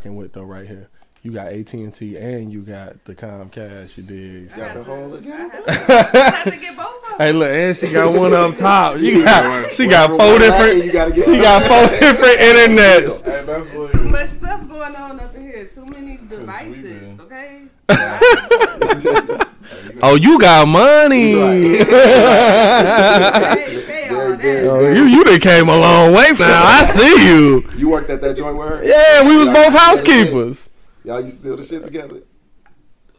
rocking with though right here. You got AT and T and you got the Comcast. You dig? Got the whole again. I have to get both of them. Hey, look, and she got one up top. You got, right. she got One- four one different. You gotta get She got four different internets. Hey, that's Too much stuff going on up in here. Too many devices. been- Okay. Oh, you got money. Hey, say all Very that. good. Oh, you you done came a long way from now. I see you. You worked at that joint with her? Yeah, we was Y'all- both housekeepers. Y'all used to do the shit together?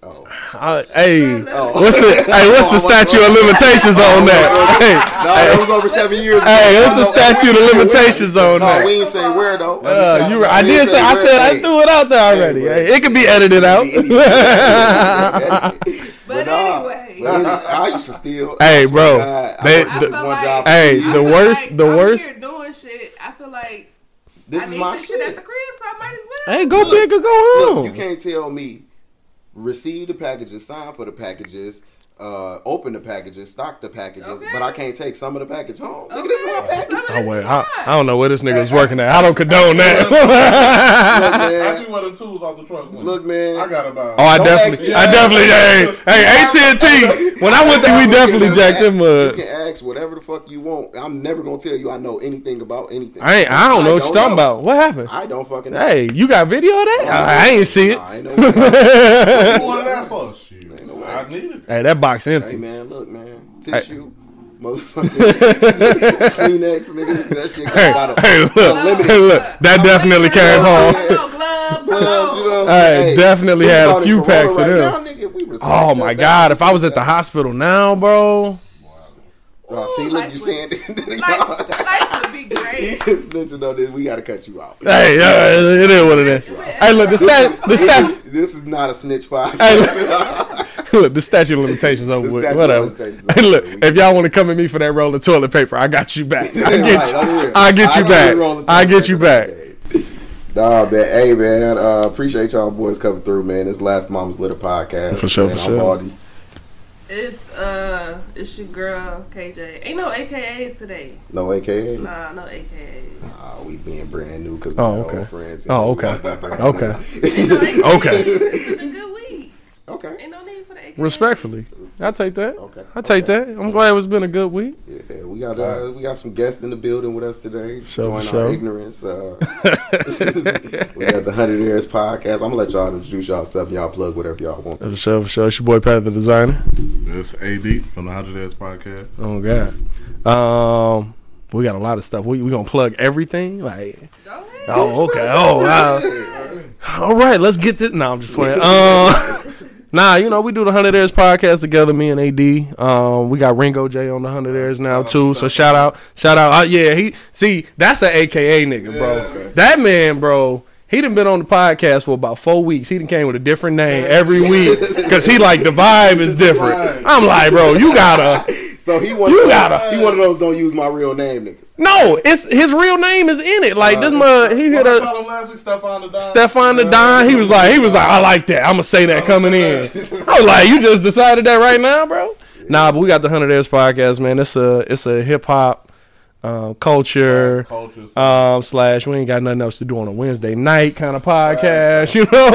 Oh. Uh, hey, Oh. what's the hey? What's the statute of limitations on that? No, that was over seven years ago. Hey, hey, what's the statute of limitations on No, that? we ain't say where though. Uh, you, were- I did ain't say, I where. said, I threw it out there already. Hey, Hey, it could be edited out. But anyway. But any- I used to steal. Hey, bro, God, they- I the- one like, job. Hey, the worst- like the I'm worst- Here doing shit. I feel like This I is need my this shit at the crib, so I might as well. Hey, go big or go Look, you can't tell me receive the packages, sign for the packages, uh, open the packages, stock the packages, Okay. but I can't take some of the package home. Nigga, this is my Okay, package. Oh this wait, I. I don't know where this nigga nigga's working at. I don't condone that. Look, Ask man. me where the tools off the truck went. Look, man. I got about. Oh, I Don't definitely, ask I me. definitely, hey, hey, AT and T. When I went there, we definitely jacked them up. You can ask whatever the fuck you want. I'm never gonna tell you I know anything about anything. I ain't, I don't know what you're talking know. about. What happened? I don't fucking know. Hey, you got video of that? I, I ain't see it. Nah, I ain't know. What you wanted that for? Shit. Ain't no way. I needed it. Hey, that box hey man, look, man. Tissue. Motherfucking Kleenex, nigga. That shit Hey, got a hey, look, unlimited. hey, look, that definitely came home. Hello, gloves. Gloves, you know I'm Hey, definitely had a few Corona packs of right them. now, nigga, Oh my up god, that if I was at the hospital now, bro. Oh, see, look, life you would- saying Life, life would be He's great. just snitching on this. We gotta cut you out. Hey, uh, it is what it is. Hey, look, the stat, the stat, This is not a snitch podcast. hey, look, the statute of limitations over The with. statute of Whatever. limitations Hey, look, if y'all want to come at me for that roll of toilet paper, I got you back. I get right, you. here. I get you I back. can roll the I get you back. Nah, man. Hey, man. Uh, appreciate y'all boys coming through, man. This last Mom's Litter podcast. For sure, man. for I'm sure. Baldy. It's uh, it's your girl KJ. Ain't no AKAs today. No AKAs. Nah, no AKAs. Nah, we being brand new because Oh, we're okay. old friends. Oh, and okay. Okay. Ain't no new. AKAs. Okay. It's been a good week. Okay. Ain't no need for the AKAs. Respectfully, I take that. Okay. I take okay. that. I'm glad it's been a good week. Yeah, we got uh, we got some guests in the building with us today. Sure, Join for sure. our ignorance. Uh, we got the Hundred Years podcast. I'm gonna let y'all introduce yourself. Y'all plug whatever y'all want to. For sure, for sure. It's your boy Pat the designer. This AD from the Hundred Days Podcast. Oh god. Um, we got a lot of stuff. We we gonna plug everything. Like, Go ahead. oh okay. Oh wow. All right, let's get this. No, I'm just playing. Um, nah, you know we do the Hundred Airs podcast together. Me and AD. Um, we got Ringo J on the Hundred Airs now too. So shout out, shout out. Uh, yeah, he see that's an AKA nigga, bro. Yeah. That man, bro. He done been on the podcast for about four weeks. He done came with a different name every week because he like the vibe is different. I'm like, bro, you gotta. So he one. You of those, gotta- He one of those. Don't use my real name, niggas. No, it's his real name is in it. Like this, uh, mud. He hit I a him last week, Stefan the Don. Stefan the Don. He was like, he was like, I like that. I'm gonna say that coming in. I was like, you just decided that right now, bro. Nah, but we got the Hundred Airs podcast, man. It's a it's a hip hop um, culture. Cultures. Um, slash, we ain't got nothing else to do on a Wednesday night kind of podcast, you know.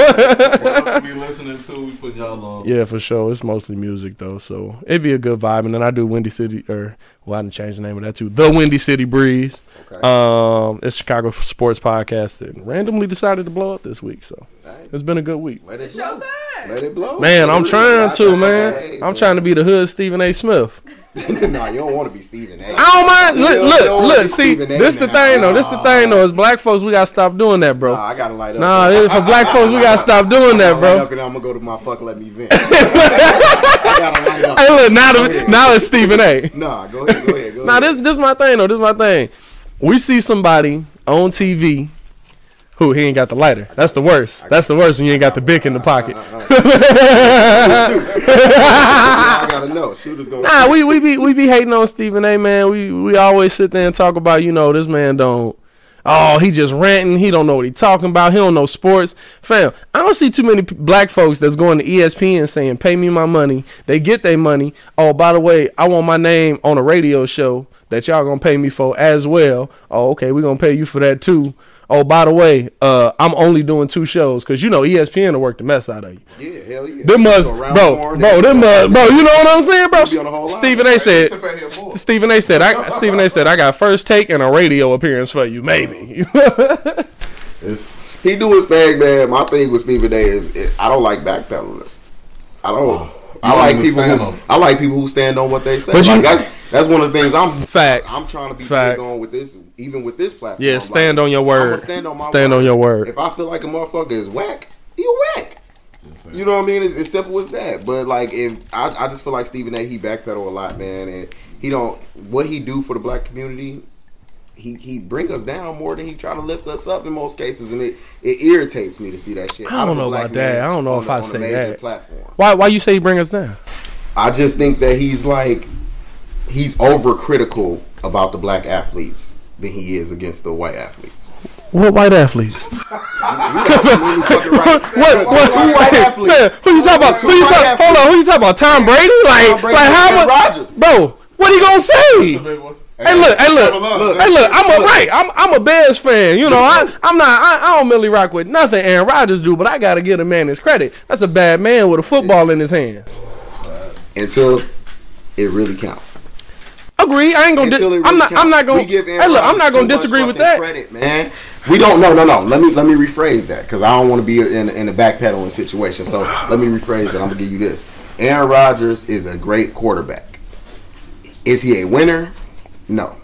Whatever we listening to, we put y'all on. yeah, for sure. It's mostly music though, so it'd be a good vibe. And then I do Windy City, or well, I didn't change the name of that too. The Windy City Breeze. Okay. Um, it's Chicago sports podcast that randomly decided to blow up this week, so Hey, it's been a good week. let it It's blow. Let it blow. Man, I'm trying to, man. I'm trying to be the hood Stephen A. Smith. nah, you don't want to be Stephen A. I don't mind. Look, look, look. See, A. this the thing though. This the thing though. As black folks, we gotta stop doing that, bro. Nah, bro. I gotta light up. Nah, it- for black folks, we gotta stop doing that, bro. up and I'm gonna go to my fuck. Let me vent. I gotta light up. Hey, look, now, the, now it's Stephen A. Nah, go ahead, go ahead, go Now ahead. this this is my thing though. This is my thing. We see somebody on TV who he ain't got the lighter. That's the worst. That's the worst when you ain't got the bic in the pocket. I gotta know. Shooters gonna. Nah, we we be we be hating on Stephen A. Man. We we always sit there and talk about you know this man don't. Oh, he just ranting. He don't know what he talking about. He don't know sports. Fam, I don't see too many p- black folks that's going to ESPN saying, "Pay me my money." They get their money. Oh, by the way, I want my name on a radio show that y'all gonna pay me for as well. Oh, okay, we gonna pay you for that too. Oh, by the way, uh, I'm only doing two shows because you know ESPN will work the mess out of you. Yeah, hell yeah. Them must, bro, bro, them must, bro. You know what I'm saying, bro? be on the whole line. Stephen A. said. Hey, you can pay him Stephen A. said. I Stephen A. said I got first take and a radio appearance for you, maybe. He do his thing, man. My thing with Stephen A. is I don't like backpedalers. I don't. I like people. Who, on- I like people who stand on what they say. But like you- that's that's one of the things I'm. Facts. I'm trying to be Facts. big on with this, even with this platform. Yeah, Like, stand on your I'ma word. stand on my Stand word. on your word. If I feel like a motherfucker is whack, you whack. You know what I mean? It's as simple as that. But like, if I, I just feel like Stephen A. He backpedal a lot, man, and he don't what he do for the black community. He he bring us down more than he try to lift us up in most cases, and it, it irritates me to see that shit. I don't out of a know about that. I don't know if the- I say that. Platform. why? Why you say he bring us down? I just think that he's like he's overcritical about the black athletes than he is against the white athletes. What white athletes? Really right. What? What? Two white athletes. Who you talking about? Who you talking? Hold on. Who you talking about? Tom Brady? Like, Tom Brady like how much? Rodgers. Bro, what he gonna say? Hey look, hey look, Look, hey look. I'm a right. I'm I'm a Bears fan. You know, I I'm not. I, I don't really rock with nothing Aaron Rodgers do, but I gotta give a man his credit. That's a bad man with a football in his hands. until it really counts. Agree. I ain't gonna. Di- really I'm not. counts. I'm not gonna. We give Aaron Hey look, I'm not gonna disagree with that. Credit, man. We don't. No, no, no. Let me let me rephrase that because I don't want to be in in a backpedaling situation. So let me rephrase that. I'm gonna give you this. Aaron Rodgers is a great quarterback. Is he a winner? No,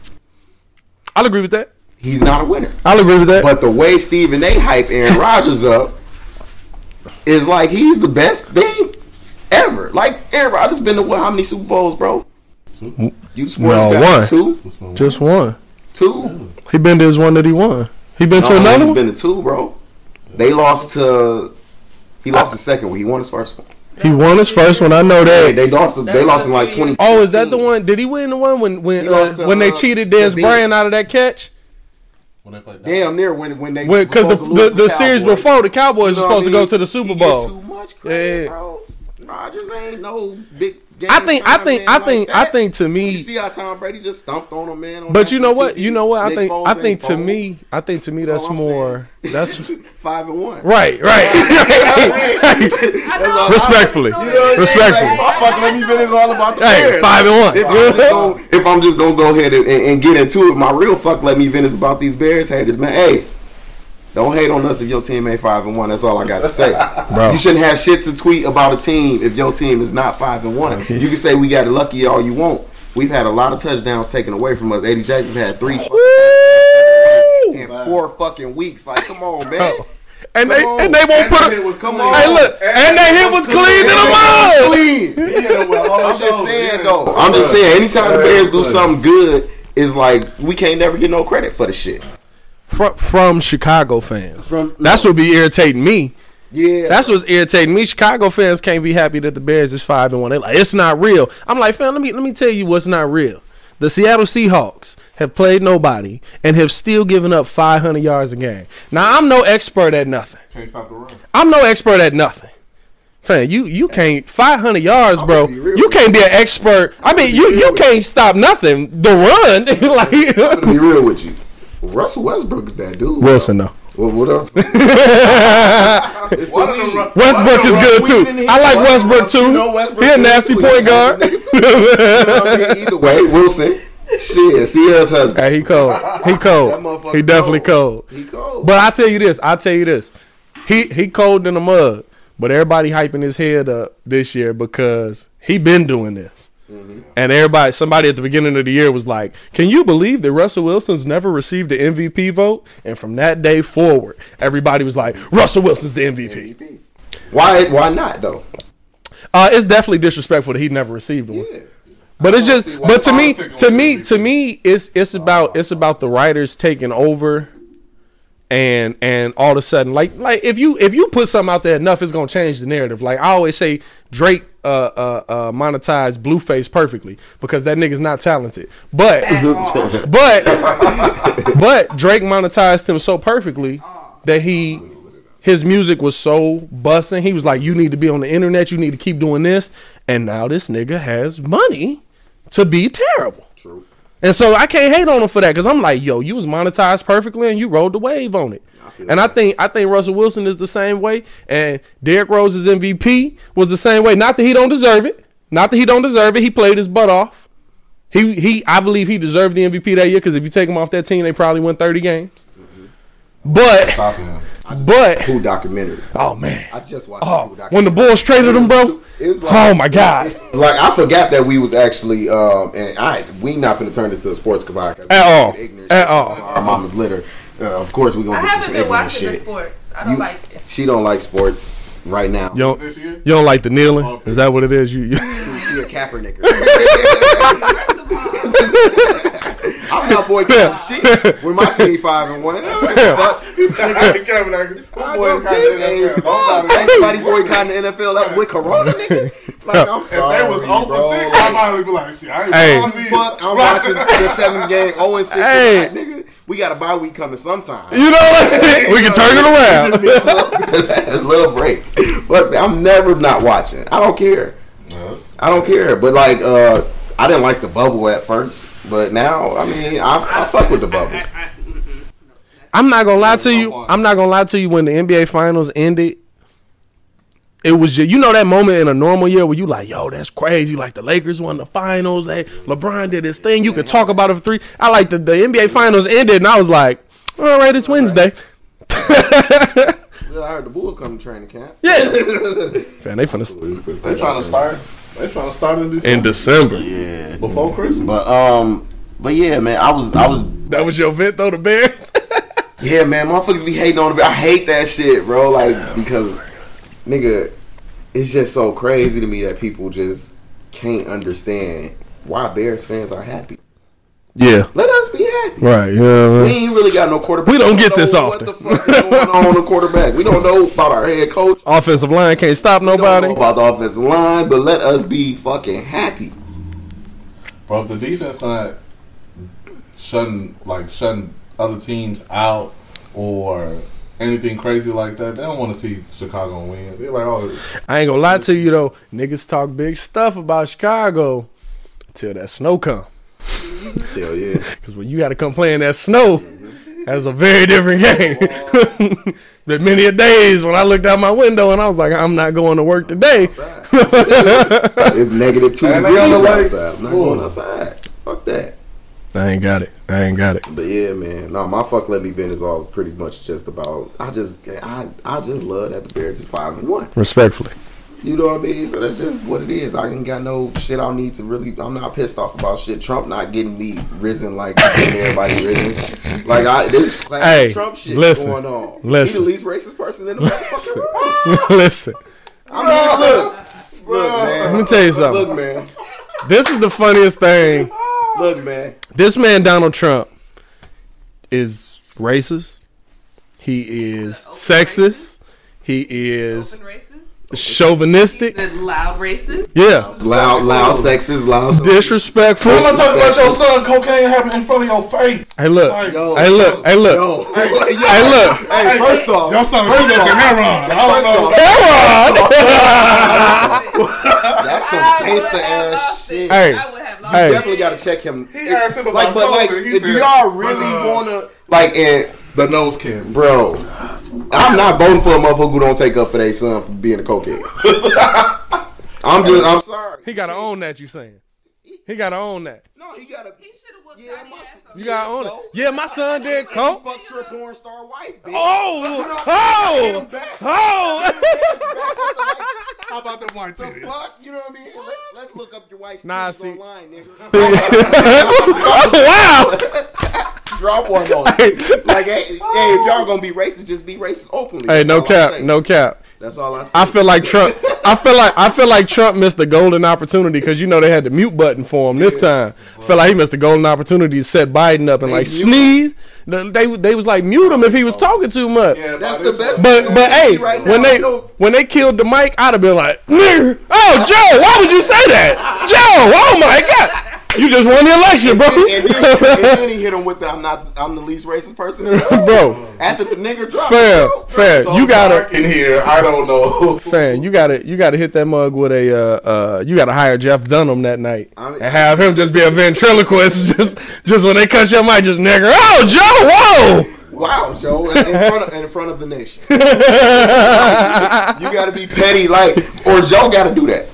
I'll agree with that. he's not a winner. I'll agree with that. But the way Stephen A. hype Aaron Rodgers up is like he's the best thing ever. Like Aaron Rodgers been to what? How many Super Bowls, bro? You sports No, guy. one. Two, Just one. two. He been to his one that he won. He been to another he's one. been to two, bro. They lost to. He lost the second one. He won his first one. He won his first one. I know They, that. they lost. They lost in like twenty. Oh, is that the one? Did he win the one when when uh, lost to, when they uh, cheated to Dez Bryant out of that catch? When they play Damn near when when they Because the to lose the, to the series before the Cowboys You know what supposed I to go to the Super He Bowl. Too much credit, Yeah. bro. Rodgers ain't no big. Game I think I time think I like think I think to You me see how Tom Brady just stumped on him, man. on but you know what? TV? You know what? I Nick think Foles I think to Foles. me I think to me That's that's all I'm more that's five and one. right, right. I. Respectfully. You know You know what I mean? Respectfully. Like, my fucking let me finish all about the Hey, Bears. five and one. If I'm, just gonna, if I'm just gonna go ahead and, and, and get into it, my real fuck let me finish about these Bears haters, man. Hey, don't hate on us if your team ain't five and one. That's all I got to say. Bro. You shouldn't have shit to tweet about a team if your team is not five and one. You can say we got lucky all you want. We've had a lot of touchdowns taken away from us. Eddie Jackson's had three in four fucking weeks. Like, come on, man. And they on. and they won't And put the a hit was Come on. Hey look, and they hit was clean to the mud. Clean. Yeah, well, I'm just saying though. I'm just saying. Anytime the Bears do something good, it's like we can't never get no credit for the shit. From, from Chicago fans. From- That's what be irritating me. Yeah, That's what's irritating me. Chicago fans can't be happy that the Bears is five and one. They like it's not real. I'm like, fam, let me let me tell you what's not real. The Seattle Seahawks have played nobody and have still given up 500 yards a game. Now I'm no expert at nothing. Can't stop the run. I'm no expert at nothing. Fam, you you can't 500 yards, bro. You can't be an expert. I mean, you you can't stop nothing. The run, I'm like gonna be real with you. Russell Westbrook is that dude. Wilson though. What, what up? It's the One of league. them run- Westbrook is good too. I like Westbrook too. You know Westbrook He a nasty too. point guard. You know I mean? Either way, Wilson. Shit, Ciara's husband. Hey, he cold. He That cold. motherfucker He definitely cold. He cold. But I tell you this, I tell you this. He he cold in the mud. But everybody hyping his head up this year because he been doing this. And everybody, somebody at the beginning of the year was like, "Can you believe that Russell Wilson's never received the MVP vote?" And from that day forward, everybody was like, "Russell Wilson's the MVP." why? Why not though? Uh, it's definitely disrespectful that he never received one. Yeah. But it's just, but to me, to me, to me, it's it's about it's about the writers taking over, and and all of a sudden, like like if you if you put something out there enough, it's gonna change the narrative. Like I always say, Drake uh uh, uh monetized Blueface perfectly because that nigga's not talented, but but but Drake monetized him so perfectly that he his music was so busting. He was like, "You need to be on the internet. You need to keep doing this." And now this nigga has money to be terrible. True. And so I can't hate on him for that because I'm like, yo, you was monetized perfectly and you rode the wave on it. feel And I think I think Russell Wilson is the same way, and Derrick Rose's MVP was the same way. Not that he don't deserve it. Not that he don't deserve it. He played his butt off. He he. I believe he deserved the MVP that year because if you take him off that team, they probably win 30 games. But Stopping him. but Who documentary? oh man, I just watched oh documentary. when the Bulls traded him, bro. It's Oh my god. Like I forgot that we was actually um and I we not gonna turn this to a sports podcast At all. At all. Our mama's litter. Uh, of course we gonna I get haven't some been ignorant watching the shit. sports. I don't You- like it. She don't like sports right now. You don't This year? you don't like the kneeling? Is that what it is? You, you She a Kaepernicker. First of all, I'm not boycotting shit with my team five and one. Fuck. My boy Don't give a fuck. Everybody boycotting the NFL up with Corona, nigga. Like I'm If sorry, they was 0 bro. for 6, I might be like, shit, I ain't Hey. Fuck, I'm watching the seven game 0 and 6 Hey. tonight, nigga. We got a bye week coming sometime. you know what? we can turn it around. a little break. But I'm never not watching. I don't care. Uh, I don't care. But like, uh, I didn't like the bubble at first, but now, I mean, I, I fuck with the bubble. I, I'm not gonna lie to you. I'm not gonna lie to you. When the NBA Finals ended, it was just you know that moment in a normal year where you like, yo, that's crazy. Like the Lakers won the finals. They LeBron did his thing. You could talk about it for three. I like the the NBA Finals ended, and I was like, all right, it's Wednesday. Well, I heard the Bulls come to training camp. Yeah, man, they finna they trying to start. They trying to start in December. in December. Yeah. before Christmas. But um, but yeah, man, I was I was That was your vent though, the Bears. Yeah, man, motherfuckers be hating on it. I hate that shit, bro. Like because, nigga, it's just so crazy to me that people just can't understand why Bears fans are happy. Yeah, Let us be happy. right. Yeah, We ain't really got no quarterback. We don't We get this know often. What the fuck is going on in quarterback? We don't know about our head coach. offensive line can't stop We don't nobody. know about the offensive line, but let us be fucking happy. Bro, if the defense not shutting like shutting other teams out or anything crazy like that, they don't want to see Chicago win. They're like, oh, I ain't gonna lie to you though. Niggas talk big stuff about Chicago till that snow come. Hell yeah. Cause when you got to come play in that snow, that's a very different game. Been many a days when I looked out my window and I was like, I'm not going to work today. It's negative two degrees on the lake. outside. I'm not Ooh. going outside. Fuck that. I ain't got it. I ain't got it. But yeah, man. No, my fuck let me vent is all pretty much just about. I just, I, I just love that the Bears is five and one. Respectfully. You know what I mean? So that's just what it is. I ain't got no shit I need to really. I'm not pissed off about shit. Trump not getting me risen like everybody risen. Like I, this is classic Hey, Trump shit listen, going on. listen. He the least racist person in the motherfucking room. Listen, I mean, look, look, man. let me tell you something. Look, man. This is the funniest thing. Look, man. This man, Donald Trump, is racist. He is sexist. He is Open racist. Chauvinistic. Loud racist. Yeah. Loud, loud, sexist, loud. Disrespectful. I'm not talking about your son cocaine happening in front of your face. Hey, look. Like, Yo, Hey, look. Hey, look. Yo, hey, Hey, look. Hey, first off, Your son is first smoking off, first don't know. that's some I would gangsta ass shit. Hey. I would have lost Hey. Definitely got to check him. He asked him about like, but like, if y'all really wanna, like, and The nose can. bro, I'm not voting for a motherfucker who don't take up for their son for being a cokehead. I'm just, I'm sorry. He gotta own that. You saying? He gotta own that. No, he gotta. He should have whooped Yeah, Johnny my ass son- You gotta own it. Yeah, my son did He coke. fucked your porn star wife, bitch. Oh, oh, oh. How about the white The fuck? You know what I mean? Let's, let's look up your wife's Nah, titties see- online, nigga. wow. Drop one on it. Like, hey, hey, if y'all gonna be racist, just be racist openly. Hey, That's no cap, no cap. That's all I say. I feel like Trump. I feel like I feel like Trump missed the golden opportunity because you know they had the mute button for him this time. I feel like he missed the golden opportunity to set Biden up and They like sneeze. The- They they was like mute him if he was oh. talking too much. Yeah, That's by the best one. But but hey, Right when now, they you know- when they killed the mic, I'd have been like, "Nigger, oh Joe, why would you say that, Joe? Oh my god, You just won the election, bro. and, then, and then he hit him with the "I'm not, I'm the least racist person in the world." bro, After the nigga dropped, fair, bro. fair. So You gotta, in here. I don't know. fan. You gotta, you gotta hit that mug with a. Uh, uh, you gotta hire Jeff Dunham that night I mean- and have him just be a ventriloquist. just, just when they cut your mic, just nigga. Oh, Joe, whoa. Wow, Joe, in, in front of in front of the nation, you gotta be petty, like, or Joe gotta do that,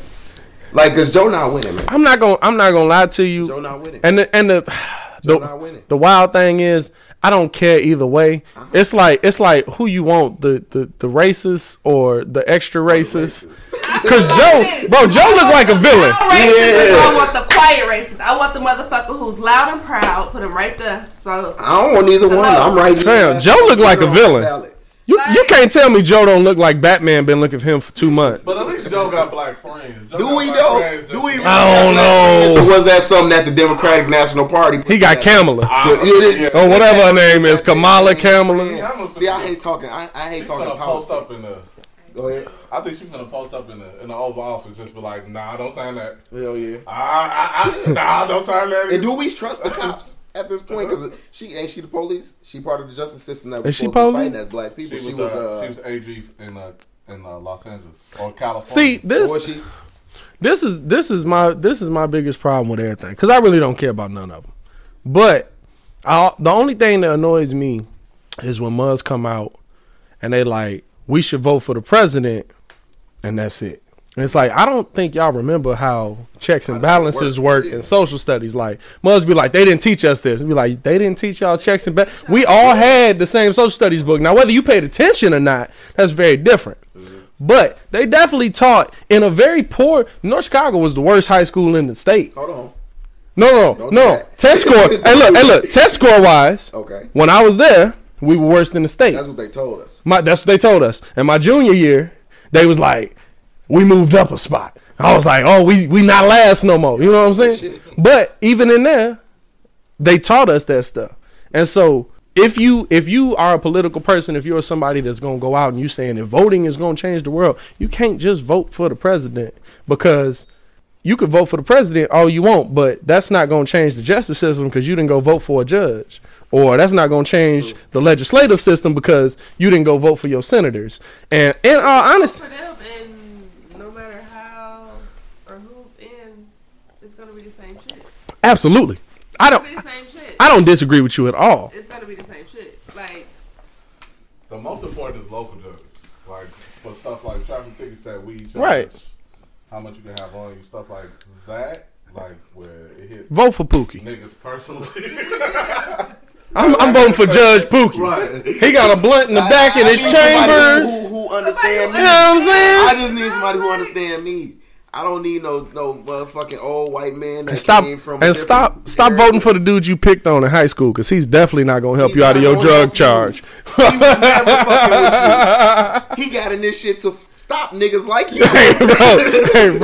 like, cause Joe not winning, man. I'm not gonna, I'm not gonna lie to you. Joe not winning. And the and the Joe the, not winning. the wild thing is I don't care either way. Uh-huh. It's like it's like who you want the the the racist or the extra racist. Cause Joe, bro, Joe look like a villain. I'm. I want the quiet racist. I want the motherfucker who's loud and proud. Put him right there. So I don't want either one. I'm right. Fam, Joe look like a villain. You you can't tell me Joe don't look like Batman been looking for him for two months. But at least Joe got black friends. Joe Do we black though? Do we? just- I don't Or know. was that something that the Democratic National Party? He got Kamala. So, yeah, Or whatever her name is, Kamala Kamala. Kamala See, I hate talking. I, I hate She's talking gonna post up in the. Go ahead. I think she's gonna post up in the in the Oval Office, just be like, "Nah, don't sign that. Hell yeah. Ah, I, I, nah, don't sign that." And do we trust the cops at this point? Because she ain't she the police? She part of the justice system that Is was she supposed to be police? fighting as black people. She was, uh, she was AG in uh, in uh, Los Angeles or California. See this was she? this is this is my this is my biggest problem with everything because I really don't care about none of them. But I, the only thing that annoys me is when Muzz come out and they like we should vote for the president, and that's it. And it's like I don't think y'all remember how checks and How does it balances work? work in social studies. Like must be like they didn't teach us this. Be like they didn't teach y'all checks and ba-. We all had the same social studies book. Now whether you paid attention or not, that's very different. Mm-hmm. But they definitely taught in a very poor. North Chicago was the worst high school in the state. Hold on. No, no, no. Test score. hey, look, hey, look. Test score wise, Okay. when I was there, we were worse than the state. That's what they told us. My, that's what they told us. And my junior year, they was like, we moved up a spot. I was like, oh, we we not last no more. You know what I'm saying? But even in there, they taught us that stuff. And so if you if you are a political person, if you're somebody that's gonna go out and you saying that voting is gonna change the world, you can't just vote for the president because you could vote for the president all you want, but that's not gonna change the justice system because you didn't go vote for a judge. Or that's not gonna change the legislative system because you didn't go vote for your senators. And in all honesty, for them, and no matter how or who's in, it's gonna be the same shit. Absolutely. I It's gonna be don't the same shit. I don't disagree with you at all. It's gonna be the same shit. Like the most important is local judges, like for stuff like traffic tickets that we charge, Right. How much you can have on you, stuff like that, like where it hit Vote for Pookie. niggas personally. I'm, I'm voting for Judge Pookie. Right. He got a blunt in the back in I his need somebody chambers. Who, who, who understand me. You know what I'm saying? I just need somebody who understand me. I don't need no no motherfucking old white man that And stop came from and different stop stop area. voting for the dude you picked on in high school because he's definitely not gonna help He's you out of your drug help you. charge. He was never fucking with you. He got in this shit to stop niggas like you. hey bro, hey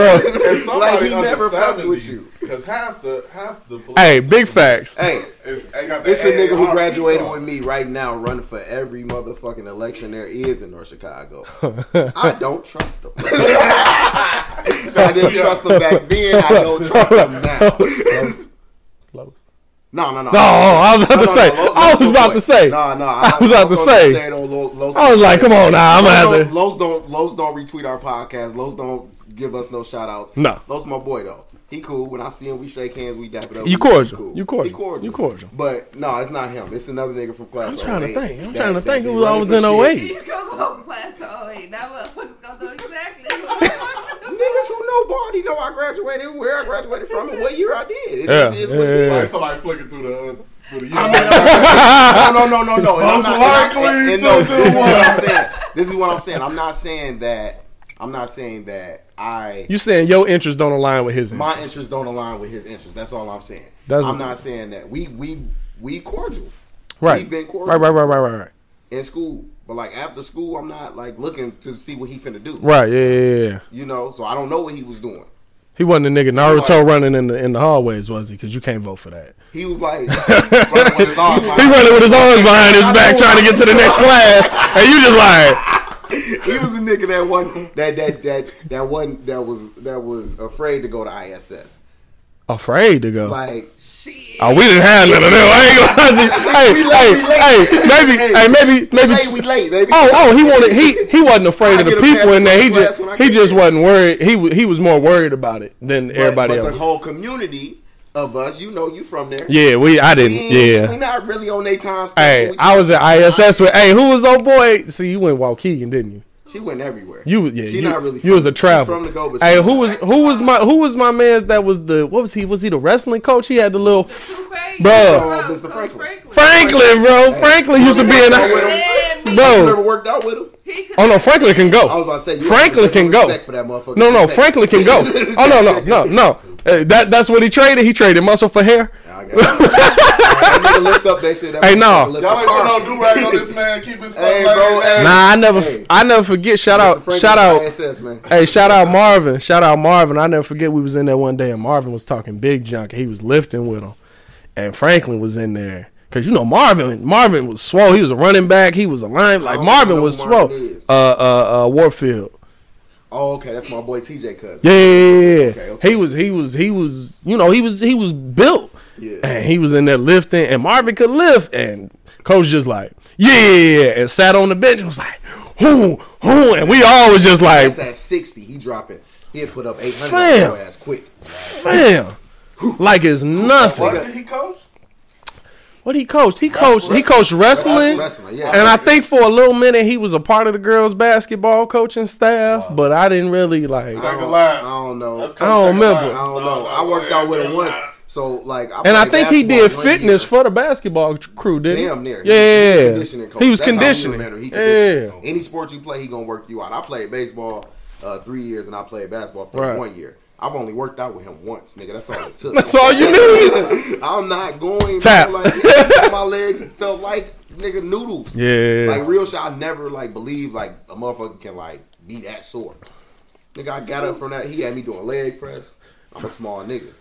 bro. Like, he never fucked with you. Because half the half the police Hey, big facts. hey, Is, ain't got the a nigga who graduated with me right now, running for every motherfucking election there is in North Chicago. I don't trust him. I didn't trust him back then. I don't trust him now. Close. No, no, no. No, I was about No, to say. no, Los- I was about to say. No, no. I was about to say. I was like, come on now, I'm gonna have to. Los don't Los don't retweet our podcast. Los don't give us no shout outs. No. Los my boy though. He cool. When I see him, we shake hands, we dap it up. You cordial. he You cordial. He cordial. You cordial. But no, it's not him. It's another nigga from class. I'm trying to oh think. I'm that- trying to that think who I was for in shit. 08. you gonna go class to 08. Now motherfuckers gonna know exactly who Niggas who nobody know I graduated, where I graduated from, and what year I did. It Yeah, just is what it yeah, is. Like somebody flicking through the uh, through the. no, no, no, no, no. And I'm Most not- likely and- and to no, this is what what? I'm saying. This is what I'm saying. I'm not saying that. I'm not saying that I. You saying your interests don't align with his my interests? interests don't align with his interests. That's all I'm saying. That's- I'm not saying that we we we cordial Right. we've been cordial. Right, right, right, right, right, right. in school, but like after school, I'm not like looking to see what he finna do. Right, yeah, yeah, yeah. You know, so I don't know what he was doing. He wasn't a nigga Naruto running in the in the hallways, was he? Because you can't vote for that. He was like running with his arms He running with his arms behind his back trying to get to the next class, and you just like, he was a nigga that one that that that that one that was that was afraid to go to ISS. Afraid to go. Like shit. oh, we didn't have none of them. I ain't gonna lie to you. Hey, We hey, we late. hey, maybe, Hey, maybe, maybe. late, we late, baby. Oh, oh, he wanted he he wasn't afraid of the people in there. He just he just wasn't worried. He he was more worried about it than But- everybody but else. the whole community of us, you know, you from there. yeah, we I didn't. ain't- Yeah. we not really on their time. Hey, I was at ISS with. Hey, who was old boy? See, you went Waukegan, didn't you? She went everywhere. You was- yeah. She you, not really. You was a from- she traveler. from the go, but Hey, who was who was my who was my man's that was the what was he was he the wrestling coach? He had the little Toupee, Bro. yeah, Mr. Franklin. Franklin, bro. Franklin used to be in. Hey, The, Yeah. You bro. never worked out with him. He could- Oh no, Franklin can go. I was about to say you Franklin can go. For that motherfucker. No, no, Respect. Franklin can go. Oh no, no, no, no. Uh, that that's what he traded. He traded muscle for hair. I got it. Lift up. They said that. Hey, no. motherfucker lift Y'all up ain't got car. no do rag on this man. Keep his stuff Hey, bro, that. hey. Nah, I never, Hey. I never forget. Shout Mr. out, Franklin shout out. ISS, man. Hey, shout out Marvin. Shout out Marvin. I never forget we was in there one day and Marvin was talking big junk. He was lifting with him. And Franklin was in there. Cause you know Marvin, Marvin was swole. He was a running back. He was a line. Like Marvin was who swole. Is. Uh, uh, uh, Warfield. Oh, okay, that's my boy TJ cousin. Yeah, yeah, yeah, yeah. Okay, okay. He was, he was, he was. You know, he was, he was built. Yeah. And he was in there lifting, and Marvin could lift, and coach just like, yeah, and sat on the bench and was like, whoo, whoo, and we all was just like, That's at sixty. He dropping. He had put up eight hundred Fam. ass quick. fam, like it's nothing. He coach? What he coached? He coached. He coached wrestling. Wrestling, yeah. And I think for a little minute he was a part of the girls' basketball coaching staff, but I didn't really like. I don't. I don't know. I don't Coach Take a remember. I don't know. no, I worked out with him once. So like, I And I think he did fitness year. for the basketball crew, didn't he? Damn near. Yeah, he was conditioning coach. he was That's conditioning. knew him, He Yeah. Any sport you play, he gonna work you out. I played baseball uh, three years, and I played basketball for Right. one year. I've only worked out with him once, nigga. That's all it took. That's all you need. I'm not going. Tap. Like my legs felt like nigga noodles. Yeah. Like real shit. I never like believe like a motherfucker can like be that sore. Nigga, I got up from that. He had me doing leg press. I'm a small nigga.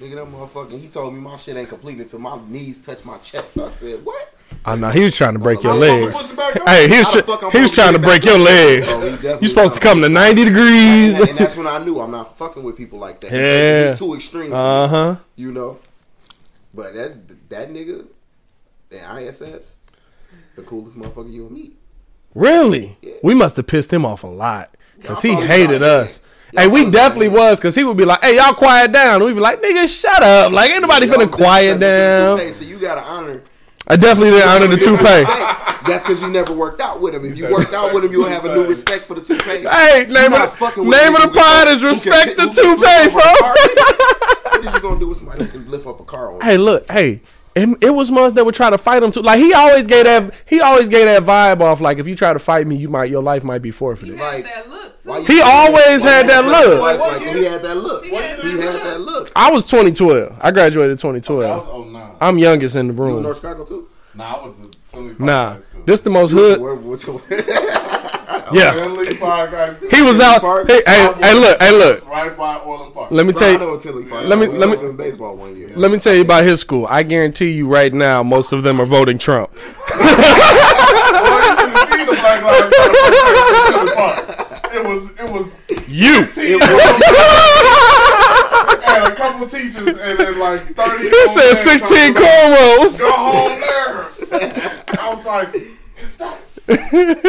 Nigga, that motherfucker. He told me my shit ain't complete until my knees touch my chest. I said, what? I know he was trying to break your How the fuck legs. push it back up? Hey, he was tr- he was trying to break your legs. You supposed to come to ninety degrees. And, that's when I knew I'm not fucking with people like that. Yeah. he's too extreme. Uh huh. You know. But that that nigga, the ISS, the coolest motherfucker you'll meet. Really? Yeah. We must have pissed him off a lot because he hated us. Him. Y'all Hey, we definitely was because he would be like, "Hey, y'all quiet down." We'd be like, "Nigga, shut up!" Like, ain't nobody Y'all finna quiet disrespectful to down. toupee, So you gotta honor. I definitely didn't honor the toupee. That's because you never worked out with him. If you worked out with him, you'll have a new respect for the toupee. Hey, name of the, with name of the who pod is who can respect the who can toupee, a car, bro. nigga. What is you gonna do with somebody who can lift up a car on? Hey, look, hey, it, it was ones that would try to fight him too. Like he always gave that, he always gave that vibe off. Like if you try to fight me, you might, your life might be He forfeited. had Like, that look too. He always why had you- that look. why- like. He had that look. He He had had that that look. look. I was 2012. I graduated That was 2012. 09. I'm youngest in the You in room. North Chicago too? Nah, I went to Tinley Park Nah, this the most hood. Yeah, Tinley Park High School. he was out. Park, Hey, hey, hey, look, hey, look. Right by Orland Park. Let me tell you. know Tinley Park. Let me- let me- baseball one year. Let me tell you about his school. I guarantee you right now, most of them are voting Trump. Boy, you should have seen the Black Lives Matter in Tinley Park. It was, it was You. 16 and a couple of teachers and then like 30 He said 16 cornrows. Go home there. I was like, is that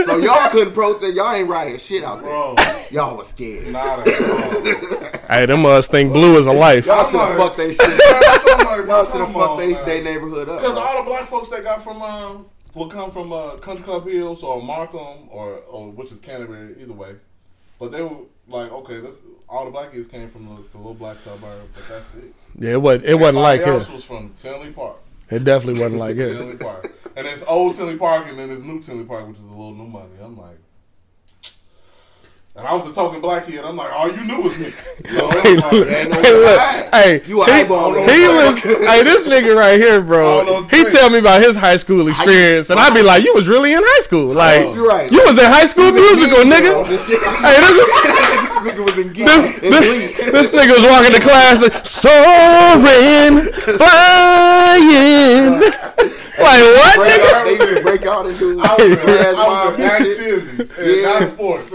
So y'all couldn't protest. Y'all ain't rioting shit out there. bro? Y'all was scared. Not at all. Hey, them us think blue is a life. Y'all I'm should have like- fucked they shit. Like, Y'all should have fucked on, they, they neighborhood up. Because all the black folks that got from um will come from uh, Country Club Hills or Markham or or which is Canterbury, either way. But they were like, okay, let's. All the black kids came from the, the little black suburb, but that's it. Yeah, it wasn't. It wasn't like Everybody here. else was from Tinley Park. It definitely wasn't like here. Park. And it's old Tinley Park, and then there's new Tinley Park, which is a little new money. I'm like, and I was the token black kid. I'm like, all you knew was me. So it like, ain't Hey, look, hey, You a he, eyeballing he was, hey, this nigga right here, bro. Oh, He drink. tell me about his high school experience, and I'd be like, "You was really in high school, oh, like You're right. you was in high school musical, nigga." This Hey, this, nigga was in geek. this, this, this nigga was walking to class and soaring, flying. like what, Break nigga? out, they used to break out into I was in, flash I was in and activities and Yeah. not sports.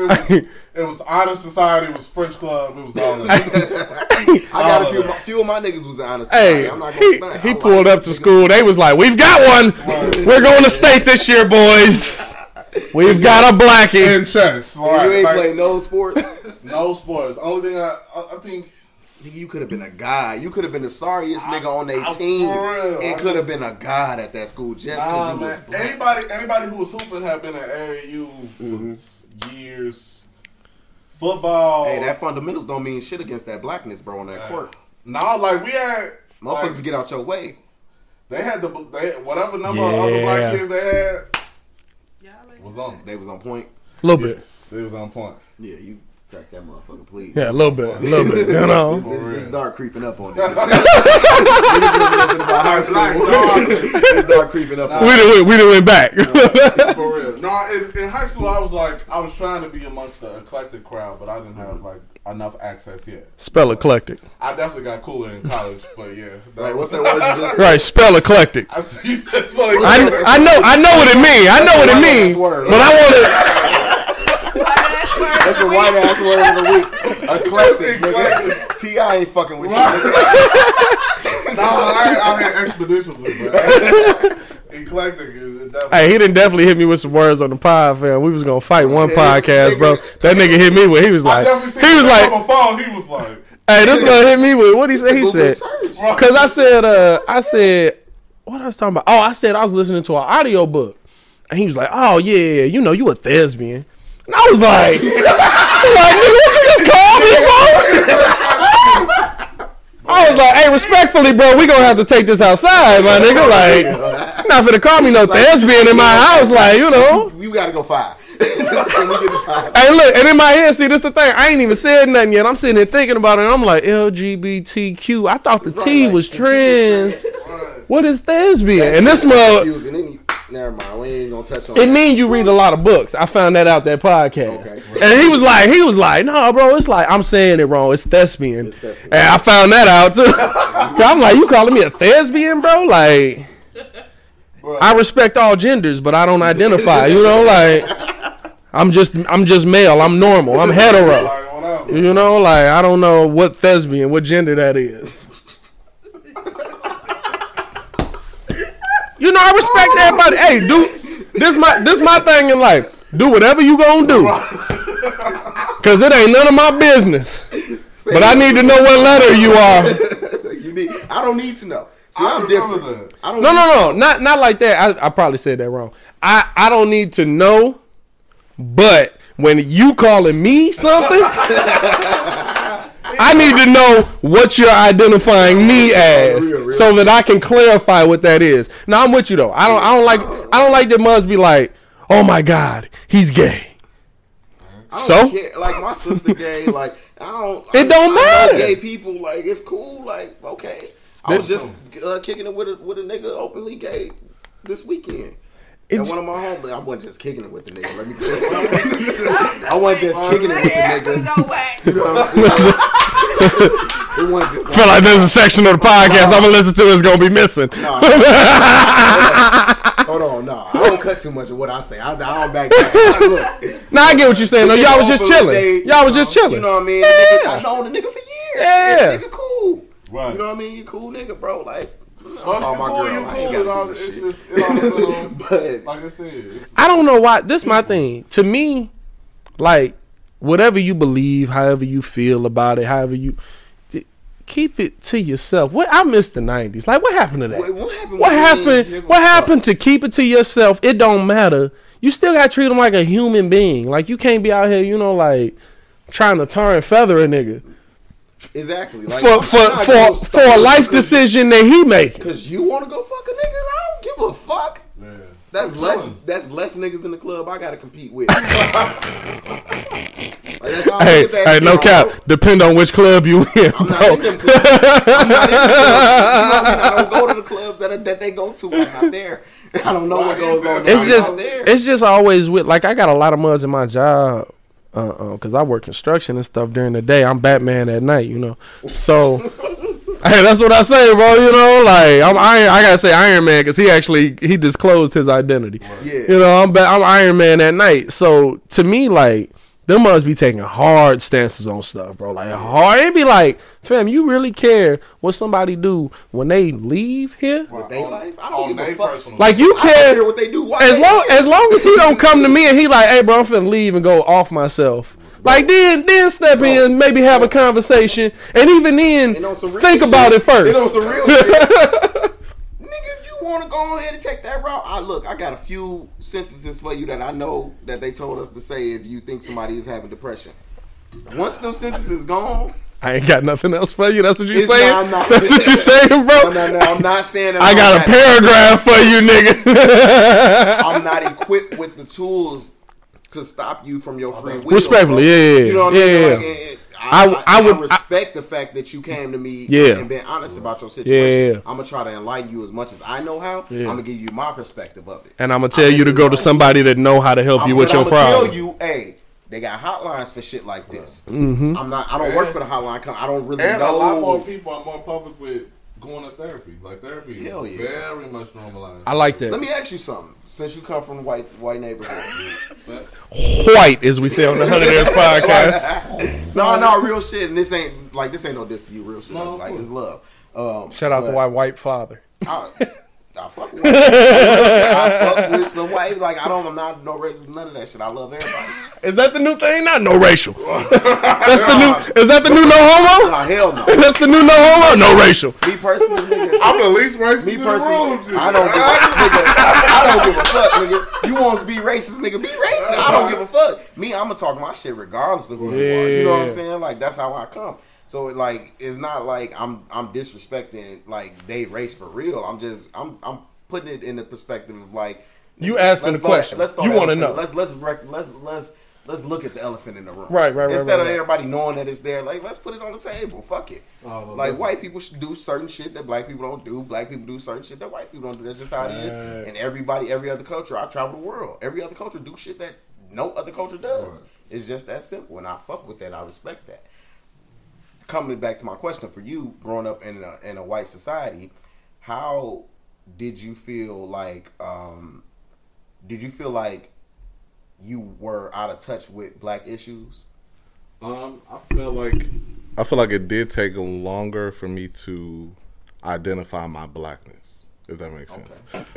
It was, it It honor society. It was French club. It was all that. I got a few. man. Few of my niggas was honest. Hey, I'm not gonna he, stunt. he I pulled like up to niggas. school. They was like, "We've got one. We're going to state this year, boys. We've got a blackie." in chess. You ain't like, played no sports. no sports. Only thing I, I, I think Nigga, you could have been a guy. You could have been the sorriest nigga on their team. for real. It could have been a god at that school just because Nah, you was man. black. Anybody, anybody who was hooping had been at AAU Mm-hmm. for years. Football. Hey, that fundamentals don't mean shit against that blackness, bro, on that court. no, like we had. Motherfuckers Like, get out your way. they had the they whatever number of other black kids they had Y'all ain't- was on. They was on point. A little bit. Yes, they was on point. Yeah, you track that motherfucker, please. Yeah, a little bit. A little bit. You know. This, For this, this dark creeping up on niggas. Niggas been listening about high school. This dark creeping up on We didn't. We didn't went back. For real. No, in, in high school I was like I was trying to be amongst the eclectic crowd, but I didn't have mm-hmm. like enough access yet. Spell eclectic. I definitely got cooler in college, but yeah. Like, what's that word you just said? Right. Spell eclectic. I see you said funny. I, I know. I know what it means. I know what it means. But I want to. White-ass word That's a white ass word of the week. Eclectic, nigga. T.I. ain't fucking with you. nigga. no, I, I had expeditionally, but eclectic is definitely. Hey, he didn't definitely hit me with some words on the pod, fam. We was gonna fight one Yeah, podcast, bro. That nigga hit me with. He was like, he was like, on phone. He was like, hey, this gonna hit me with. What he say? He said. Cause I said, uh, I said, what I was talking about? Oh, I said I was listening to an audio book, and he was like, oh yeah, yeah, you know, you a thespian, and I was like, like, nigga, what you just called me for? I was like, hey, respectfully, bro, we gonna have to take this outside, my nigga. Like, not finna call me no thespian in my house, like, you know. You gotta go five. Can we get the five? Hey, look, and in my head, see, this the thing. I ain't even said nothing yet. I'm sitting there thinking about it, and I'm like, LGBTQ. I thought the T Right, T was trans. What is thespian? And this That's mug, confusing. Any- Never mind. We ain't gonna touch on it that. mean you read a lot of books. I found that out that podcast. Okay. And he was like, he was like, no, bro, it's like I'm saying it wrong. It's thespian. It's thespian. And I found that out too. I'm like, you calling me a thespian, bro? Like, bro, I respect all genders, but I don't identify. You know, like, I'm just, I'm just male. I'm normal. I'm hetero. You know, like I don't know what thespian, what gender that is. You know, I respect oh. everybody. Hey, do this my this my thing in life. Do whatever you gonna do, cause it ain't none of my business. But I need to know what letter you are. you need, I don't need to know. See, I I'm remember different. that. I don't No, need no, no, not not like that. I, I probably said that wrong. I I don't need to know, but when you calling me something, I need to know what you're identifying me as, Real, real so that I can clarify what that is. Now I'm with you though. I don't I don't like I don't like that must be like, oh my god, he's gay. So? care. like my sister gay. Like I don't. It I, don't matter. Gay people like it's cool. Like okay. I was just uh, kicking it with a with a nigga openly gay this weekend. And It's- one of my homies, I wasn't just kicking it with the nigga. Let me clear. I wasn't just kicking it with the nigga. no way. You know what I'm saying? it wasn't just I feel like there's a section of the podcast I'm gonna listen to is gonna be missing. Nah, hold on, no, I don't cut too much of what I say. I, I don't back down. Look, Now I get what you're saying. though. y'all was just chilling. gay, Y'all was just chilling. You know what I mean? The nigga, I known the nigga for years. Yeah. the nigga cool. Right. You know what I mean? You cool nigga, bro. Like, if call you my girl. you I cool. ain't gotta all, do it's this just, shit. it all depends on, But like I said, it's, I don't know why. This my thing. To me, like whatever you believe, however you feel about it, however you keep it to yourself. What I miss the '90s. Like what happened to that? Wait, what happened? what when you didn't happened? What happened to keep it to yourself? It don't matter. You still got to treat them like a human being. Like you can't be out here, you know, like trying to tar and feather a nigga Exactly. Like, for for for for a life decision that he make. Cause you want to go fuck a nigga, and I don't give a fuck. yeah. That's I'm less. chilling. That's less niggas in the club I gotta compete with. like, that's Hey, that hey, shit, no bro. cap. Depend on which club you in, I'm not bro. in them clubs. I'm not in the clubs. You know I mean? I don't go to the clubs that, are, that they go to. I'm not there. I don't know what goes on. it's just there. it's just always with like I got a lot of muds in my job uh uh cuz I work construction and stuff during the day. I'm Batman at night, you know. So Hey, that's what I say, bro. You know, like I'm Iron. I gotta say Iron Man because he actually he disclosed his identity. yeah. You know, I'm ba- I'm Iron Man at night. So to me, like them must be taking hard stances on stuff, bro. Like hard. It'd be like, fam, you really care what somebody do when they leave here? With they On- life, I don't on give a they fuck. personal- Like you I don't care care what they do. Why as they long here? as long as he don't come to me and he like, hey, bro, I'm finna leave and go off myself. Like then, then step in, maybe have a conversation, and even then, And on some think shit- about it And on first. some real shit. Nigga, if you want to go ahead and take that route, I look. I got a few sentences for you that I know that they told us to say if you think somebody is having depression. Once them sentences gone, I ain't got nothing else for you. That's what you saying. not- not- That's what you saying, bro. no, no, no, I'm not saying that I I'm got a paragraph for you, nigga. I'm not equipped with the tools to stop you from your free will. Respectfully, bro. yeah, yeah, You know what yeah, I mean? yeah. Like, and I, I- I, I would- I respect the fact that you came to me Yeah. and been honest about your situation. yeah, yeah. I'm gonna try to enlighten you as much as I know how. Yeah. I'm gonna give you my perspective of it. and I'm gonna tell you to go to somebody that know how to help you I'm, with your I'm gonna problem. tell you, hey, they got hotlines for shit like this. Mm-hmm. I'm not. I don't work for the hotline. com- I don't really And know. a lot more people are more public with going to therapy. Like therapy Hell yeah. very much normalized. I like that. Let me ask you something. Since you come from white white neighborhood, White, as we say on the Hundred Years podcast. no, no, real shit. And this ain't like this ain't no diss to you. Real shit. No, like of it's love. Um, Shout out to my white father. I, I fuck with. I fuck with some white. Like I don't. I'm not no racist. None of that shit. I love everybody. Is that the new thing? Not no racial. That's the new. Is that the new no homo? Nah, hell no. That's the new no homo. No racial. Me personally, nigga. I'm the least racist Me personally, room. I don't give a nigga. I don't give a fuck, nigga. You want to be racist, nigga? Be racist. I don't give a fuck. Me, I'm gonna talk my shit regardless of who you are. You know what I'm saying? Like that's how I come. So like, it's not like I'm I'm disrespecting like they race for real. I'm just I'm I'm putting it in the perspective of like You asking let's the throw- question. Let's You wanna know. Let's let's rec- let's let's let's look at the elephant in the room. Right, right, right, Instead right, of right. everybody knowing that it's there, like let's put it on the table. Fuck it. Oh, like look. white people should do certain shit that black people don't do. Black people do certain shit that white people don't do. That's just how it is. Facts. And everybody, every other culture, I travel the world. Every other culture do shit that no other culture does. Right. It's just that simple. And I fuck with that. I respect that. Coming back to my question for you, growing up in a in a white society, how did you feel like? um Did you feel like you were out of touch with black issues? Um, I feel like I feel like it did take longer for me to identify my blackness. If that makes sense.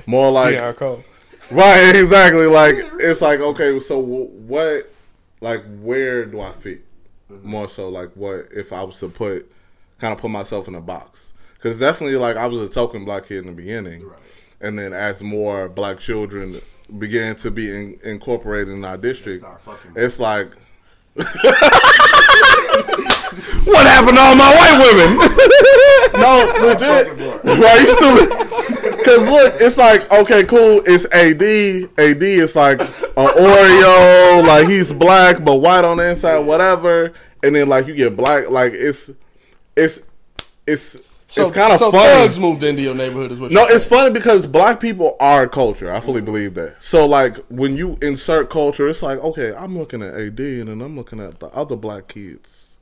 More like Yeah, cool. right, exactly. Like it's like okay, so what? Like where do I fit? More so like what if I was to put kind of put myself in a box? Because definitely like I was a token black kid in the beginning, Right. and then as more black children began to be in, incorporated in our district, it's like What happened to all my white women? no, legit. Why you stupid? Because look, it's like okay, cool. It's AD. AD is like an Oreo. Like he's black but white on the inside, whatever. And then like you get black. Like it's it's it's So, it's kind of so funny. thugs moved into your neighborhood, is what? No, it's funny because black people are culture. I fully mm-hmm. believe that. So like when you insert culture, it's like okay, I'm looking at AD and then I'm looking at the other black kids,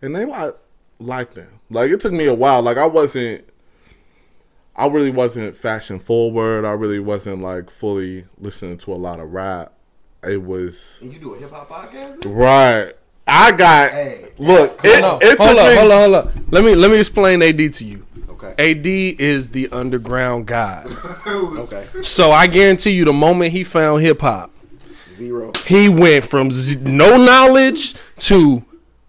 and they like like them. Like it took me a while. Like I wasn't. I really wasn't fashion forward. I really wasn't like fully listening to a lot of rap. It was And you do a hip hop podcast? Now? right. I got Hey, look. that's It, No, it took hold up, me. hold up, hold up. Let me let me explain AD to you. Okay. AD is the underground god. Okay. So I guarantee you, the moment he found hip hop, Zero. he went from z- no knowledge to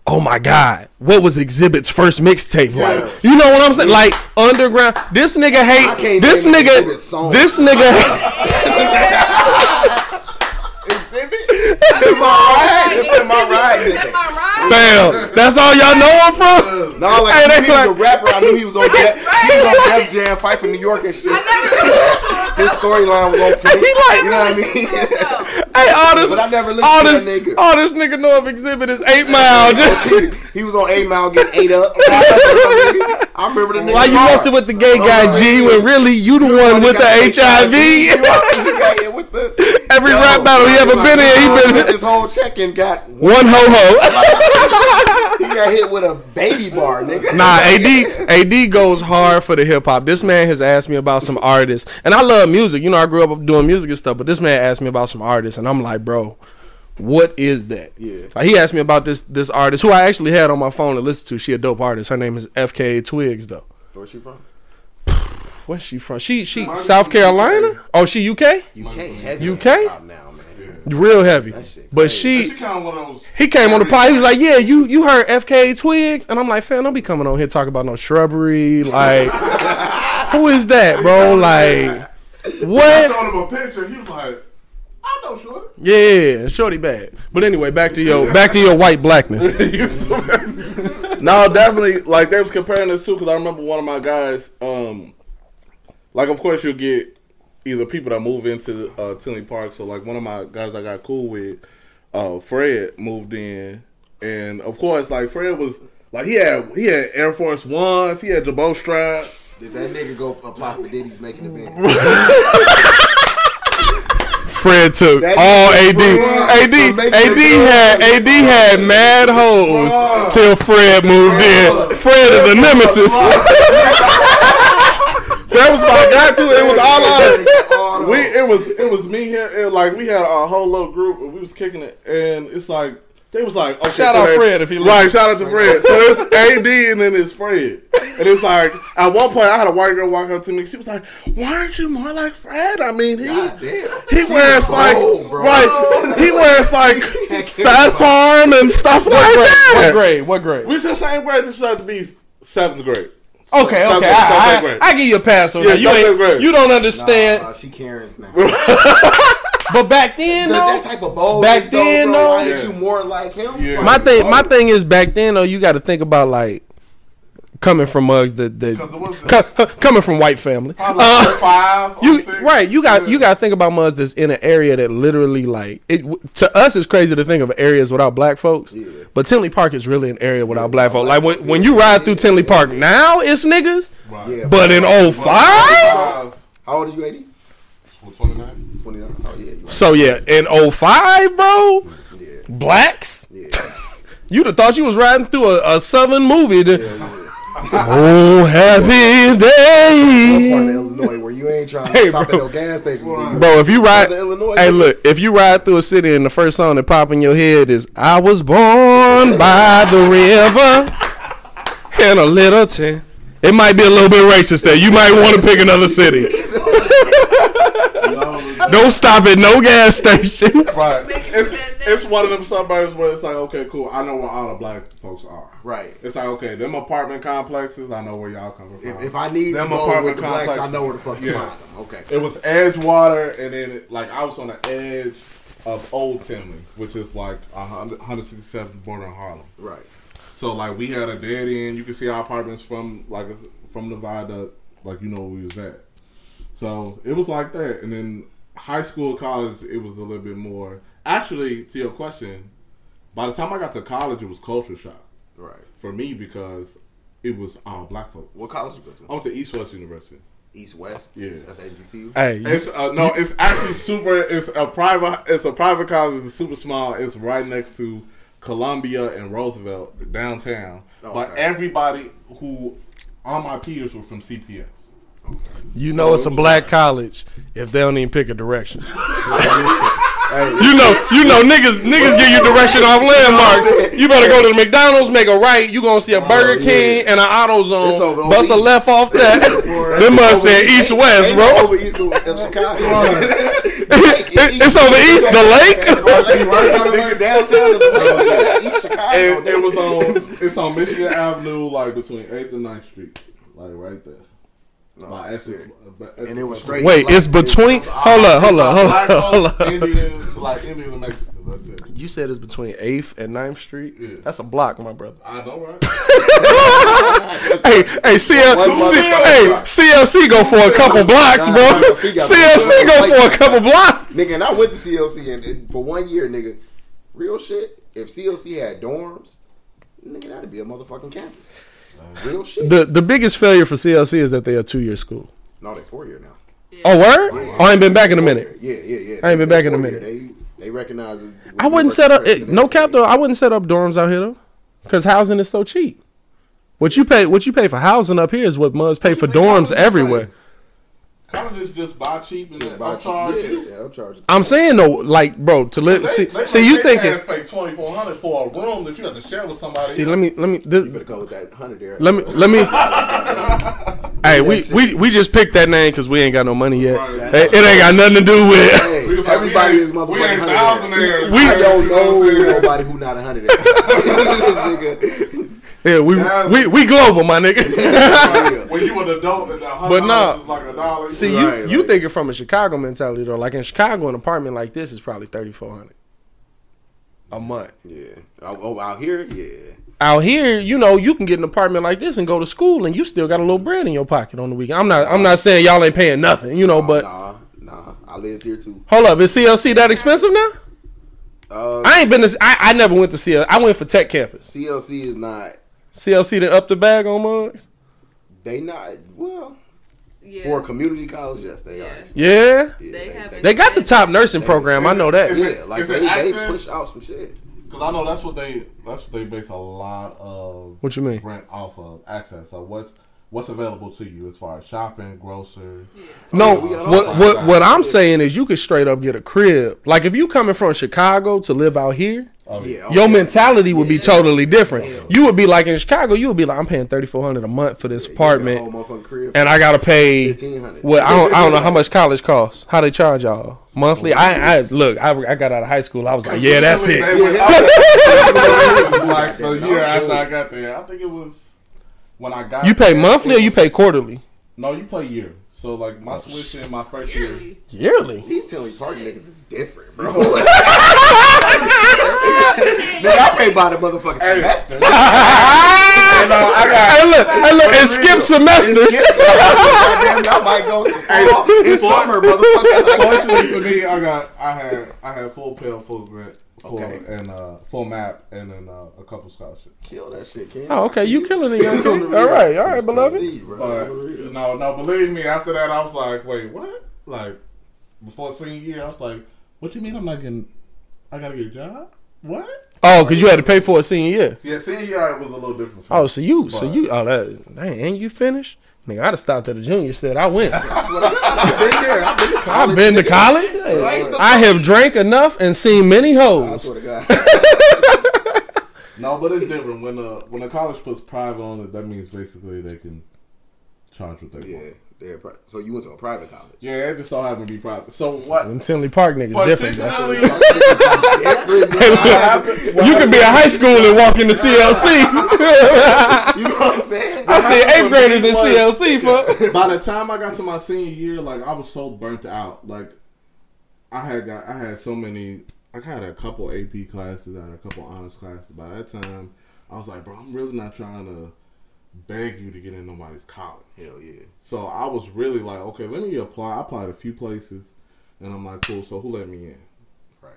oh my god, what was Xzibit's first mixtape like? You know what I'm saying? Like underground. This nigga hate. can't This nigga. Xzibit's song. This nigga. Xzibit? Am I right? Am I right? Am nigga? I right? Fam, that's all y'all know him from. No, like Hey, I they knew he was a rapper. I knew he was on Def, he was on Def Jam, fight for New York and shit. His storyline was on point. He like- you know what I mean? Hey, all this, But I never listened all to this, that nigga. all this nigga know of Xzibit is Eight Mile. Just he, he was on Eight Mile getting ate up. I remember the nigga. why you hard. messing with the gay guy Oh, G when really you the one with the HIV? He got hit with the Every Yo, rap battle he ever been in, he with been This whole check-in got one ho ho. He got hit with a baby bar, nigga. Nah, AD AD goes hard for the hip hop. This man has asked me about some artists, and I love music. You know, I grew up doing music and stuff, but this man asked me about some artists, and I'm like, bro, What is that? Yeah. Like, he asked me about this this artist who I actually had on my phone to listen to. She a dope artist. Her name is FKA Twigs though. Where's she from? Where's she from? She she South Carolina? Oh, she UK? UK. UK? Hip-hop now, man. Real heavy. That shit But crazy. she She kind of one of those. he came on the pod. He was like, "Yeah, you you heard FK Twigs?" And I'm like, "Fam, don't be coming on here talking about no shrubbery. Like, who is that, bro? Like, what?" I what? showed him a picture. He was like, I know Shorty. Yeah, shorty bad. But anyway, back to your back to your white blackness. no, definitely. Like they was comparing this too, because I remember one of my guys. Um, like of course you'll get either people that move into uh, Tinley Park. So like one of my guys I got cool with, uh, Fred moved in, and of course like Fred was like he had he had Air Force Ones, he had Jabot straps. Did that nigga go apply for Diddy's making the band? Fred took That all nigga AD. AD AD had. AD had mad hoes till Fred moved in. Fred is a nemesis. Fred was my guy too. It was all us. All we it was it was me here and like we had a whole little group and we was kicking it and it's like they was like okay, Shout so out there's- Fred if he right listens. shout out to Fred so it's AD and then it's Fred and it's like at one point I had a white girl walk up to me she was like why aren't you more like Fred I mean he he wears cold, like bro. right he wears like Phat Farm and stuff like What that What grade? What grade? we said same grade this had to be seventh grade Okay, Seventh- okay. seventh I, grade. I, I give you a pass on Yeah, that. You ain't, you don't understand. Nah, she Karen's now. But back then, that, though, that type of bold. Back then, though, though- why ain't you more like him? Yeah. my thing, my thing is back then though. You got to think about like coming from mugs that that 'Cause it was- co- coming from white family. Probably Uh, like 05, you 06. right? You got Yeah. you got to think about mugs that's in an area that literally like it. To us, it's crazy to think of areas without black folks. Yeah. But Tinley Park is really an area without Yeah, black folks. Like when when you ride through Yeah, Tinley yeah, Park yeah. now, it's niggas. Right. Yeah, But in 05? How old are you, 80? 29. 29. Oh, yeah. Right. So yeah, in 05, bro, Yeah. blacks. Yeah. You'd have thought you was riding through a, a southern movie. To, yeah, yeah. Oh, happy One part of day. Illinois where you ain't trying to Hey, stop bro. at no gas stations. Bro, Bro, if you ride, Illinois, hey, look, if you ride through a city and the first song that pop in your head is "I was born by the river in a little town," it might be a little bit racist there. You might want to pick another city. Don't stop at no gas station. Right. It's, one of them suburbs where it's like, okay, cool. I know where all the black folks are. Right. It's like, okay, them apartment complexes, I know where y'all coming from. If, if I need to Them go apartment with the blacks, I know where the fuck to Yeah. find them. Okay. It was Edgewater, and then, it, like, I was on the edge of Old Tinley, which is like a hundred- 167th border in Harlem. Right. So, like, we had a dead end. You could see our apartments from, like, from the viaduct, like, you know where we was at. So, it was like that. And then high school, college, it was a little bit more. Actually, to your question, by the time I got to college, it was culture shock Right. for me because it was all black folk. What college you go to? I went to East West University. East West. Yeah. That's HBCU. Hey, you- It's uh, no, it's actually super. It's a private. It's a private college. It's super small. It's right next to Columbia and Roosevelt downtown. Oh, But okay. everybody who all my peers were from CPS. You know it's a black college if they don't even pick a direction. You know, you know, niggas, niggas give you direction off landmarks. You better go to the McDonald's, make a right. You gonna see a Burger Oh, yeah. King and an auto It's zone. over- over Bust a left off that. Them must say east west, Ain't bro. Over east of of Chicago. It's over east, the lake. Nigga, downtown is the lake. East Chicago. And it was on. It's on Michigan Avenue, like between Eighth and 9th Street, like right there. No, By Essex, shit. by And it was straight. Wait, it's between. niggas. Hold up, hold up, on hold up, hold folks, up. Indians, like Indians and Mexicans. That's it. You said it's between Eighth and 9th Street. Yeah. That's a block, my brother. I know, right? Hey, hey, CL, One C, motherfucker hey. CLC go for a couple blocks, bro. CLC go for a couple blocks. Nigga, and I went to CLC and, and for one year, nigga, real shit. If CLC had dorms, nigga, that'd be a motherfucking campus. Real shit. The the biggest failure for CLC is that they're two year school. no, they four year now. Oh, word? Oh, I ain't been back in a minute. Yeah, yeah, yeah. I ain't been back in a four year. minute. They they recognize. it. I wouldn't set up it, no cap though. I wouldn't set up dorms out here though, because housing is so cheap. What you pay, what you pay for housing up here is what mugs pay for dorms everywhere. dorms colleges everywhere. Colleges just buy cheap and Just then buy upcharge cheap. you. Yeah, yeah, upcharge. I'm saying though, like, bro, to live. They, See, they see, make you their thinking? pay twenty four hundred for a room that you have to share with somebody. See, let me, let me, this, You better go with that hundred there. let me, let me. Hey, we, we we just picked that name because we ain't got no money yet. Right. It, it ain't got nothing to do with. Hey, We was like, everybody we is motherfucking hundred. thousandaires. We- I don't know what I'm know saying? nobody who not a hundred. Nigga. Yeah, we we we global, my nigga. when you an adult and a hundred But nah. like a dollar. See, you you Right, you right. thinking from a Chicago mentality though. Like in Chicago, an apartment like this is probably thirty four hundred a month. Yeah. Oh, out here, yeah. Out here, you know, you can get an apartment like this and go to school, and you still got a little bread in your pocket on the weekend. I'm not I'm not saying y'all ain't paying nothing, you know, but nah, nah. I lived here too. hold up, is CLC that expensive now? Uh, I ain't been to. I, I never went to CLC. I went for Tech Campus. CLC is not. CLC to up the bag on mugs. They not well Yeah. for a community college. Yes, they Yeah. are. expensive. Yeah, Yeah, They have they got the top nursing program. I know that. it- Yeah, like they, they push out some shit. Because I know that's what they that's what they base a lot of What you mean? rent off of access. So what's what's available to you as far as shopping, grocery. No, we got all what what of what. I'm saying is you could straight up get a crib. Like if you coming from Chicago to live out here, Oh, Yeah, your yeah. mentality would be totally different. You would be like in Chicago, you would be like, I'm paying thirty four hundred a month for this You get a whole apartment, crib and I gotta pay. What I don't I don't know how much college costs. How they charge y'all monthly? I I look I, I got out of high school. I was like, yeah, that's it. like the year after I got there. I think it was when I got You pay there, monthly or you pay quarterly? No, you pay year. So like my tuition my first year. Yearly. Yearly. These Tinley Park niggas is different, bro. Nigga, I pay by the motherfucking semester. And, uh, I got Hey look, hey look, and skip semesters. Goddamn, I might go to fall in summer, motherfucker. Fortunately for me, I got I had I had full Pell, full grant, full Okay. and uh, full map, and then uh, a couple scholarships. Kill that shit, Ken. Oh, okay, you killing it, young On king. the All real. right, all right, beloved. See, bro. But On the real. no, no, believe me. After that, I was like, wait, what? Like before senior year, I was like, what you mean? I'm not getting? I gotta get a job? What? Oh, because you had to pay for a senior year. Yeah, senior year it was a little different. For me. Oh, so you, so you, oh, that, dang, ain't you finished? Nigga, I'd have stopped at the junior. Said I went. I swear to God, I've been there. I've been to college. I've been to nigga. college. Right. I have drank enough and seen many I hoes. swear to God. No, but it's different when uh when a college puts private on it. That means basically they can charge what they yeah, want. They're pri- so you went to a private college. Yeah, it just so happened to be private. So what? Them Tinley Park niggas different. bro. Particularly, Different, nigga. You could be in high school and walk into CLC. You know what I'm saying? I see eighth graders in CLC, fuck. by the time I got to my senior year, like I was so burnt out. Like I had got, I had so many. I had a couple AP classes, I had a couple honors classes. By that time, I was like, bro, I'm really not trying to beg you to get in nobody's college. Hell yeah. So I was really like, okay, let me apply. I applied a few places, and I'm like, cool. So who let me in? Right.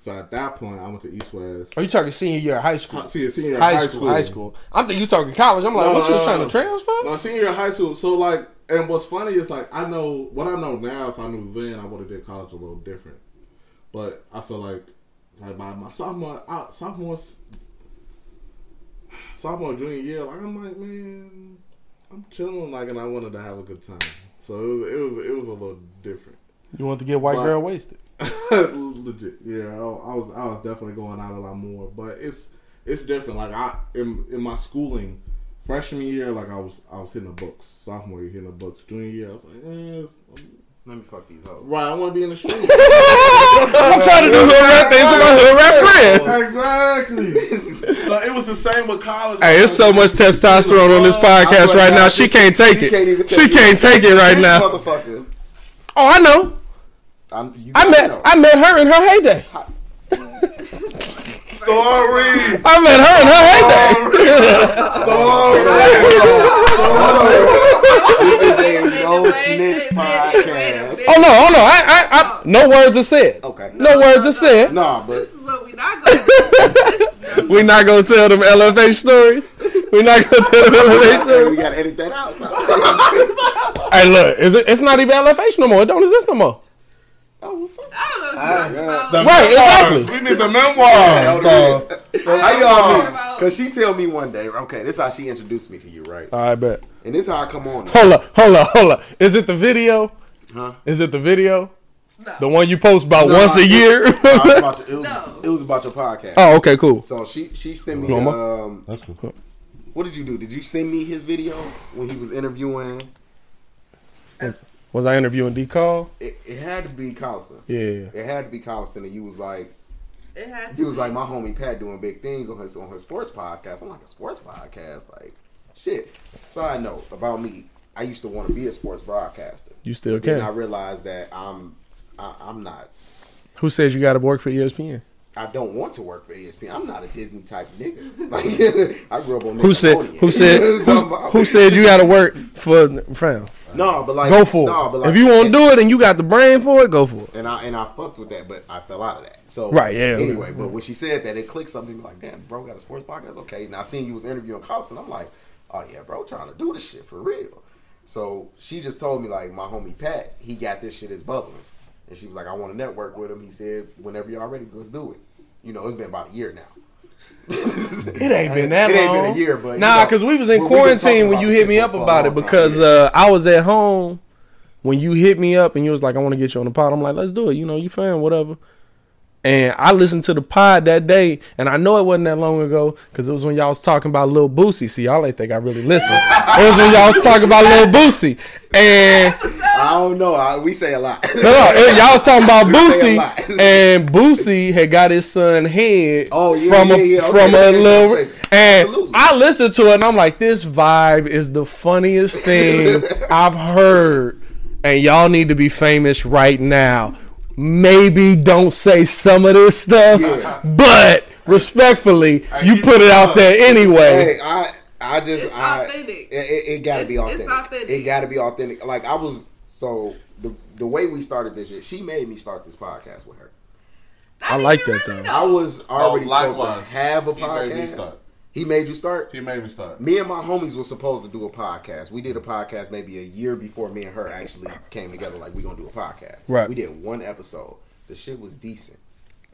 So at that point, I went to East West. Are you talking senior year of high school? See, senior High, high, school, high school. I'm thinking you talking college. I'm like, No, what you no, was trying no. to transfer? No, senior year of high school. So like, and what's funny is like, I know what I know now. If I knew then, I would have did college a little different. But I feel like, like by my sophomore, out sophomore, sophomore junior year, like I'm like, man, I'm chilling, like, and I wanted to have a good time. So it was, it was, it was a little different. You want to get white But- girl wasted? Legit, yeah. I, I was I was definitely going out a lot more, but it's it's different. Like I in in my schooling, freshman year, like I was I was hitting the books. Sophomore year, hitting the books. Junior year, I was like, eh, Let me fuck these hoes. right. I want to be in the street. I'm trying to do hood rap things with my hood rap friends. exactly. so it was the same with college. Hey, it's so much testosterone on this podcast swear right now. She can't take he it. can't even She take can't take it right This now. motherfucker. Oh, I know. I'm, you I met know. I met her in her heyday. Story. I met her in her heyday. This is a no snitch podcast. oh no, oh no, I, I, I, no words are said. Okay. No words are said. Nah, This but is what we not gonna. We not gonna tell them LFA stories. We not gonna tell them LFA we gotta edit that out. So. Hey, look, is it? It's not even LFH no more. It don't exist no more. Oh, well, fuck. I don't know. What you're yeah. talking about. Right, exactly. We need the memoirs. dog. How y'all meet? Cause she tell me one day, okay, this is how she introduced me to you, right? I bet. And this is how I come on. Hold up, hold up, hold up. Is it the video Huh? Is it the video? No. The one you post about No, once I- a year? I was about your- it, was, No. it was about your podcast. oh, okay, cool. So she she sent me. Um, That's cool. what did you do? Did you send me his video when he was interviewing? Was I interviewing D Call? It, it had to be Collison. Yeah. It had to be Collison, and you was like, It had to he was be. like my homie Pat doing big things on his on his sports podcast. I'm like a sports podcast, like shit. Side note about me, I used to want to be a sports broadcaster. You still Then I realized that I'm I, I'm not. Who says you got to work for ESPN? I don't want to work for ESPN. I'm not a Disney type nigga. Like I grew up on Who said? Who said? You know what I'm talking Who, who said you got to work for? Fam, No, but like go for no, it. but like, if you want to do it and you got the brain for it, go for it. and I and I fucked with that, but I fell out of that. So Right, yeah. Anyway, but when she said that, it clicked something like, "Damn, bro, got a sports podcast." Okay, now I seen you was interviewing Carlson. I'm like, "Oh yeah, bro, trying to do this shit for real." So she just told me like, my homie Pat, he got this shit is bubbling, and she was like, "I want to network with him." He said, "Whenever y'all ready, let's do it." You know, it's been about a year now. It ain't been that long. It ain't been a year, but, you nah, know, because we was in we- we been talking quarantine when you hit me up about it because yeah. uh, I was at home when you hit me up and you was like, I want to get you on the pod. I'm like, let's do it. You know, you fan, whatever. And I listened to the pod that day, and I know it wasn't that long ago because it was when y'all was talking about Lil Boosie. See, y'all ain't think I really listened. it was when y'all was talking about Lil Boosie, and I don't know. I, we say a lot. no, no, y'all was talking about You say a Boosie, and Boosie had got his son head Oh, yeah, from a yeah, yeah. Okay, from a a little, conversation. and Absolutely. I listened to it, and I'm like, this vibe is the funniest thing I've heard, and y'all need to be famous right now. Maybe don't say some of this stuff, but respectfully, you put it it out up. there anyway. Hey, I I just It's I, authentic. It, it, it gotta It's- be it's authentic. authentic. It gotta be authentic. Like I was so the the way we started this shit, she made me start this podcast with her. I mean, like that, really though. I was already oh, supposed to Oh, have a He made me podcast. Start. He made you start. He made me start. Me and my homies were supposed to do a podcast. We did a podcast maybe a year before me and her actually came together. Like we're gonna do a podcast. Right. We did one episode. The shit was decent.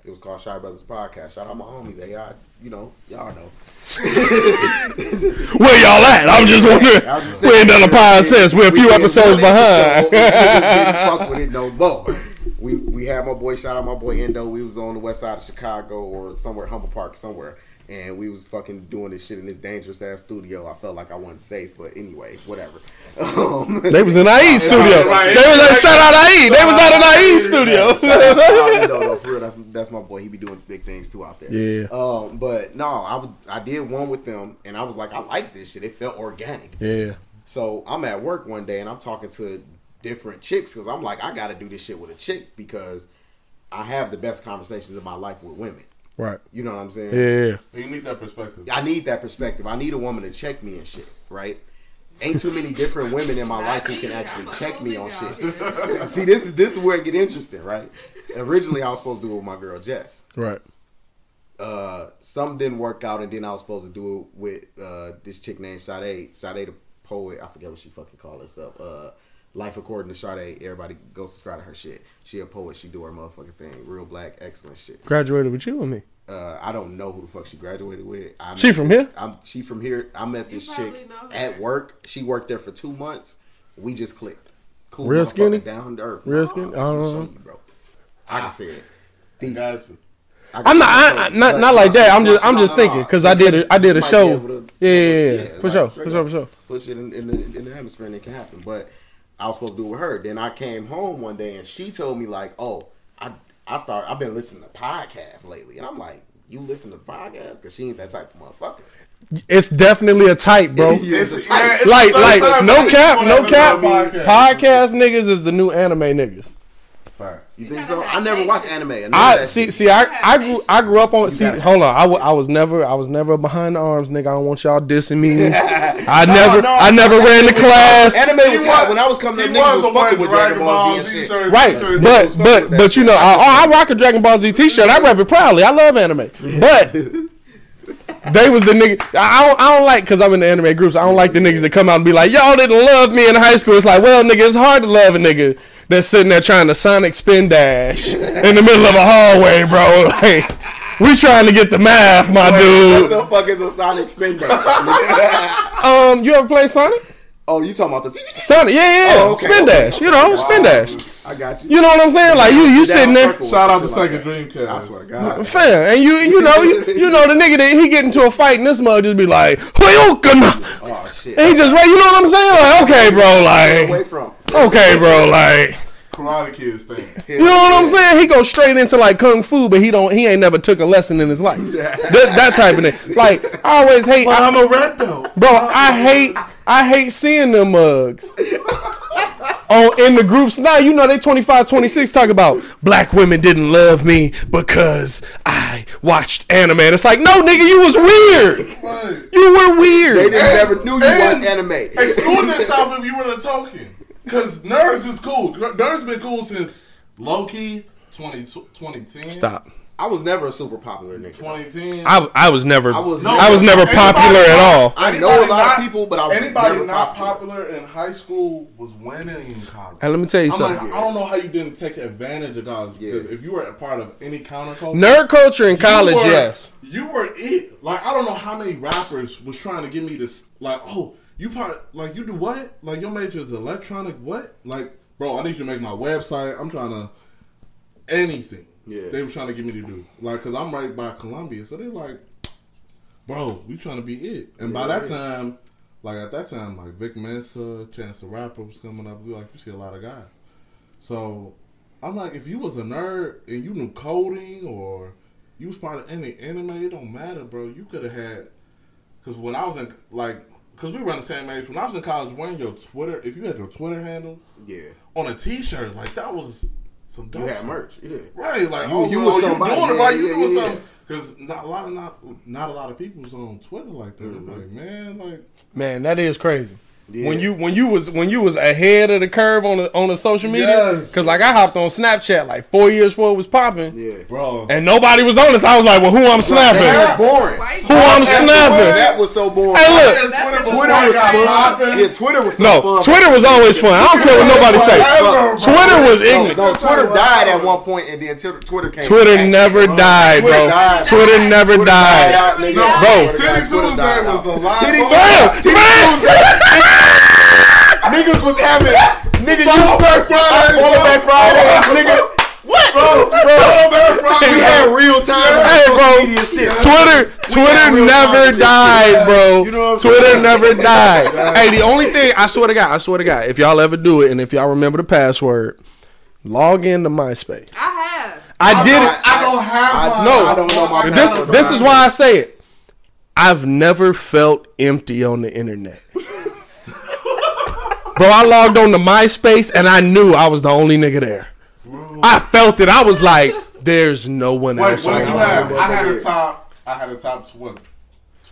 It was called Shy Brothers Podcast. Shout out my homies. They, I, you know, y'all know. Where y'all at? I'm just wondering. I was just We saying, ain't done a pod since. We're a few did episodes one episode, behind. we didn't fuck with it no more. We we had my boy shout out my boy Endo. We was on the west side of Chicago or somewhere Humboldt Park somewhere, and we was fucking doing this shit in this dangerous ass studio. I felt like I wasn't safe, but anyway, whatever. Um, They was in IE studio. right. They was at shout out IE. They was out in IE studio. Out to for real, that's that's my boy. He be doing big things too out there. Yeah. Um, but no, I would I did one with them, and I was like, I like this shit. It felt organic. Yeah. So I'm at work one day and I'm talking to different chicks because I'm like, I got to do this shit with a chick because I have the best conversations in my life with women. Right. You know what I'm saying? Yeah. You need that perspective. I need that perspective. I need a woman to check me and shit, right? Ain't too many different women in my life who can actually check me on shit. See, this is this is where it get interesting, right? Originally, I was supposed to do it with my girl Jess. Right. Uh, some didn't work out, and then I was supposed to do it with uh, this chick named Sade. Sade the poet. I forget what she fucking called herself. Uh, Life according to Sade. Everybody go subscribe to her shit. She a poet. She do her motherfucking thing. Real black, excellent shit. Graduated with you and me. Uh, I don't know who the fuck she graduated with. I She from this- here? I'm, she from here. I met this chick at work. She worked there for two months. We just clicked. Cool Real skinny? down to earth. Real Nah, skinny? let me Uh-huh. show you, bro. I can see it. Decent. Got you. I can I'm not. I. I, not But not like that. I'm just. I'm just no, no. thinking because I did. A, I did a You might be show. to- Yeah, yeah, yeah, yeah. like, For sure. For sure. For sure. Put shit in, in, the, in the atmosphere and it can happen. But I was supposed to do it with her. Then I came home one day and she told me like, "Oh, I I start. I've been listening to podcasts lately." And I'm like, "You listen to podcasts?" Because she ain't that type of motherfucker. It's definitely a type, bro. It's a type. Like, like, no cap, no cap. Podcast niggas is the new anime niggas. Facts. You think so? I never watched anime. I, know I see. shit. See, I, I grew, I grew up on. See, hold on. I, I was never, I was never behind the arms, nigga. I don't want y'all dissing me. I never, no, I never ran the class. Anime was hot when I was coming up. Niggas was was fucking with Dragon Ball Z and shit. t-shirt, Right, t-shirt. but but but you know, I, oh, I rock a Dragon Ball Z T-shirt. I rep it proudly. I love anime, but they was the nigga. I don't, I don't like because I'm in the anime groups. I don't like the niggas that come out and be like, y'all didn't love me in high school. It's like, well, nigga, it's hard to love a nigga that's sitting there trying to Sonic spin dash in the middle of a hallway, bro. Like, we trying to get the math, my What dude. What the fuck is a Sonic Spin Dash? Um, you ever play Sonic? Oh, you talking about the? Son, yeah, yeah, yeah. Oh, okay, spin okay, dash. You know, spin dash. I got you. You know what I'm saying? Like you, you sitting there. Shout out to some shit Sega like. Dreamcast. I swear to God. Fair, and you you know you, you know the nigga that he get into a fight and this mug just be like, "Hoyokana," Oh shit. and he just right. You know what I'm saying? Like, okay, bro, Like, away like, from. okay, bro, like, Karate Kids thing. you know what I'm saying? He goes straight into like kung fu, but he don't. He ain't never took a lesson in his life. that, that type of thing. Like, I always hate. But I, I'm a red belt. bro, I hate. I hate seeing them mugs. On oh, in the groups now, you know they 25, 26 talk about black women didn't love me because I watched anime. And it's like, no, nigga, you was weird. Right. You were weird. They didn't never knew you and- watched anime. Excluding yourself if you were the token. Because nerds is cool. Nerds been cool since low key 20, 2010. Stop. I was never a super popular nigga. 2010. I, I was never I was I was never Anybody popular at all. I know a anybody lot of people, but I was anybody never not popular. popular in high school was winning in college. And let me tell you I'm something. like, I don't know how you didn't take advantage of college. Because Yeah. if you were a part of any counterculture, Nerd culture in you college, were- yes. you were it. Like I don't know how many rappers was trying to give me this. Like, oh, you part like you do what? Like your major is electronic what? Like, bro, I need you to make my website. I'm trying to anything. Yeah. they were trying to get me to do. Like, cause I'm right by Columbia, so they're like, bro, we trying to be it. And by that time, like at that time, like Vic Mensa, Chance the Rapper was coming up. We like you see a lot of guys. So I'm like, if you was a nerd and you knew coding or you was part of any anime, it don't matter, bro. You could have had, cause when I was in like, cause we were the same age. When I was in college, wearing your Twitter, if you had your Twitter handle Yeah. on a T-shirt, like that was some dope. You had merch. Yeah. Right, like You- oh, you you, was oh, somebody, you doing it yeah, right, you yeah, doing yeah, something. Because not a lot of not not a lot of people was on Twitter like that. Mm-hmm. Like man, like Man, that is crazy. Yeah. When you when you was when you was ahead of the curve on the on the social media, Yes. because like I hopped on Snapchat like four years before it was popping, Yeah. bro, and nobody was on this. I was like, well, who I'm snapping? That was boring. Who I'm snapping? That was so boring. Hey, look. And Twitter, Twitter was got fun. popping, Yeah, Twitter was so No, fun. Twitter was always fun. I don't care what nobody says. Twitter was No, ignorant. no, Twitter died at one point, and then Twitter Twitter came. Twitter back. never died, Twitter bro. died. Twitter never Twitter died. out. No, Bro. Titty Tuesday was out. a lot. Titty of- Damn, Titty man. Niggas was having nigga you Follow Back thirsty. I Fridays, follow bro. back Fridays, nigga. What? Follow Back Friday. We had real time Hey, bro. media shit. Twitter, Twitter never died, bro. You know what Twitter saying? never died. hey, the only thing I swear to God, I swear to God, if y'all ever do it, and if y'all remember the password, log into MySpace. I have. I did it. I don't have I- my. No, I don't know my I This password. this is why I say it. I've never felt empty on the internet. Bro, I logged on to MySpace and I knew I was the only nigga there. I felt it. I was like, there's no one Wait, else what did you have? I had a top. I had a top what?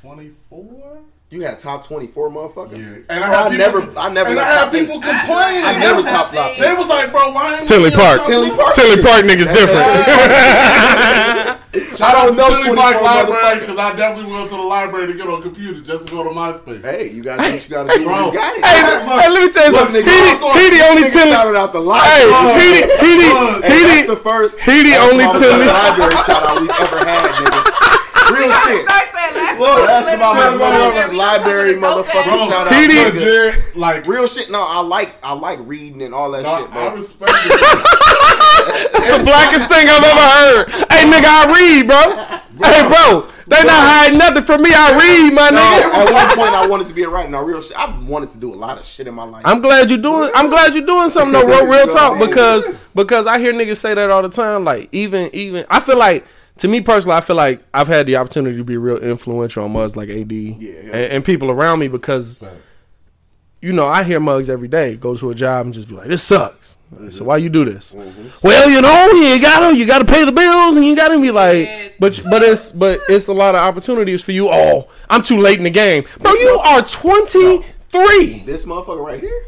Twenty four. You had top twenty four motherfuckers. Yeah, and I, I had people, never, I never. and I had top eight. people complaining. I never They- top top. They was like, bro, why Tilly Park. Tilly Park. Tilly Park niggas different. Shout out don't know Tinley 24 Park Library because I definitely went to the library to get on a computer just to go to MySpace. Hey, you gotta do what you gotta do. Bro. You got it. hey, hey, let me tell you Look, something. nigga, He, also- the- he the only Nigga Tilly. shouted out the Hey, library. he the, he the, Hey, he that's the, the first. he the only my Tilly. library shout out we ever had, nigga. Real shit. Start that last Look, one. that's Let about it my go. motherfucking library Dope ass. motherfucking Bro, shout out. He nigga. did- like, Real shit. No, I like I like reading and all that no, shit, I bro. respect it. That's the blackest thing I've ever heard. Hey, nigga, I read, bro. Hey, bro, they not hiding nothing from me. I read, my No, nigga. at one point I wanted to be a writer. No, real shit. I wanted to do a lot of shit in my life. I'm glad you're doing. I'm glad you're doing something though. Real, real talk, because because I hear niggas say that all the time. Like even even I feel like to me personally, I feel like I've had the opportunity to be real influential on mugs like AD yeah. And, and people around me because you know I hear mugs every day go to a job and just be like, this sucks. Mm-hmm. So why you do this? Mm-hmm. Well, you know, you gotta you gotta pay the bills and you gotta be like, Yeah. but but it's but it's a lot of opportunities for you. Oh, I'm too late in the game, bro. You are 23. this motherfucker right here,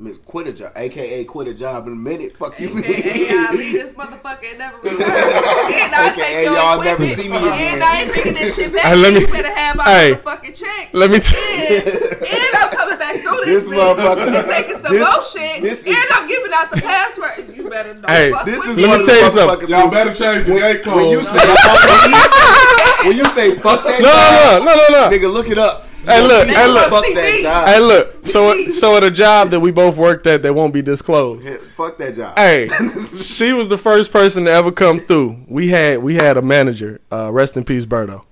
Miss quit a job, aka quit a job in a minute. Fuck you, Hey, I leave this motherfucker and never return. And I AKA take y'all never equipment. see me again. And I ain't bringing this shit back. Hey, let me- you better have my hey. motherfucking check. Let me. T- and, and I'm coming back through This this, motherfucker- bitch and taking some this- more shit. this is- and I'm giving out the passwords. You better know. Hey, fuck This is. Let me tell you the something. Y'all better change the gate code. When you say when you say, when you say fuck that no, no, no, no, no. nigga, look it up. Hey, look, hey, look, Fuck that job. hey, look. So, so at a job that we both worked at that won't be disclosed. Yeah, Fuck that job. Hey, she was the first person to ever come through. We had we had a manager. Uh, rest in peace, Berto.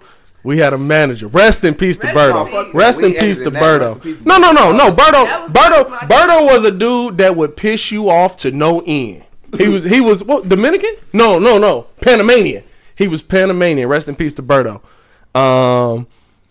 We had a manager. Rest in peace to Rest Berto. in peace. Rest in peace to that. Berto. in peace to No, no, no, no. That Berto, was- Berto, was Berto was a dude that would piss you off to no end. He was he was what Dominican? No, no, no. Panamanian. He was Panamanian. Rest in peace to Berto. Um,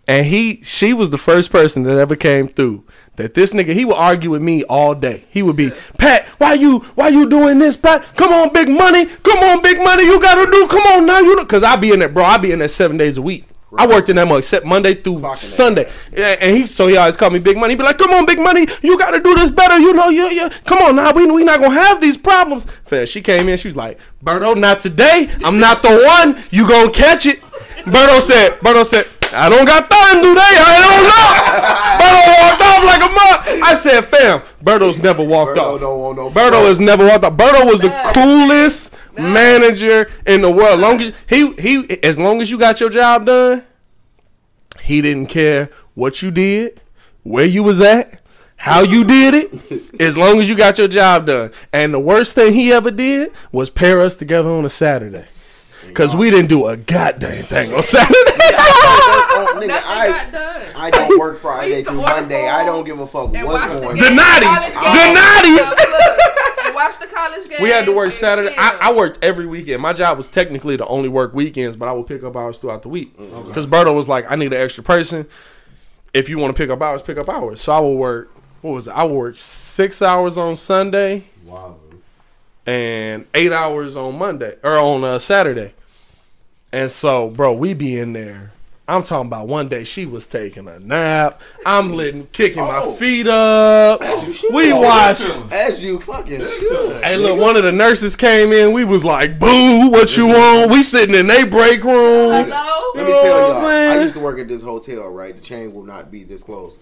and he she was the first person that ever came through. That this nigga he would argue with me all day. He would be Pat, why you why you doing this, Pat? Come on, big money. Come on, big money. You gotta do. Come on now, you know? because I be in there, bro. I be in there seven days a week. I worked in that mug except Monday through Clocking Sunday. Yeah, and he so he always called me Big Money. He be like, "Come on, Big Money, you got to do this better. You know, you you come on now. We we not gonna have these problems." Fam, she came in. She was like, "Berto, not today. I'm not the one. You gonna catch it." Berto said. Berto said. I don't got time today. I don't know. Berto walked off like a mug. I said, "Fam, Berto's never walked Berto off. don't want no Berto smoke. has never walked off. Berto was the Nah. coolest Nah. manager in the world. Long as he he as long as you got your job done, he didn't care what you did, where you was at, how you did it, as long as you got your job done. And the worst thing he ever did was pair us together on a Saturday. Cause we didn't do a goddamn thing on Saturday. Nigga, Nothing I, got done. I don't work Friday through Monday. I don't give a fuck and what's going the The on. games, Natties. college The games. Natties. Look, and watch the college game. we had to work Saturday. I, I worked every weekend. My job was technically to only work weekends, but I would pick up hours throughout the week. Because Berto was like, I need an extra person. If you want to pick up hours, pick up hours. So I would work. What was it? I would work six hours on Sunday Wowzers. and eight hours on Monday or on uh, Saturday. And so, bro, we be in there. I'm talking about one day she was taking a nap. I'm letting, kicking my Oh. feet up. As you should. We Oh, watch. As you fucking should. Hey, look, one of the nurses came in. We was like, "Boo, what you want?" We sitting in their break room. Hello? Let me You know tell what I'm y'all, I used to work at this hotel, right? The chain will not be disclosed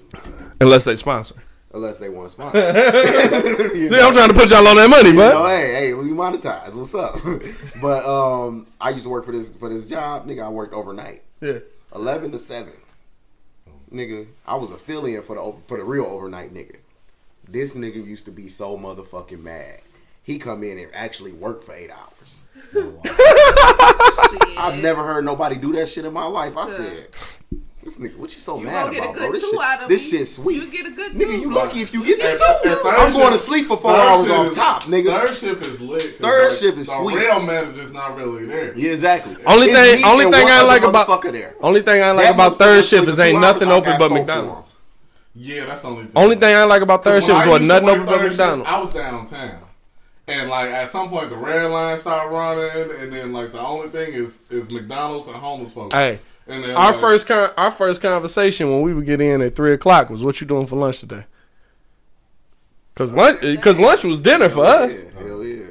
Unless they sponsor. unless they want to sponsor. You See, I'm trying to put y'all on that money, You know, but hey, hey, we monetize. What's up? but um, I used to work for this for this job, nigga. I worked overnight, yeah. Eleven to seven, nigga. I was a fill-in for the for the real overnight nigga. This nigga used to be so motherfucking mad. He come in and actually work for eight hours. I've never heard nobody do that shit in my life. I said, "This nigga, what you so You mad gonna get a about, good bro? This two shit, out of this me. shit sweet, You get a good nigga. You lucky if you get the And two. third I'm going to sleep for four third hours shift off is- top, nigga. Third shift is lit. 'cause, Third like, shift is sweet. the sweet. real manager's not really there. Yeah, exactly. Only It's thing- only thing I like about- motherfucker there. Only thing I like That about third sleep shift is ain't nothing open but McDonald's. Yeah, that's the only thing. Only thing I like about third When shift is what nothing open but McDonald's. I was downtown. And like at some point the red line started running and then like the only thing is is McDonald's and homeless folks. Hey, And then our like, first con- our first conversation when we would get in at three o'clock was, "What you doing for lunch today?" Cause uh, lunch, cause lunch was dinner for us. Yeah, hell yeah.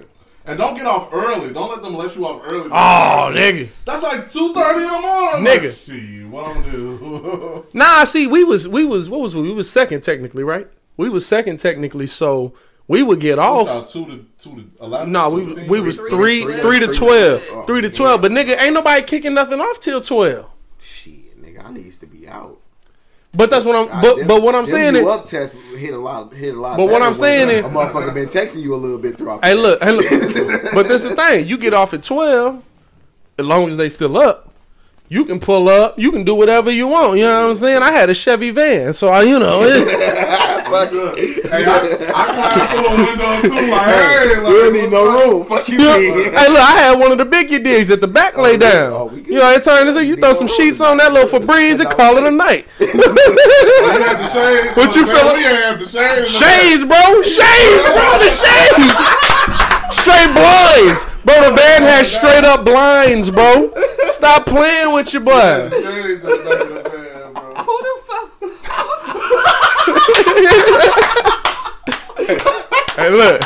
and don't get off early. Don't let them let you off early. Oh, nigga. That's like two thirty in the morning. Nigga. Like, Shit, what I'm gonna do? Nah, see, we was we was what was we? We was second technically, right? We was second technically, so we would get off. About two to two to eleven. No, two we to was 10? we was Three to three twelve. Oh, three to Three to twelve, twelve. three to Oh, twelve. yeah. But nigga, ain't nobody kicking nothing off till twelve. Shit, nigga, I needs to be out. But that's what I'm. But them- but what I'm saying is, up hit a lot, hit a lot. But what I'm saying uh, a motherfucker been texting you a little bit throughout. hey look, hey look. but this the thing, you get off at twelve, as long as they still up. You can pull up. You can do whatever you want. You know what I'm saying? I had a Chevy van, so I, you know, it, Hey, I, I climbed through a window too. Like, hey, like, we don't need no what's up? room. Fuck you, Yeah. mean? Hey, look, I had one of the biggie digs at the back oh, lay down. oh, we good. you know, it turned into you throw some sheets on that little Febreze and call it a night. You had the shade. What you Man, feeling? We had the shade. Shades, bro. Shades, bro. The shades. Straight blinds. Bro, the van had straight up blinds, bro. Stop playing with your back. boy. Shades in the back of the van, bro. Who the fuck? Hey, look.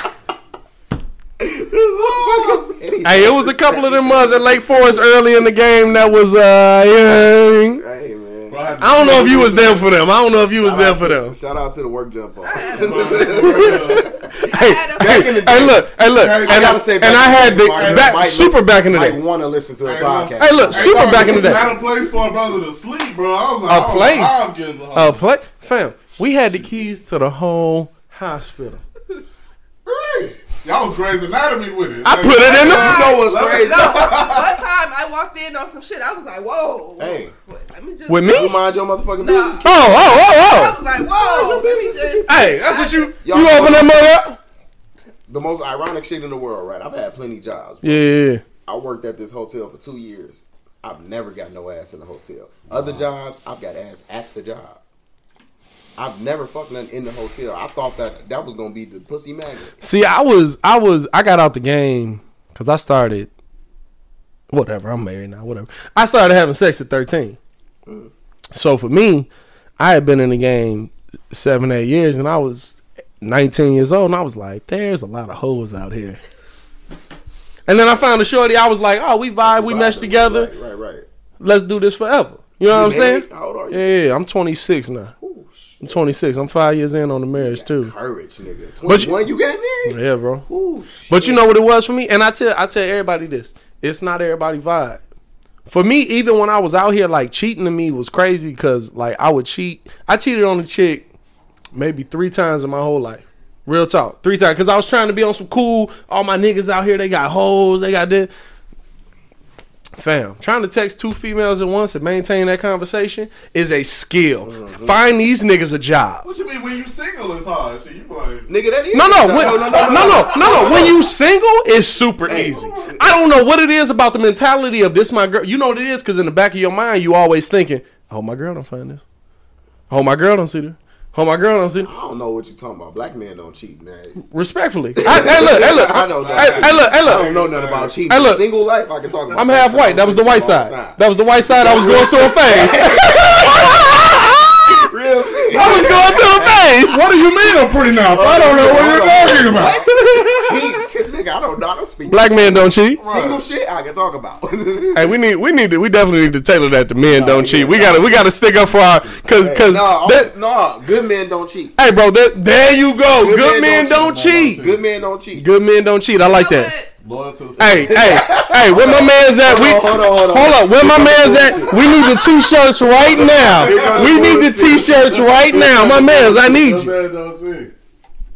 Hey, it was a couple of them months at Lake Forest early in the game that was, uh, yeah. Hey man. Bro, had to- I don't know if you was there for them. I don't know if you was Shout there for to- them. Shout out to the work jump offs. Bro, Hey, hey, hey, look, hey, look, I and I I, gotta say, and I had the back, super back in the I day. want to listen to the Hey, podcast. Hey, look, super dog, back in the day. Not a place for a brother to sleep, bro. I was like, A I don't know place. I'm getting home. play, fam. We had the keys to the whole hospital. Y'all was Grey's Anatomy with it. I put it in the. You know what's crazy? No, one time I walked in on some shit. I was like, whoa. Hey. Wait, let me just. With You me? mind your motherfucking Nah. business? Oh, oh, oh, oh. I was like, whoa. Let me just. Hey, that's what you. Y'all You open that mother up? The most ironic shit in the world, right? I've had plenty jobs. Yeah, yeah, yeah. I worked at this hotel for two years. I've never got no ass in the hotel. Other jobs, I've got ass at the job. I've never fucked nothing in the hotel. I thought that that was gonna be the pussy magnet. See, I was, I was, I got out the game because I started. Whatever, I'm married now. Whatever. I started having sex at 13. Mm. So for me, I had been in the game seven, eight years, and I was 19 years old, and I was like, "There's a lot of hoes out here." And then I found a shorty. I was like, "Oh, we vibe, we mesh together. Right, right, right. Let's do this forever." You know what I'm You saying? married? How old are you? Yeah, yeah, I'm 26 now. I'm 26. I'm five years in on the marriage too. Courage, nigga. But you- 21, you, got married? Yeah, bro. Ooh, But you know what it was for me, and I tell I tell everybody this: it's not everybody vibe. For me, even when I was out here, like cheating to me was crazy because like I would cheat. I cheated on a chick maybe three times in my whole life. Real talk, three times because I was trying to be on some cool. All my niggas out here, they got hoes, they got this. Fam, trying to text two females at once and maintain that conversation is a skill. Mm-hmm. Find these niggas a job. What you mean when you single it's hard? So you be like, Nigga, that is. No, no, no, when, no, no, no, no, no, When you single, it's super easy. I don't know what it is about the mentality of this my girl. You know what it is because in the back of your mind, you always thinking, "Oh, my girl don't find this. Oh, my girl don't see this. Oh, my girl don't see. I don't know what you're talking about. Black men don't cheat, man. Respectfully, I, hey, look, hey, look, I know hey, that. hey, look, hey, I don't know nothing about cheating. Hey, look. Single life, I can talk about. I'm half white. That was the white side. That was the white side. I was going through a phase. Real shit. I was going through a phase. what do you mean I'm pretty now? I don't know what you're talking about. Cheat, nigga. I don't know. I don't speak. Black men don't cheat. Single shit, I can talk about. Hey, we need, we need to, we definitely need to tailor that to men don't cheat. We gotta, we gotta stick up for our, cause, cause, no, that- no, good men don't cheat. hey, bro, that, there you go. Good, Good men, men don't, don't cheat. Good men don't cheat. Good men don't cheat. I like You know that. What? Loyal to the Hey, hey, hey, where my man's at? We, Hold on, hold on, hold on. where my man's at? We need the t-shirts right now. We need the t-shirts right now. My man's, I need Good you. man don't cheat.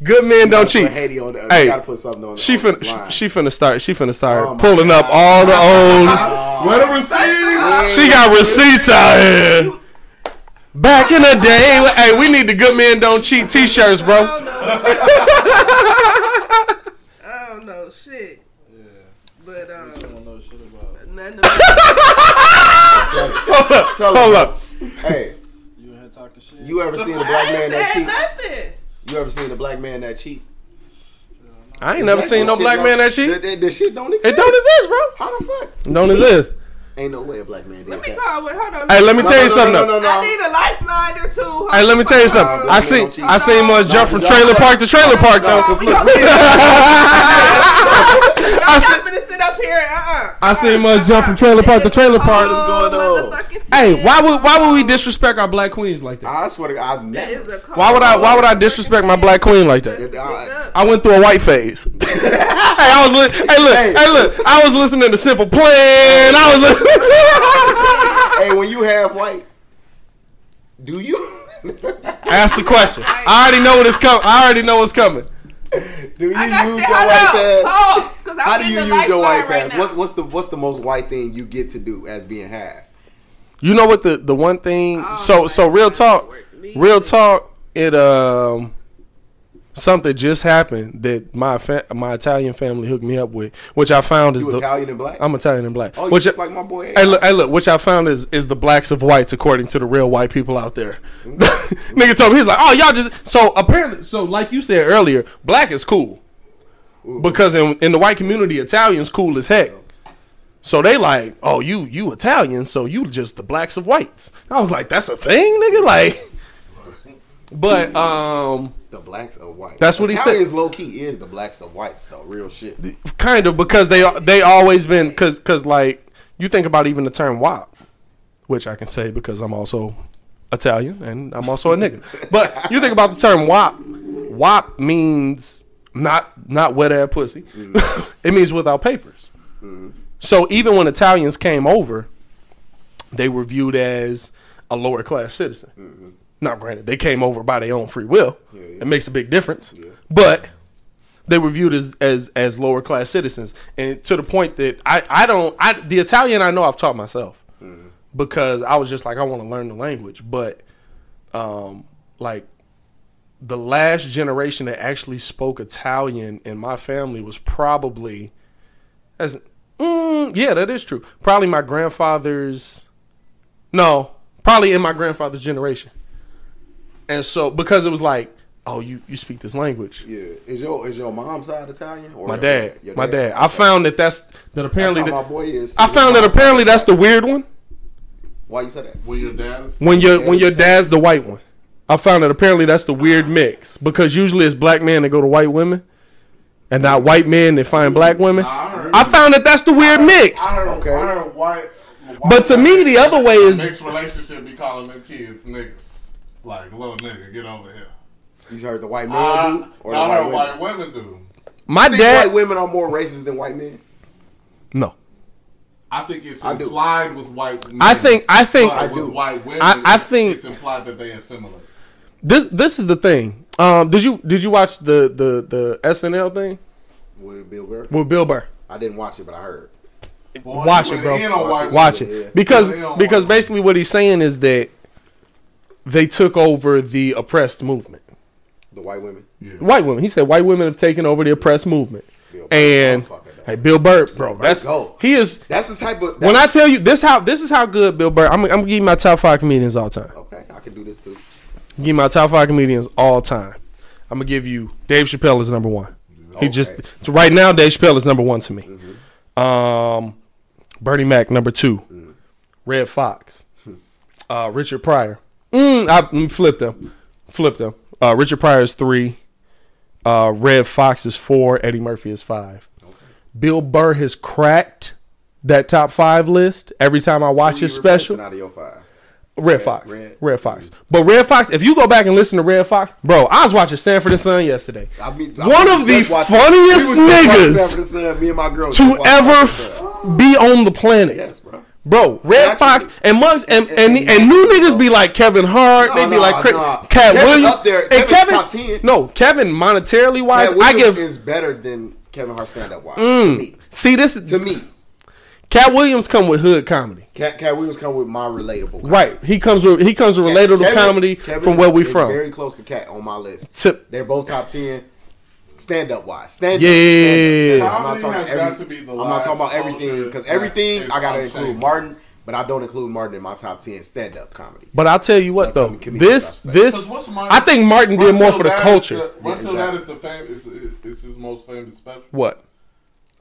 Good men don't cheat. Put Haiti on the, Hey, gotta put something on. She on the finna, line. she finna start. She finna start Oh my pulling up all the old. Where the receipt? She got receipts out here. Back in the day, hey, we need the good men don't cheat t-shirts, I bro. don't know. I don't know shit. But um, nothing about Tell Hold her, up. Hey, You in here talking shit? you ever seen a I black man ain't that said cheat? nothing. You ever seen a black man that cheat? I ain't never seen no Shit black don't- man that cheat. The, the, the shit don't exist. It don't exist, bro. How the fuck? Don't exist. Ain't no way a black man did Let me that. call with. Hold on. Hey, let me No, tell no, you no, something. no, though. no, no, I need a lifeline or two. Hey, let me tell you something. I on, seen don't cheat. I seen much jump from trailer park to trailer park though. Y'all I not finna sit up here. Uh-uh. I seen much jump from trailer park to trailer park. What's going oh, on? Hey, why would why would we disrespect our black queens like that? I swear to God, I've never. Why would I why would I disrespect my black queen like that? I- I went through a white phase. hey, I was li- hey look Hey. hey look I was listening to Simple Plan. I was li- hey, when you have white, do you? ask the question. I already know what is coming. I already know what's coming. do you use your white pass? on. Pause. How do you use your white pass? now. What's what's the what's the most white thing you get to do as being half? You know what the the one thing Oh, so so real talk real talk it um something just happened that my fa- my Italian family hooked me up with which I found is You the Italian and black? I'm Italian and black oh, you which just like my boy. Hey look, hey look, which I found is is the blacks of whites according to the real white people out there. Nigga told me he's like, oh y'all just so apparently so like you said earlier, black is cool because in in the white community, Italians cool as heck. So they like, oh you you Italian, so you just the blacks of whites. I was like, that's a thing, nigga. Like, but um, the blacks are white. That's what he said. Low key is the blacks of whites though. Real shit. kind of because they they always been because because like you think about even the term WAP, which I can say because I'm also Italian and I'm also a nigga. But you think about the term WAP, WAP means not not wet ass pussy. Mm-hmm. it means without papers. So even when Italians came over, they were viewed as a lower class citizen. Now, granted, they came over by their own free will. Yeah, yeah. It makes a big difference, but they were viewed as, as as lower class citizens, and to the point that I I don't I the Italian I know I've taught myself. Mm-hmm. because I was just like I want to learn the language, but um like the last generation that actually spoke Italian in my family was probably as mm, yeah that is true. Probably my grandfather's no probably in my grandfather's generation and so because it was like oh you you speak this language Yeah, is your is your mom's side Italian? Or my your- dad your my dad I found that that's that That's apparently how that, my boy is. I found that apparently that's the weird one Why you said that? When your dad is when your Yeah, when your it's dad's the white one. I found that apparently that's the weird mix because usually it's black men that go to white women, and not white men that find black women. Nah, I heard- I found that that's the weird mix. I heard, Okay. I heard white. But to me, the other way is mixed relationship be calling them kids niggas. Like little nigga, get over here. You heard the white men I, do, or the white women? white women do. my I think white women are more racist than white men. No, I think it's I do. implied with white men. I think I think but I with do. white women. I- I think- it's implied that they assimilate. this this is the thing. Um, did you did you watch the the the SNL thing With Bill Burr, with Bill Burr? I didn't watch it, but I heard. Boy, Watch it, bro. went in on Watch white it. Yeah. because because basically what he's saying is that they took over the oppressed movement. The white women. Yeah. White women. He said white women have taken over the oppressed movement. Bill And motherfucker, though. hey, Bill Burr, bro, Burr, that's go. he is. That's the type of. When I tell you this, how this is how good Bill Burr. I'm, I'm gonna give you my top five comedians all time. okay, I can do this too. Give you my top five comedians all time. I'm gonna give you Dave Chappelle is number one. He just so right now Dave Chappelle is number one to me. Um, Bernie Mac number 2 Redd Foxx, uh, Richard Pryor. Mm, I let me flip them, flip them. Uh, Richard Pryor is three. Uh, Redd Foxx is four. Eddie Murphy is five. Bill Burr has cracked that top five list every time I watch his special. Out of your five. Redd Foxx. Red. Red, Fox. But Redd Foxx, if you go back and listen to Redd Foxx, bro, I was watching Sanford and Son yesterday. I mean, I One of the funniest we was just watching niggas Sanford and Son, Me and my girl. to ever f- be on the planet. Yes, bro. Bro, Redd Foxx and Mugs and, and, and- and, new niggas be like Kevin Hart, No, they be no, like Chris, no. Katt Kevin Williams. up there. and Kevin, top 10. no, Kevin monetarily wise, I give. is better than Kevin Hart stand up wise. Mm. See, this to me, Katt Williams come with hood comedy. Katt, Katt Williams come with my relatable. comedy. Right, he comes with he comes with Katt- relatable Kevin- comedy Kevin from where we from. Very close to Katt on my list. To- They're both top ten. Stand up wise, stand Yeah. up. stand up, stand up. I'm not talking every, got to be the I'm not talking about everything because everything I gotta include Martin, but I don't include Martin in my top ten stand up comedy. But I'll tell you what Like, though, comedians, this I this Because what's Martin- I think Martin did more for the Until that is culture. the- Yeah, Until exactly. is the fame. Is, is, is his most famous special. What?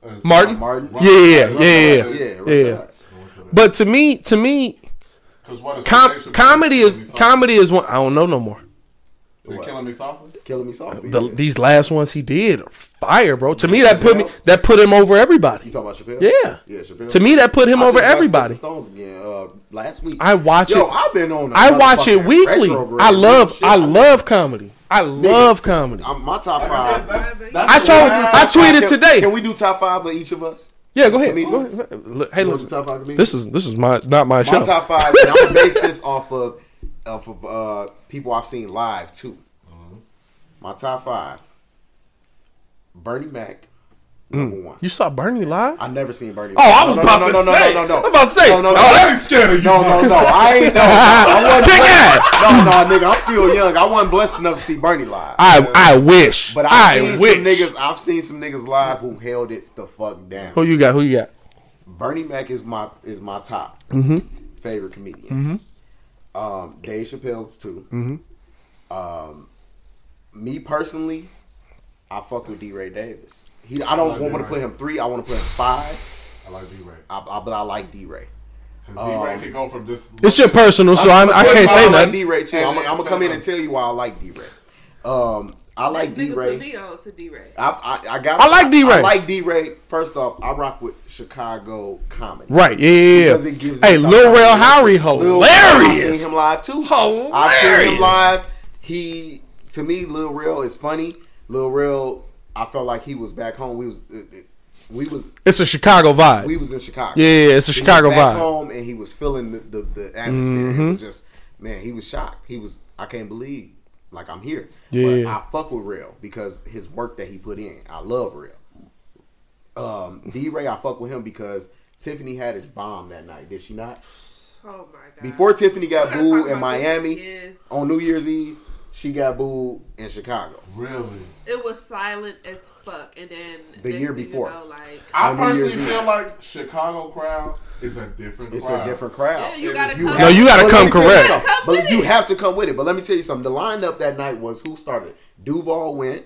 Uh, is Martin? Martin, Yeah, yeah, yeah, yeah, yeah. yeah, Yeah. But to me, to me, Because what is com- comedy is killing me softly? comedy is one. I don't know no more. Is killing me softly? Killing me softly. The, yeah. These last ones he did, fire, bro. To me, that put me that put him over everybody. You talking about Chappelle? Yeah. yeah, Chappelle. To me, that put him I over just everybody. Stones again uh, last week. I watch Yo, it. I've been on. a I watch it weekly. I love. shit. I love comedy. I love comedy. I'm, my top Like I said, five. that's, that's I told. I tweeted Can- today. Can we do top five of each of us? Yeah, go ahead. Go ahead. Hey, listen. the top five comedians? This is this is my not my my show. top five. and I'm gonna base this off of off of uh, people I've seen live too. My top five: Bernie Mac, number one. You saw Bernie live? I never seen Bernie. Oh, I was no, about no, to no, no, say. No, no, no, I'm about to say. No, no, no. Oh, I ain't scared of you. No, no, no. I ain't. No, I wasn't. Kick blessed- ass. No, no, nigga. I'm still young. I wasn't blessed enough to see Bernie live. I I wish. but I've I seen wish. some niggas. I've seen some niggas live who held it the fuck down. Who you got? Who you got? Bernie Mac is my is my top favorite comedian. Mm-hmm. Um, Dave Chappelle's too. Um, me personally, I fuck with D. Ray Davis. He, I don't like want to D-Ray. put him three. I want to put him five. I like D-Ray. I, I, but I like D. Ray. D-Ray go from this. It's your personal, so I, I can't say I like nothing. D. Ray too. I'm, I'm gonna come in and tell you why I like D. Ray. Um, I like This D. nigga put Ray. me on to D-Ray. I, I, I got. I like D. Ray. I like D. Ray. First off, I rock with Chicago comedy. Right? Yeah, yeah, Because it gives me Hey, Lil to Rel relate Howery, to. Lil Rel, hilarious. I've seen him live too. Hilarious. I've seen him live. He to me, Lil Rel is funny. Lil Rel, I felt like he was back home. We was uh, uh, we was It's a Chicago vibe. we was in Chicago. Yeah, yeah, it's a He was Chicago back vibe. Mm-hmm. home and he was feeling the, the, the atmosphere. It was just man, he was shocked. He was I can't believe like I'm here. But I fuck with Rel because his work that he put in. I love Rel. Um, D Ray, I fuck with him because Tiffany Haddish bomb that night. Did she not? Oh my god. Before Tiffany got booed in Miami on New Year's Eve, she got booed in Chicago. Really? It was silent as fuck, and then The year thing you before. know, like I On New Year's personally feel like Chicago crowd is a different crowd. It's crowd. a different crowd. yeah, you gotta you come. No, you gotta But come me tell you correct. something. Come But you it. have to come with it. But let me tell you something. The lineup that night was who started? Duval went.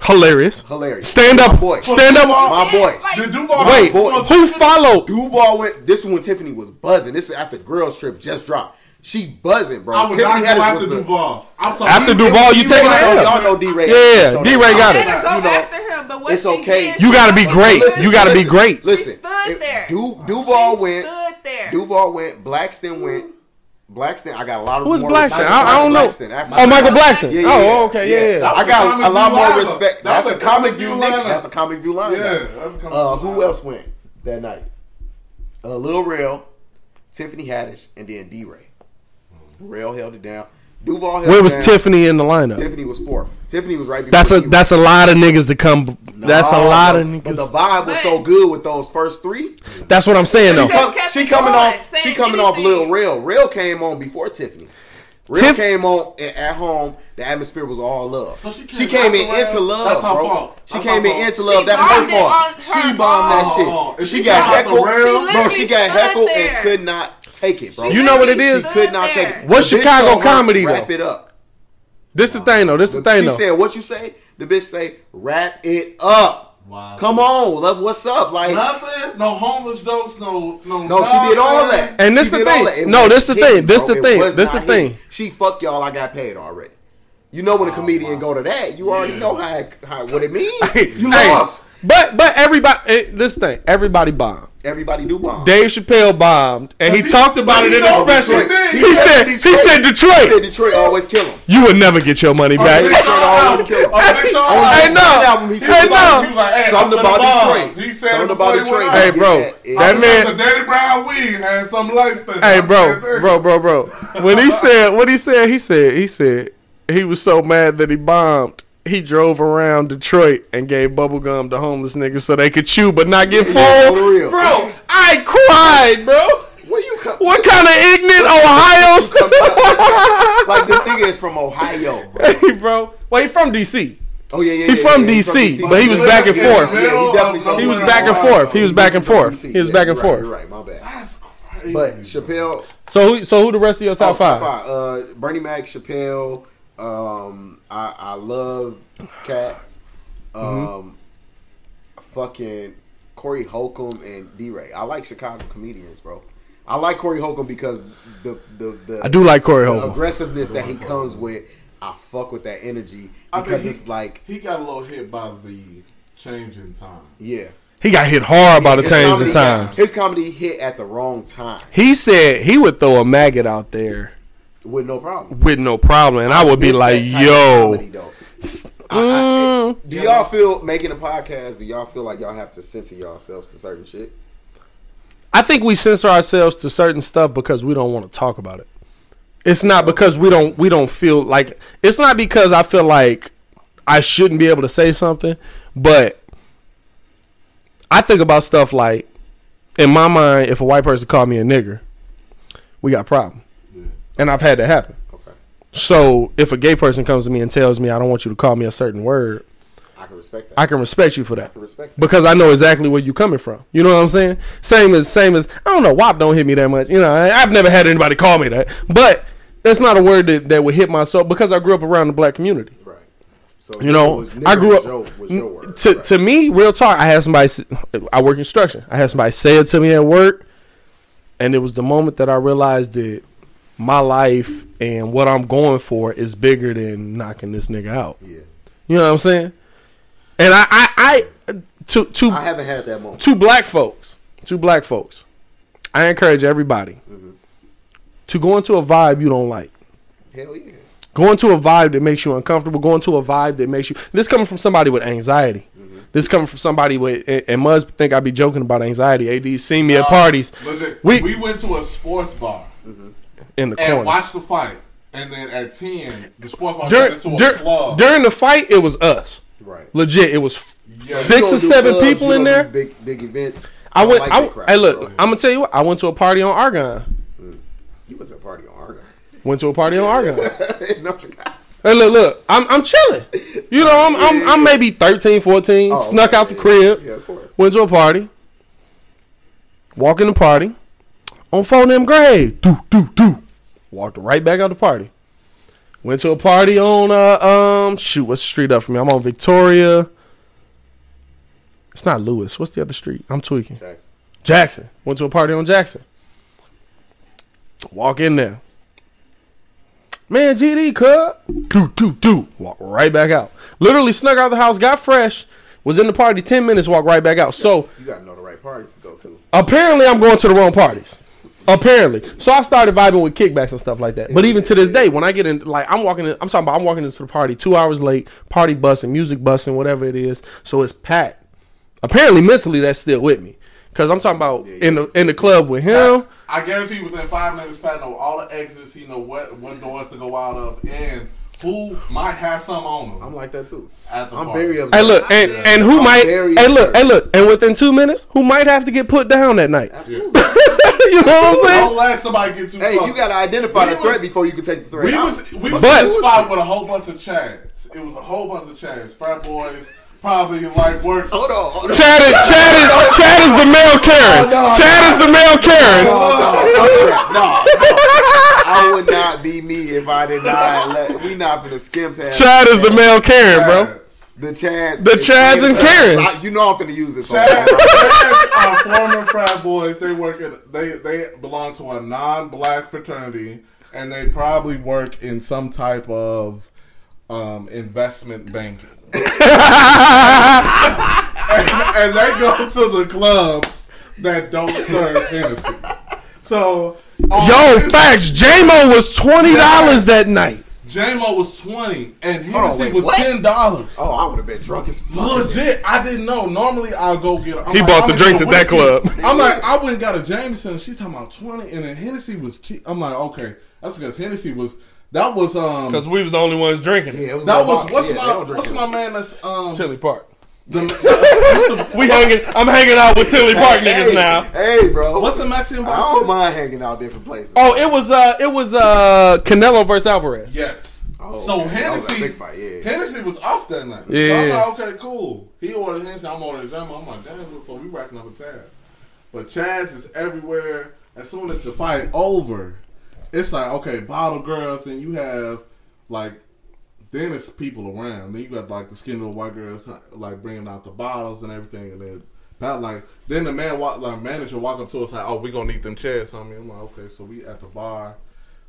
Hilarious. Hilarious. Stand up. My boy. Stand up. My boy. Like, Did Duval Wait, boy. who followed? Duval went. This is when Tiffany was buzzing. This is after Girls Trip just dropped. She buzzing, bro. I would Tiffany not Haddish go after was the- Duval. I'm sorry. After You- Duval, you you taking right. the L. Y'all know D-Ray. Yeah, So D-Ray got it. go You know, after him, but what it's she okay. did, You gotta be great. Listen, You gotta be great. Listen, She stood it- there. Du, Duval she went. Stood there. Duval went. Blackson went. Blackson. I got a lot of Who is Blackson? I, I don't know. Blackson, Oh, Michael Blackson. Yeah, yeah, yeah. Oh, okay, yeah, yeah. That was got a lot more respect. That That's a a comic Comic view View nigga. lineup. That's a comic view lineup. Yeah, that's a comic Uh, who else went that night? Uh, Lil Rel, Tiffany Haddish, and then D Ray. Rel held it down. Duval held Where was down. Tiffany in the lineup? Tiffany was fourth. Tiffany was right before That's a he was. that's a lot of niggas to come. That's a lot but- of niggas. But the vibe was so good with those first three. That's what I'm saying She, though. just come- kept she coming going, off. She saying coming off anything. Lil Rel. Rel came on before Tiffany. Rel Tiff- came on a- at home. The atmosphere was all love. So she came she came in after into love, That's her bro. fault. She That's came in fault. into love. She That's her fault. on She her bombed that own. Oh, shit. She she got heckled. Real- She Bro, she got heckled there. and could not take it, bro. She You know what it is? She could not there. take it. What's The Chicago told her, comedy, Wrap though? it up. This the thing though. This the thing She though. She said, "What you say?" The bitch say, "Wrap it up." Wow. Come on, love. What's up? Like, Nothing. No homeless jokes. No. No. no, she did all that. And this She the thing. all that. It No, this the thing. This the thing. This not the thing. She fuck y'all. I got paid already. You know when a comedian go to that, you already Yeah. know how, how what it means. Hey, you hey, lost. But but everybody. eh, This thing. Everybody bombed. Everybody do bomb. Dave Chappelle bombed, and he he- talked about but it in a know special. Detroit did. He said he Detroit. said He said Detroit always kill him. You would never get your money back. Big Sean always album. kill. On Big Sean On Hey, album. no. album, he He said Hey, no. he was like, hey, Something about finna bomb. Detroit. He said Something about before he went Detroit. Hey, bro, Yeah, that man- The Danny Brown weed had some lights. that- Hey, bro, bro, bro, bro. When he said what he said, he said he said he was so mad that he bombed. He drove around Detroit and gave bubble gum to homeless niggas so they could chew but not get Yeah, full. real. Bro, I cried, bro. Where you come? What kind of ignorant Ohio? Like the nigga is from Ohio, bro. hey, bro. Well, he from DC. Oh yeah, yeah. He yeah, from yeah, DC, but he was back and forth. He from was back and forth. He was back and forth. He was back and forth. You're right. My bad. That's crazy. But Chappelle, So, who, so who the rest of your top oh, five. Uh, Bernie Mac, Chappelle. Um, I I love Katt. Um, fucking Corey Holcomb and D. Ray. I like Chicago comedians, bro. I like Corey Holcomb because the the, the I do like Corey Holcomb. aggressiveness that he comes with. I fuck with that energy I because think he- it's like he got a little hit by the change in time. yeah. He got hit hard by the His change comedy- in times. His comedy hit at the wrong time He said he would throw a maggot out there with no problem. with no problem, and I would be like, that type of "Yo. I- I- mm, do y'all feel making a podcast? Do y'all feel like y'all have to censor yourselves to certain shit? I think we censor ourselves to certain stuff because we don't want to talk about it. It's not because we don't we don't feel like it's not because I feel like I shouldn't be able to say something, but I think about stuff like in my mind, if a white person called me a nigger, we got a problem, Yeah. And I've had that happen. Okay, So if a gay person comes to me and tells me I don't want you to call me a certain word, I can respect that. I can respect you for I that can respect that. because I know exactly where you're coming from. You know what I'm saying? Same as same as I don't know. WAP don't hit me that much. You know, I, I've never had anybody call me that, but that's not a word that, that would hit my soul because I grew up around the black community. Right. So You know, was- I grew up word, to right. to me, real talk. I had somebody. I work construction. I had somebody say it to me at work, and it was the moment that I realized that my life and what I'm going for is bigger than knocking this nigga out. Yeah, You know what I'm saying? And I, I, I to to I haven't had that moment. two black folks, two black folks. I encourage everybody Mhm. to go into a vibe you don't like. Hell yeah. Going to a vibe that makes you uncomfortable. Going to a vibe that makes you. This coming from somebody with anxiety. Mm-hmm. This coming from somebody with and, and Muzz think I be joking about anxiety. Ad seen me at uh, parties Legit. We- We, went to a sports bar mm-hmm. In the and corner. watched the fight, and then at ten, the sports bar During, turned into a club. during the fight, it was us. Right. Legit, it was Yeah. six or seven clubs, people in there. Big big events. I don't went. like I, crowd, hey, look, bro. I'm gonna tell you what. I went to a party on Argon. You went to a party on Argon. Went to a party on Argon. Hey, look, look. I'm, I'm chilling. You know, I'm, I'm, I'm maybe 13, 14. Oh, snuck okay, out the yeah. crib. Yeah, of course. Went to a party. Walk in the party. On phone them grade. Do, do, do. Walked right back out the party. Went to a party on uh um shoot, what's the street up for me? I'm on Victoria. It's not Lewis. What's the other street? I'm tweaking. Jackson. Jackson. Went to a party on Jackson. Walk in there. Man, GD cut. Do, do, do. Walk right back out. Literally snuck out the house, got fresh, was in the party 10 minutes, walk right back out. So You gotta know the right parties to go to. apparently I'm going to the wrong parties. Apparently. So I started vibing with kickbacks and stuff like that. But even to this day, when I get in like I'm walking in I'm talking about I'm walking into the party two hours late, party busing, music busing, whatever it is. So it's packed. Apparently mentally that's still with me. Cause I'm talking about in the in the club with him. I guarantee within five minutes, Pat know all the exits. He know what what doors to go out of, and who might have some on them I'm like that too. at the I'm party. very upset. Hey look, and and who I'm might very hey look, hey look, and within two minutes, who might have to get put down that night? Absolutely. you know what I'm saying? Don't let somebody get too Hey, close. you gotta identify We the was- threat before you can take the threat. We out. was we was But- in a spot with a whole bunch of chads. It was a whole bunch of chads. Frat boys probably like work. Hold on, hold on. Chad is Chad is Chad is the male Karen. Oh, no, Chad is the male Karen. no, no, no. I would not be me if I did not let. We not finna skim past. Chad is the male Karen, bro. The Chads. The Chads and Karens. I- You know I'm finna use this. Chads, on- Chads are former frat boys. They work at they they belong to a non-black fraternity, and they probably work in some type of um, investment banking. And they go to the clubs that don't serve Hennessy. So, on Yo, this- facts. JMO was twenty dollars that night. J-Mo was twenty and Hold on, Hennessy wait, was what? ten dollars. Oh, I would have been drunk as fuck. Legit, I didn't know. Normally, I'll go get. I'm He like, bought I'm the drinks at that club. I'm like, I went and got a Jameson. She talking about twenty, and then Hennessy was cheap. I'm like, okay, that's because Hennessy was. That was um. Because we was the only ones drinking. Yeah, it was That was vodka. what's Yeah, my don't what's my man that's um Tinley Park. the, the We hanging. I'm hanging out with Tinley Park Hey, niggas now. Hey, bro. what's the Mexican I don't mind hanging out different places. Oh, it was uh, it was uh, Canelo versus Alvarez. Yes. Oh, so okay. That was Hennessy, big fight, yeah. Hennessy was off that night. Yeah. So I'm like, okay, cool. He ordered Hennessy, I'm ordering Jam. I'm like, damn, so we racking up a tab. But Chad's is everywhere. As soon as the fight over, it's like, okay, bottle girls, and you have like then it's people around. Then you got like the skinny little white girls like bringing out the bottles and everything, and then not like then the man walk like manager walk up to us like, oh, we gonna need them chairs. Mean, I'm like, okay, so we at the bar.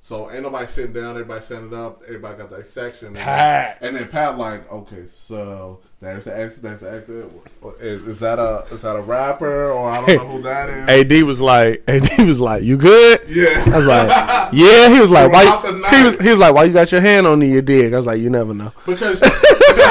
So ain't nobody sitting down, everybody standing up, everybody got their section. And Pat. Then, and then Pat like, okay, so there's the exit, there's the exit. Uh, is, is that a is that a rapper or I don't know who that is? AD was like, AD was like, you good? Yeah. I was like, yeah. He was like, why? You, he was he was like, why you got your hand on your dick? I was like, you never know. because, because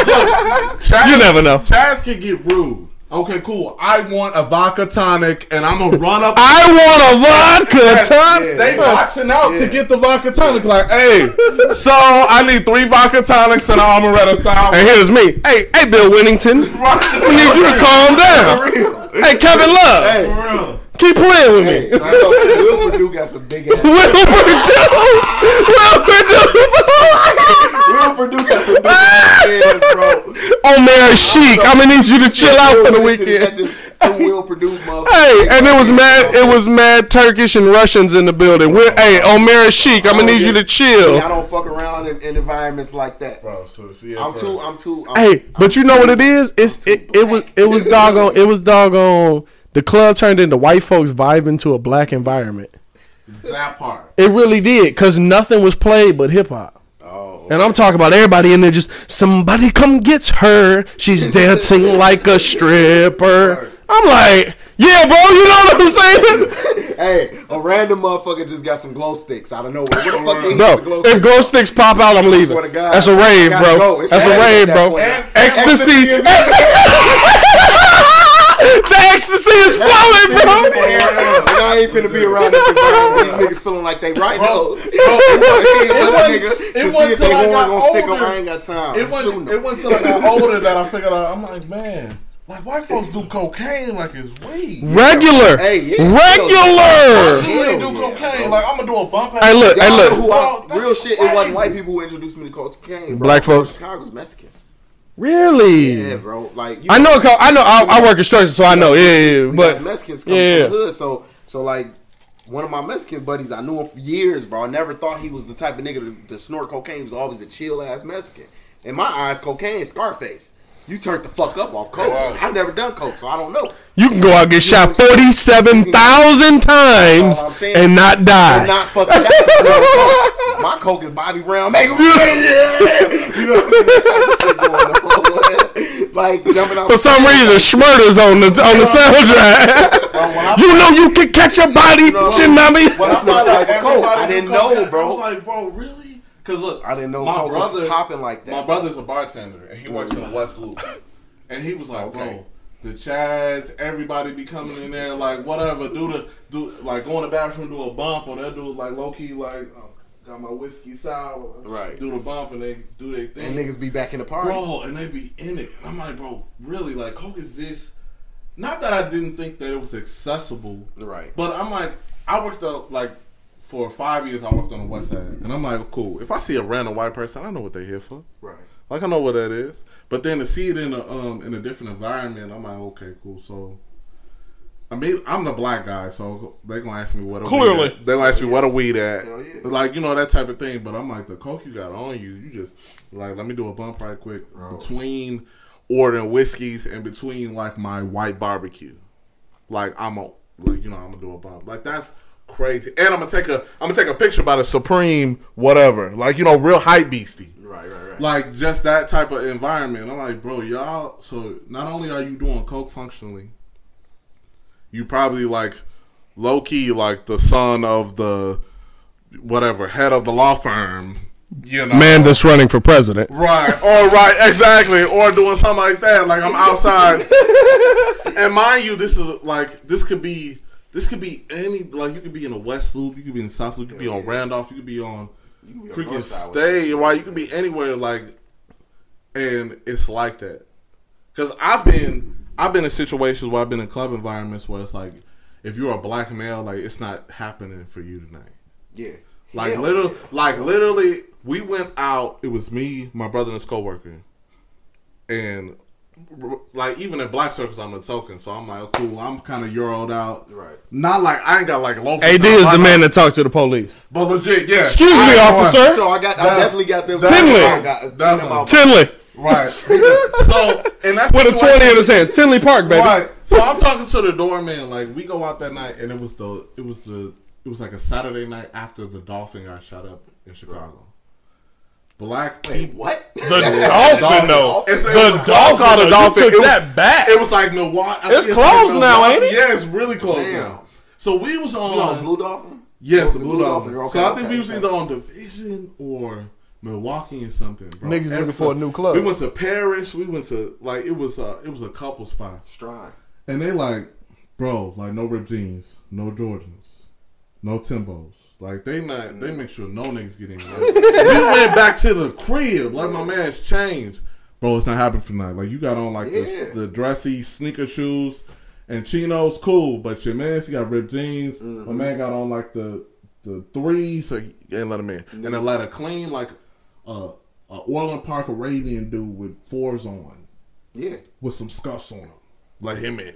look, Chaz, You never know. Chaz can get rude. Okay, cool. I want a vodka tonic, and I'm gonna run up. I want a vodka tonic. They boxing out to get the vodka tonic. Like, hey, so I need three vodka tonics and an amaretto sour. And here's me. Hey, hey, Bill Wennington. We need you to calm down. For real. Hey, Kevin Love. Hey, For real. Keep playing with hey, me. I know Will Perdue got some big ass. Will Perdue. Will Perdue. Will Perdue got some big ass hands, bro. Oh, Omer Asik. I'm gonna need you to chill out for the weekend. just Will Perdue, motherfucker. Hey, and it was mad. It was mad Turkish and Russians in the building. We're, hey, Omer Asik. I'm gonna oh, need you to See, I don't fuck around in, in environments like that. Bro, so, so yeah, I'm for- too. I'm too. I'm, Hey, but you know what it is? It's it, it was it was doggone it was doggone. The club turned into white folks vibing to a black environment. that part. It really did, cause nothing was played but hip hop. Oh, And I'm talking about everybody in there just somebody come gets her. She's dancing like a stripper. I'm like, yeah, bro. You know what I'm saying, Hey, a random motherfucker just got some glow sticks out of nowhere. What the fuck they bro? the glow If glow sticks pop out, I'm leaving. swear to God. That's a rave, bro. That's a rave, bro. point. And- Ecstasy, Ecstasy ecstasy. The ecstasy is flowing, bro. And I ain't finna be around this environment. These niggas feeling like they right Bro, nose. bro, it It wasn't- nigga it to see wasn't if they till I horn got gonna stick 'em. older. I ain't got time. It wasn't. shooting It 'em. wasn't until I got older that I figured out. I'm like, man, like white folks do cocaine like it's weed. Regular, Hey, yeah. regular. Actually, do Hell yeah, cocaine. Like I'm gonna do a bump. Hey, look, hey, look. who Bro, I, real shit. It crazy. wasn't white people who introduced me to cocaine. Bro. Black folks? Chicago's Mexicans. Really? Yeah, bro. Like you I know. co- I know. I, I work construction, so I know. Yeah, yeah. yeah. But Mexicans come yeah. from the hood. So so like one of my Mexican buddies, I knew him for years, bro. I never thought he was the type of nigga to, to snort cocaine. He was always a chill ass Mexican. In my eyes, cocaine Scarface. You turned the fuck up off coke. Wow. I've never done coke, so I don't know. you can go out and get shot forty-seven thousand times That's all I'm saying. and not die. I'm not fucking happy. My coke is Bobby Brown. Make You know, that type of shit going on. like jumping out. For some reason, Schmurder's on the on the soundtrack. Bro, you know you can catch a body, No. Shinami. When That's I my found out type of coke. I didn't know, bro. I was like, bro, really? Because look, I didn't know my coke was popping like that. My brother's a bartender and he works in the West Loop, and he was like, Okay. bro. The Chads, everybody be coming in there like whatever, do the do like go in the bathroom, do a bump, or that dude like low key like oh, got my whiskey sour, Right. Do the bump and they do their thing, and niggas be back in the party. bro, and they be in it. And I'm like, bro, really? Like, coke is this? Not that I didn't think that it was accessible, Right. but I'm like, I worked out like for five years. I worked on the west side, and I'm like, cool. If I see a random white person, I know what they're here for. Right. Like I know what that is. But then to see it in a um in a different environment, I'm like, okay, cool. So. I mean, I'm the black guy, so they gonna ask me what a Clearly. weed at. they gonna ask me what a weed at, Hell yeah. like you know that type of thing. But I'm like, the coke you got on you, you just like let me do a bump right quick Bro. between ordering whiskeys and between like my white barbecue. Like I'm a like you know I'm gonna do a bump like that's crazy. And I'm gonna take a I'm gonna take a picture by the Supreme whatever like you know real hype beastie. Right. Right. Right. Like just that type of environment. I'm like, bro, y'all. So not only are you doing coke functionally, you probably like low key like the son of the whatever head of the law firm. You know, Man that's running for president. Right, or right, exactly, or doing something like that. Like I'm outside, and mind you, this is like this could be this could be any like you could be in the West Loop, you could be in the South Loop, you could be on Randolph, you could be on freaking North Side with that stay, right? You could be anywhere, like, and it's like that. Cause I've been I've been in situations where I've been in club environments where it's like if you're a black male, like it's not happening for you tonight. Yeah. Like Hell literally, yeah. like literally, we went out. It was me, my brother, and his coworker, and like even in black circles, I'm a token. So I'm like, oh, cool. I'm kind of euroed out. Right. Not like I ain't got like low. AD is the man that talked to the police. But legit, yeah. Excuse me, I ain't officer. So I got. I definitely got them. Finley. I got seen them out- Tinley Right. so and that's with a twenty in his hand. Tinley Park, baby. Right. So I'm talking to the doorman. Like we go out that night, and it was the it was the it was like a Saturday night after the Dolphin got shot up in Chicago. Black Wait, people. what? The dolphin, though. It's- it The was a dolphin. called a though. dolphin. You It took was- that back. It was like Milwaukee. I It's closed like now, ain't it? Yeah, it's really closed Damn. now. So we was on. You on Blue Dolphin? Yes, Oh, the Blue, Dolphin. Okay, so I think okay, we was okay. either on Division or Milwaukee or something. Bro. Niggas looking for a new club. We went to Paris. We went to like it was uh it was a couple spots, Stride. and they like, bro, like no ripped jeans, no Jordans, no Timbos. Like they not they make sure no niggas get in. Like, we went back to the crib. Like my man's changed, bro. It's not happening for night. Like you got on like Yeah. the, the dressy sneaker shoes and chinos, cool. But your man, he got ripped jeans. My man got on like the the three, so he ain't let him in, and then let a clean like uh, a Orland Park Arabian dude with fours on Yeah. with some scuffs on him. Let him in.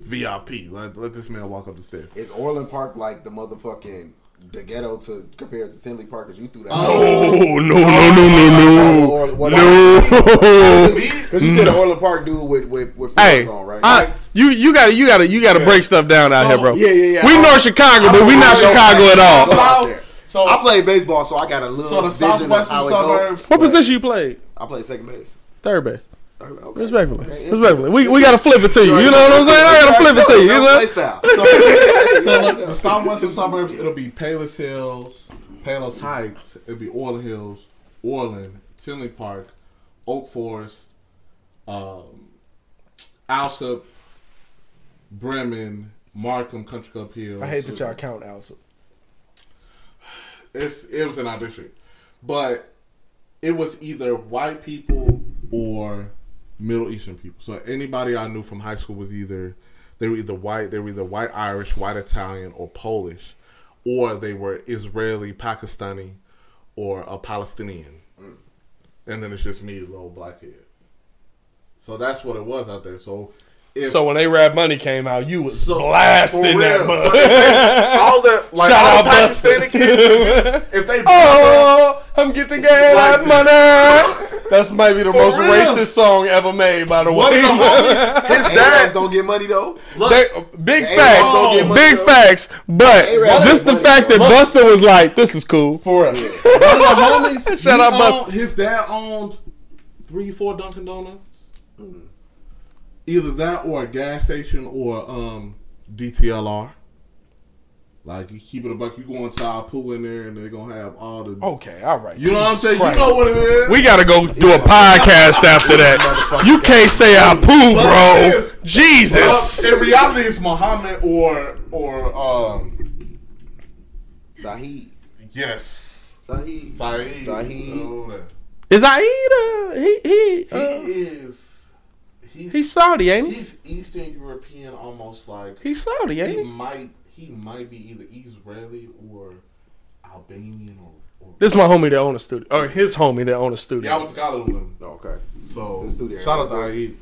VIP. Let, let this man walk up the stairs. Is Orland Park like the motherfucking the ghetto to compared to Tinley Park? Cause you threw that. Oh no no no no Or- no what- no. Because you said the Orland Park dude with with with Hey, on, right? I, you you got to you got to you got to break stuff down out So- here, bro. Yeah, yeah, yeah. We I- North Chicago, but we don't. Chicago at all. out. So I played baseball, so I got a little. so the southwestern how it suburbs. What position you played? I played second base. Third base. Okay. Respectfully, Okay. respectfully, we we gotta flip it to you. You know what I'm saying? I gotta flip it to you. You know? Playstyle. So look, the southwestern suburbs, it'll be Palos Hills, Palos Heights, it'll be Orland Hills, Orland, Tinley Park, Oak Forest, um, Alsip, Bremen, Markham, Country Club Hills. I hate that y'all count Alsip. It's it was in our district, but it was either white people or Middle Eastern people. So anybody I knew from high school was either they were either white, they were either white Irish, white Italian, or Polish, or they were Israeli, Pakistani, or a Palestinian. And then it's just me, little black kid. So that's what it was out there. So if So when they rap money came out, you was So, blasting that mud. So all the like Shout all out. Pakistani kids, if they Oh, I'm getting gay Like- like money. That's might be the For most real. racist song ever made, by the One way. of the homies, his dad, don't get money though. They- big Arabs facts, don't get money, big though. facts. But Arabs just the money, fact that though. Busta was like, "This is cool." for us, one of the homies, Shout out Busta. owned- His dad owned three, four Dunkin' Donuts. Either that or a gas station or um, DTLR. Like you keep it a buck, you go into our pool in there, and they're gonna have all the. Okay, all right. you know what I'm saying? Christ. You know what it is. We gotta go do a podcast after that. You can't say Apu, bro. Jesus. Well, in reality, it's Muhammad or or um Sahid. yes, Sahid. Saeed. Sahid. That. Is Aida? He he He uh, is. He's, he's Saudi, ain't he? he's Eastern European, almost like He's Saudi, he ain't he? might he might be either Israeli or Albanian or. or This is my homie that own a studio, or his homie that own a studio. yeah, I went to college with him. Okay. So Let's do that. shout out to Aid.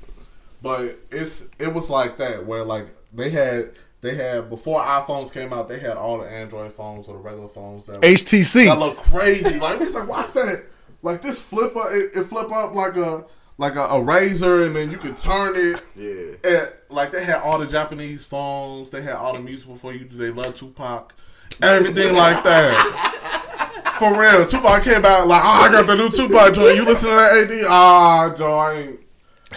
But it's it was like that where like they had they had before iPhones came out they had all the Android phones or the regular phones that that HTC. That look crazy. Like it's like why's that? Like this flip up it, it flip up like a like a, a Razr and then you could turn it. Yeah. And, like they had all the Japanese phones. They had all the music before you. They love Tupac, everything like that. For real, Tupac came out like, oh, I got the new Tupac joint. You listen to that AD? Ah, Joe, I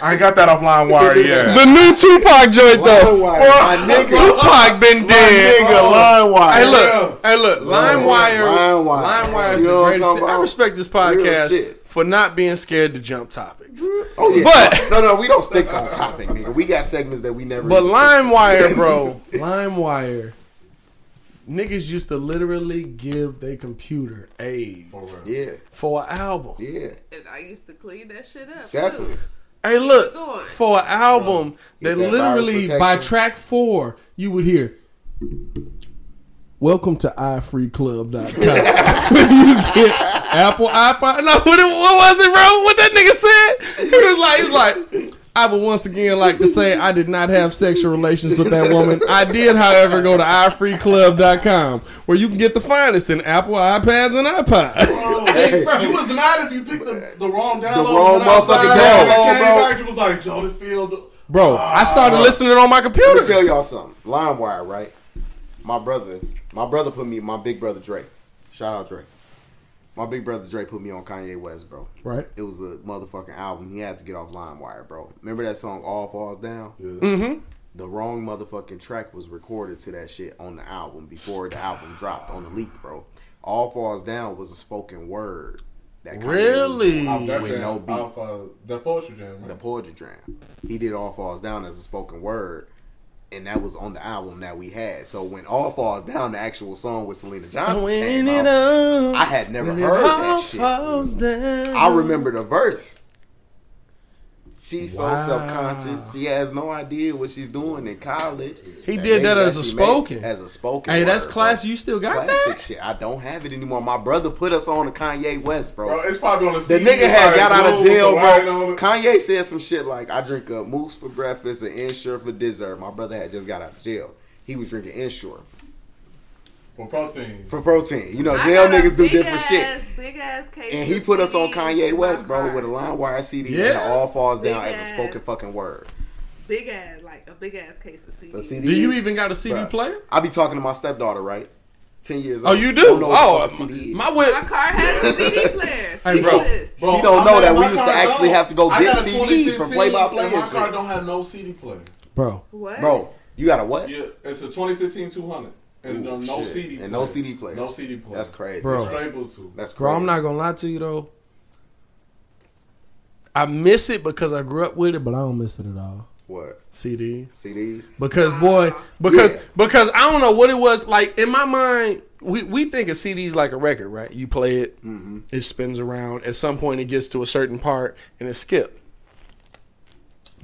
I ain't got that off LimeWire yet. The new Tupac joint though. LimeWire, my nigga. Tupac been dead. nigga, LimeWire. Hey look, hey look, LimeWire, LimeWire. LimeWire is You know the what I'm greatest. thing. I respect this Real podcast shit. For not being scared to jump topics. Oh yeah. But- no, no, we don't stick on topic, nigga. We got segments that we never. But LimeWire, bro, LimeWire, niggas used to literally give their computer AIDS Yeah, for an album. yeah, And I used to clean that shit up. definitely. Hey, look, for an album that that literally by track four, you would hear. Welcome to iFreeClub.com. you get Apple iPod. No, what, what was it, bro? What that nigga said? He was like, he's like, I would once again like to say I did not have sexual relations with that woman. I did, however, go to iFreeClub.com where you can get the finest in Apple iPads and iPods. Oh, hey, bro, you was mad if you picked the, the wrong download. The wrong went motherfucking and download, came bro. back, it was like, Joe, this still. do- Bro, I ah. started listening on my computer. Let me computer. tell y'all something. LimeWire, right? My brother, my brother put me. My big brother Dre. Shout out Dre. My big brother Dre put me on Kanye West, bro. Right. It was a motherfucking album. He had to get off LimeWire, bro. Remember that song "All Falls Down"? Mm-hmm. The wrong motherfucking track was recorded to that shit on the album before the album dropped on the leak, bro. "All Falls Down" was a spoken word. That Kanye Really? doing Off that with jam, no beat. off uh, that poetry jam, the poetry jam. He did All Falls Down as a spoken word, and that was on the album that we had. So when All Falls Down, the actual song with Syleena Johnson came When it out, all, I had never heard that shit. falls down. I remember the verse. She's so self-conscious. She has no idea what she's doing in college. He That did that as a she spoken. As a spoken. Hey, that's class. bro. You still got Classic that? shit. I don't have it anymore. My brother put us on to Kanye West, Bro, it's probably on the the nigga had got out of jail, bro. Kanye said some shit like, "I drink a Boost for breakfast and Ensure for dessert." My brother had just got out of jail. He was drinking Ensure For protein. for protein. You know, I jail niggas do different ass, shit. Big ass case. And he of put us on Kanye West, bro, car. with a LimeWire CD and it all falls down Big as a spoken fucking word. Big ass, like a big ass case of CDs. CD. Do you even got a CD Bruh. player? I be talking to my stepdaughter, right? ten years. Oh, old. Oh, you Don't do? know what Oh, the fuck oh, a CD is. my My car has a CD player. Hey, bro, this. Bro, She don't I know that we used to actually don't. have to go I get got a CDs from 2015 Play by Play my car don't have no CD player. Bro, What? Bro, you got a what? Yeah, it's a 2015 200 and no, no Shit. CD And player. no CD player. No CD player. That's crazy. Bro. Straight Bluetooth. That's crazy. bro, I'm not gonna lie to you though. I miss it because I grew up with it, but I don't miss it at all. What CD? CDs? Because boy, because Yeah. because I don't know what it was like in my mind. We we think of CDs like a record, right? You play it, Mm-hmm. it spins around. At some point, it gets to a certain part and it skip.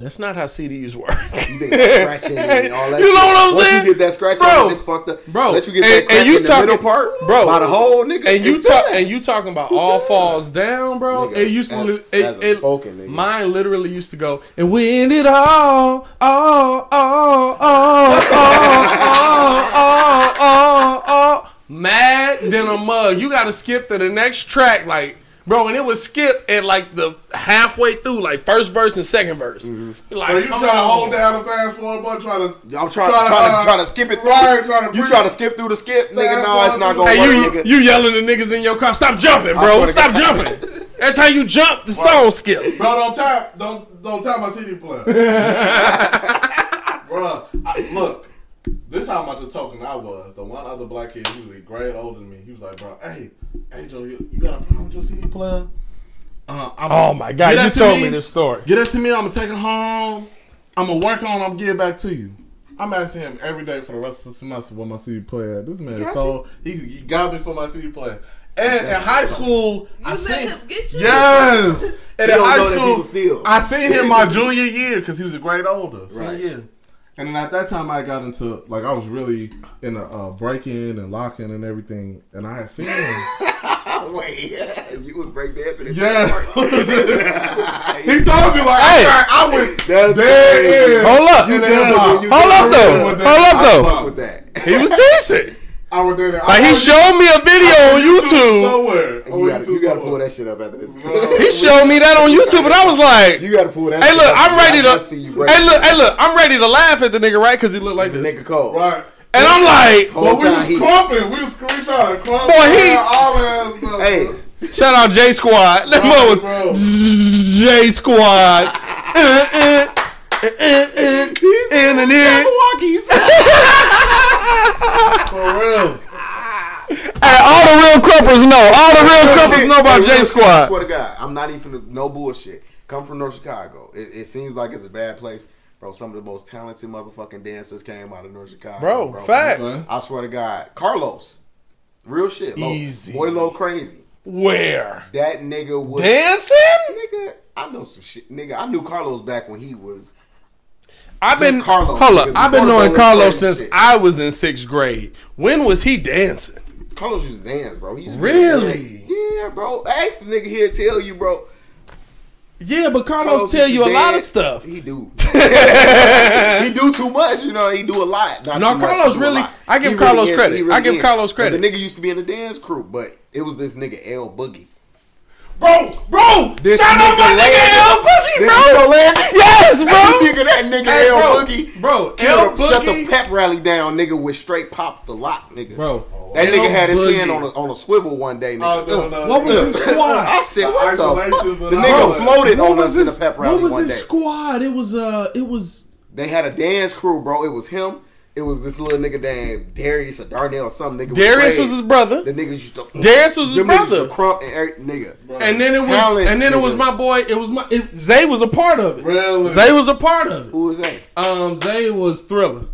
That's not how CDs work. You think that scratching and all that You know what I'm Once saying? you get that scratch Bro. it's fucked up. Bro. let you get And- that and crack you in the middle part, Bro. by the whole nigga. and you talk and you talking about all falls down, bro. Nigga, it used to as- it, as it- spoken nigga. mine literally used to go and when it all all all all all all all all all mad than a mug. You got to skip to the next track, like. Bro, and it was skip at like the halfway through, like first verse and second verse. Mm-hmm. You're Like, Bro, you trying to hold down the fast forward button, try to. I'm trying, Try to, trying, uh, to, trying to skip it through. right, trying to you bring- trying to skip through the skip, nigga? Fast No, it's not gonna Hey, work, you nigga. you yelling at niggas in your car, stop jumping, bro. Stop jumping. That's how you jump the song skip. Bro, don't tap, don't don't tap my CD player. Bro, I, look, this how much a token I was. The one other black kid, he was a grade older than me. He was like, bro, hey, hey Joe, you, you got a problem with your CD player? Uh, I'm, Oh my god, you that to told me. me this story. Get it to me. I'm gonna take it home. I'm gonna work on. it, I'm gonna give it back to you. I'm asking him every day for the rest of the semester what my CD player. At. This man is Got so he, he got me for my CD player. And in high school, I You let seen him get you? yes. And in high school, people steal. I seen him my junior year because he was a grade older. Senior Right. year. And then at that time, I got into like I was really in a uh, breaking and locking and everything, and I had seen him. Wait, you was breakdancing. yeah, he he told me like Hey. I, I went That's dead crazy. Hold up. in the You Hold up though. Hold up I though. with that. He was decent. I was there. Like he showed me a video on YouTube. somewhere. You gotta, you gotta pull that shit up after this. He showed me that on YouTube, and I was like, You gotta pull that. "Hey, look, I'm ready to. gotta see you break Hey, look, hey, look, I'm ready to laugh at the nigga, right? Because he looked like the this, nigga cold. Right. and I'm like, Whole But we time was he- clumping. We was we trying to clump. Boy, he- all that stuff. Hey, shout out J Squad. That Bro, was bro. J Squad. In and in. Milwaukee's. for real. Hey, all the real krumpers know. All the real krumpers know about Hey, J real shit, I Squad. swear to God, I'm not even no bullshit. Come from North Chicago. It, it seems like it's a bad place, bro. Some of the most talented motherfucking dancers came out of North Chicago, Bro, bro. facts. Okay. I swear to God, Carlos, real shit. Lo, Easy. boy, low crazy. Where? That nigga was Dancing? Nigga, I know some shit. Nigga, I knew Carlos back when he was. I've been Carlos, hold up. I've been knowing Carlos since shit. I was in sixth grade. When was he dancing? Carlos used to dance, bro. He used to Really? Yeah, bro. Ask the nigga here tell you, bro. Yeah, but Carlos, Carlos tell you a lot of stuff. He do. he do too much, you know. He do a lot. Not No, Carlos he do a really- I give He Carlos is, credit. he I give is. Carlos But credit. The nigga used to be in the dance crew, but it was this nigga L Boogie. Bro, bro, This shout out my nigga L Boogie, This bro. nigga Yes, bro. Hey, nigga, that nigga Hey, L bro. Boogie. Bro, Shut L the- Shut the pep rally down, nigga, with straight pop the lock, nigga. Bro, That L nigga had his Boogie. hand on a, on a swivel one day, nigga. Oh, no, no. What was his squad? I said, what the fuck? Isolations The nigga that. floated What on was us in his the pep rally What was one his squad? It was uh, it was They had a dance crew, bro. It was him. It was this little nigga named Darius or Darnell or some nigga. Darius braids. was his brother. The niggas used to. Darius was his them niggas brother. to krump and every, nigga. and then it was Talent, and then it was my boy. It was my it, Zay was a part of it. Really? Zay was a part of it. Who was that? Um, Zay was Thriller.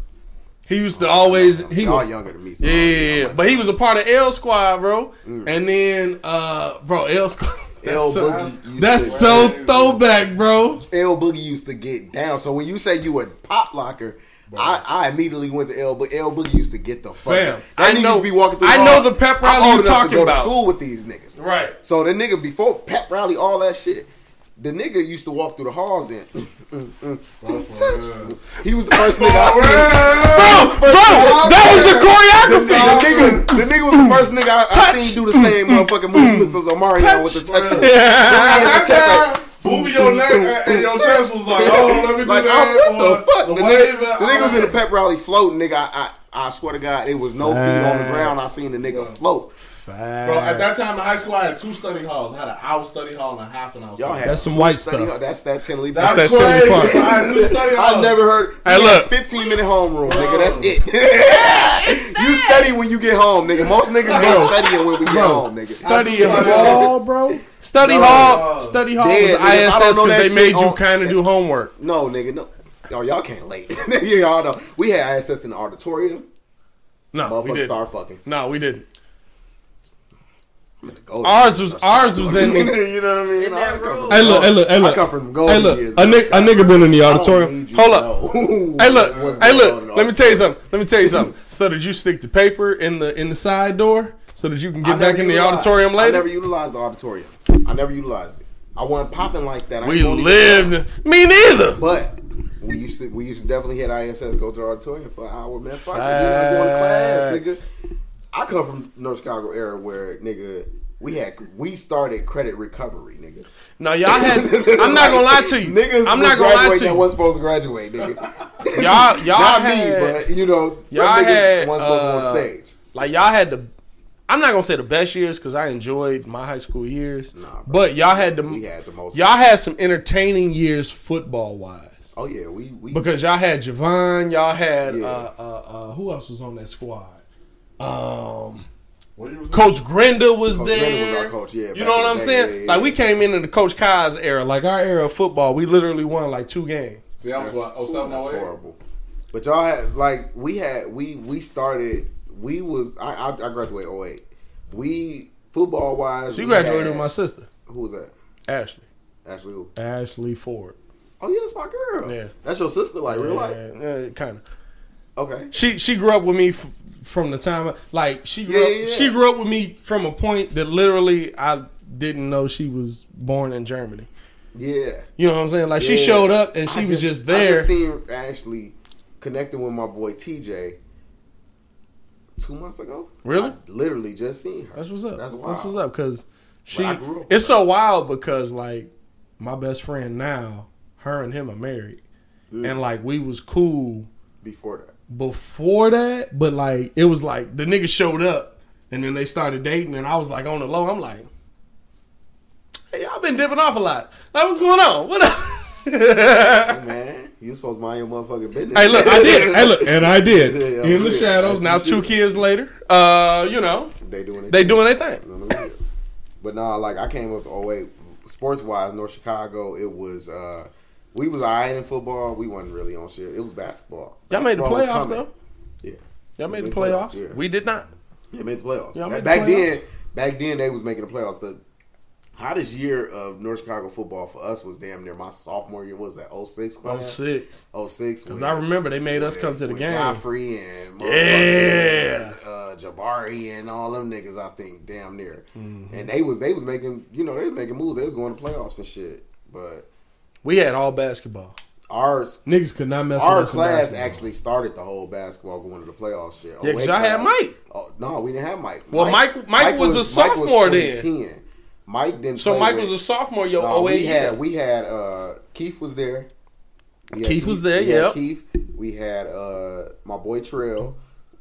He used to always he Y'all was younger than me. So yeah, yeah, yeah. about but he was a part of L Squad, bro. And then uh, bro, L Squad. That's L so, Boogie that's to- so throwback, bro. L Boogie used to get down. So when you say you a pop locker. I, I immediately went to L, but L Boogie used to get the fuck. Fam, That I nigga know- used to be walking through. I know the pep rally you enough to talking go about. To school with these niggas. Right. So the nigga before pep rally, all that shit, the nigga used to walk through the halls and mm, mm, mm, touch. He was the first nigga I seen. Bro, bro, that was the choreography. The nigga, the nigga was the first nigga I, I seen do the same motherfucking movements as Omarion with the touch. Touch. He had the chest Moving your neck and your chest was like, oh, let me do Like, that. oh, what the fuck? The The nigga, the nigga was in the pep rally floating, nigga. I, I, I swear to God, it was no feet on the ground. I seen the nigga float. Bro, at that time in high school, I had two study halls. I had an hour study hall and a half an hour. Y'all study had That's some white study- stuff. That's that ten leave. That's, That's that crazy. Central Park. I had two study halls. I've never heard. Hey, we had look. 15 minute homeroom, nigga. That's it. you study when you get home, nigga. Most niggas go studying when we get Bro. home, nigga. Study Study hall, bro. Study No, hall. no. Study hall Dead, was nigga. I don't ISS because they shit made you kind of do homework. No, nigga, no. Oh, y'all can't late. yeah, y'all know. We had ISS in the auditorium. No, we Motherfuckers didn't. start fucking. No, we didn't. I'm at the golden Ours years. was ours was in. The, you know what I mean? In that I come room. from- hey look, hey look, hey I look. come from Hey look, years. a nigga, a nigga been in the auditorium. Hold up. Hey look, hey going on in look. Let me tell you something. Let me tell you something. So did you stick the paper in the in the side door so that you can I get back in the utilized- auditorium I later? never utilized the auditorium. I never utilized it. I wasn't popping like that. I we ain't gonna lived. Me neither. But we used to we used to definitely hit ISS go to the auditorium for an hour, man. Fuck it, dude, I'm going to class, Facts. nigga. I come from North Chicago era where nigga we had we started credit recovery, nigga. No, y'all had. I'm not gonna lie to you. Niggas I'm not gonna lie to that you. wasn't supposed to graduate, nigga. Y'all, y'all Not had, me, but you know, y'all niggas had, supposed to uh, on stage. like y'all had the. I'm not gonna say the best years because I enjoyed my high school years, Nah, bro. but y'all had the. We had the most. Y'all had some entertaining years football wise. Oh yeah, we we Because y'all had Javon, y'all had Yeah. uh, uh, uh, who else was on that squad? Um, What was Coach Grenda was Coach there. Grenda was our coach, yeah, you know what I'm the day, saying? yeah, yeah, like we came in in the Coach Kai's era, like our era of football. We literally won like two games. See, I was That's, what, 07, that's horrible. But y'all had like we had we we started we was I I, I graduated 08. We football wise. So you graduated had- with my sister, Who was that? Ashley. Ashley who? Ashley Ford. Oh yeah, that's my girl. Yeah. That's your sister, like real life. Yeah, kind of. Okay. She she grew up with me f- from the time like she grew Yeah, up, yeah, yeah. she grew up with me from a point that literally I didn't know she was born in Germany. Yeah. You know what I'm saying? Like she showed up and she I was just, I there. I just seen Ashley connecting with my boy TJ two months ago. Really? I literally just seen her. That's what's up. That's That's, what's up because she. Up It's so wild because like my best friend now, her and him are married, Mm. and like we was cool Before that. Before that, but like it was like the nigga showed up and then they started dating, and I was like on the low. I'm like, hey, y'all been dipping off a lot. Like what's going on? What? up? Hey, man, you supposed to mind your motherfucking business. Hey, look, I did. Hey, look, and I did. Yeah, In the shadows. Now two kids later. Uh, you know, They doing they doing their thing. But nah, like I came up Oh wait, Sports wise, North Chicago, it was uh we was alright in football. We wasn't really on shit. It was basketball. Y'all made the playoffs though. Yeah. Y'all made the playoffs, playoffs. yeah. We did not. They made the playoffs. Y'all Back- made the back playoffs? then, back then they was making the playoffs. The hottest year of North Chicago football for us was damn near my sophomore year. What was that 06 Oh class? six. 06. Because I remember they made us come to the game. Joffrey and Yeah. motherfucking, uh, Jabari and all them niggas. I think damn near, Mm-hmm. and they was they was making you know they was making moves. They was going to playoffs and shit. But We had all basketball. ours Niggas could not mess our with us class actually started the whole basketball going to the playoffs shit. Yeah, 'cause 08 y'all had Mike. Oh, no, we didn't have Mike. Well, Mike- Mike was a sophomore then. Mike didn't. So Mike with- was a sophomore. Yo, No, 08 we had we had uh Keith was there. Had Keith was there, yep. Keith. We had uh my boy Trail.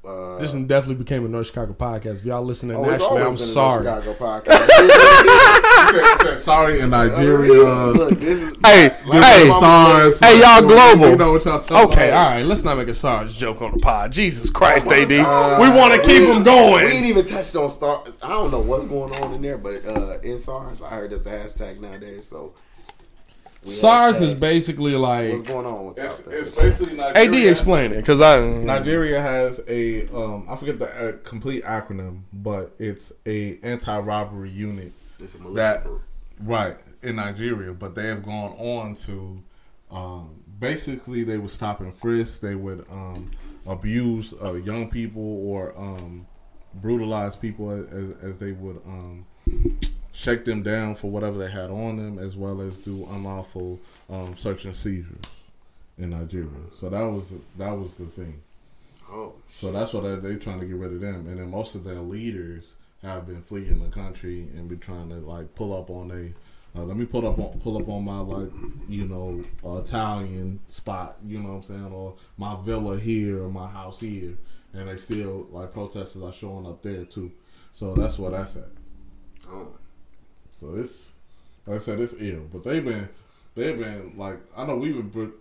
Uh, This definitely became a North Chicago podcast. If y'all listening oh, nationally, I'm sorry. North Chicago podcast. Said- said sorry in Nigeria. Look, this is Hey, hey, SARS. Hey, y'all You global. know what y'all talking Okay, about. all right. Let's not make a SARS joke on the pod. Jesus Christ, AD. God. we want to keep them going. We ain't even touched on Star. I don't know what's going on in there, but uh, in SARS, I heard there's a hashtag nowadays. So SARS hashtag is basically like what's going on with It's, that. it's basically Nigeria. AD. Explain it, because I Nigeria has a um, I forget the uh, complete acronym, but it's a anti-robbery unit It's a militia that group. right in Nigeria, but they have gone on to um, basically they would stop and frisk, they would um, abuse uh, young people or um, brutalize people as, as they would um, shake them down for whatever they had on them, as well as do unlawful um, search and seizures in Nigeria. So that was that was the thing. Oh, So that's what they they trying to get rid of them, and then most of their leaders have been fleeing the country and be trying to like pull up on they Uh, let me pull up on pull up on my like you know uh, Italian spot, you know what I'm saying, or my villa here or my house here, and they still like protesters are showing up there too. So that's what that's at. Oh. So it's like I said, it's ill. But they've been they've been like I know we've been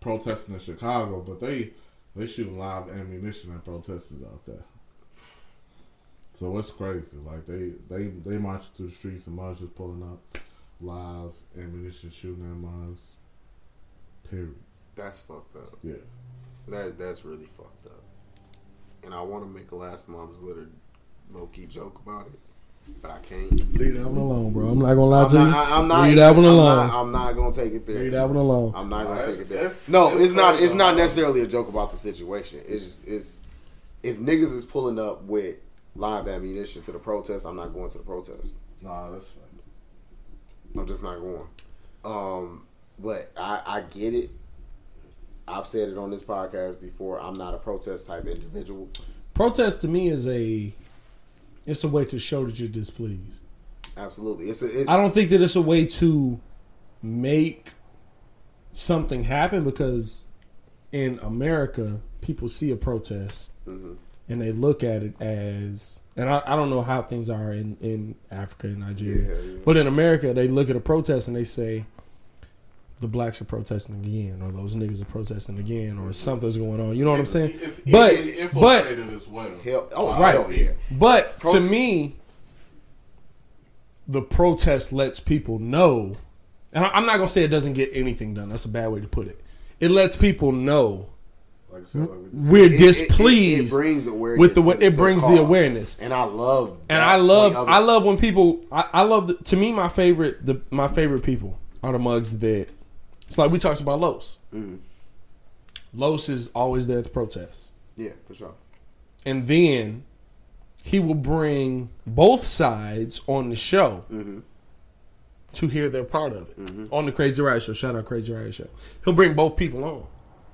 protesting in Chicago, but they they shooting live ammunition at protesters out there. So it's crazy. Like they they they marching through the streets and marchers pulling up live ammunition shooting at mines. Period. That's fucked up. Yeah. That that's really fucked up. And I want to make a last mom's litter low key joke about it, but I can't. Leave that one alone, bro. I'm not gonna lie I'm to you. I- I'm not. Leave that one I'm alone. Not, I'm not gonna take it there. Leave that one alone. I'm not gonna take it there. that's- No, it's not. It's not necessarily a joke about the situation. It's it's if niggas is pulling up with live ammunition to the protest, I'm not going to the protest. Nah, that's fine. I'm just not going. Um, but I, I get it. I've said it on this podcast before. I'm not a protest type individual. Protest to me is a it's a way to show that you're displeased. Absolutely, it's a. It's, I don't think that it's a way to make something happen because in America, people see a protest Mhm. and they look at it as, and I, I don't know how things are in, in Africa and Nigeria, Yeah, yeah. but in America, they look at a protest and they say, the blacks are protesting again, or those niggas are protesting again, or something's going on. You know what I'm saying? It's, But- it's but- as well. Hell, oh, Right. hell yeah. But to me, the protest lets people know, and I'm not gonna say it doesn't get anything done. That's a bad way to put it. It lets people know Like, said, like we're It- displeased It, it, brings awareness with the to- it brings the awareness. and I love. And I love point of it. I love when people I, I love the, to me my favorite the my favorite people are the mugs that it's like we talked about Los. Mhm. Los is always there at the protests. Yeah, for sure. And then he will bring both sides on the show Mm-hmm. to hear their part of it on the Crazy Riot Show. Shout out Crazy Riot Show. He'll bring both people on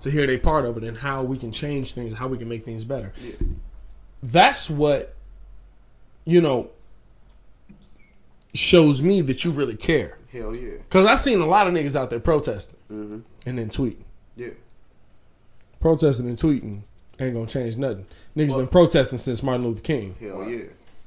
to hear their part of it and how we can change things, how we can make things better. That's what you know shows me that you really care. Hell yeah. Cause I've seen a lot of niggas out there protesting Mm-hmm. and then tweeting. Yeah. Protesting and tweeting ain't gonna change nothing. Niggas Well- been protesting since Martin Luther King. Hell yeah.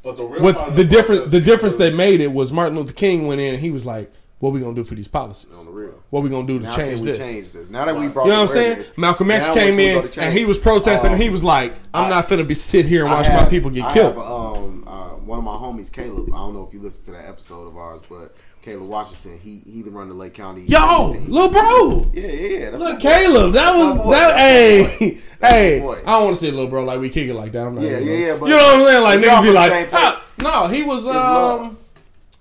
But the real part What the difference protest the difference they made it was Martin Luther King went in and he was like, "What we gonna do for these On policies? the real. What we gonna do to Now change this?" change this? Now that we brought You know what I'm saying? Malcolm X now came in and he was protesting Um, and he was like, "I'm I- not finna be sit here and watch have- my people get I killed." Have, um, uh, one of my homies, Caleb. I don't know if you listened to that episode of ours, but Caleb Washington. He he run the Lake County. Yo, little bro. Yeah, yeah, yeah. That's Look. Caleb, that That's was boy. that. That's my Hey, boy. hey. I don't want to say little bro like we kick it like that. I'm not. Yeah, yeah, yeah, but- you know what I'm saying? Like Y'all niggas be like, ah, no, he was love. um,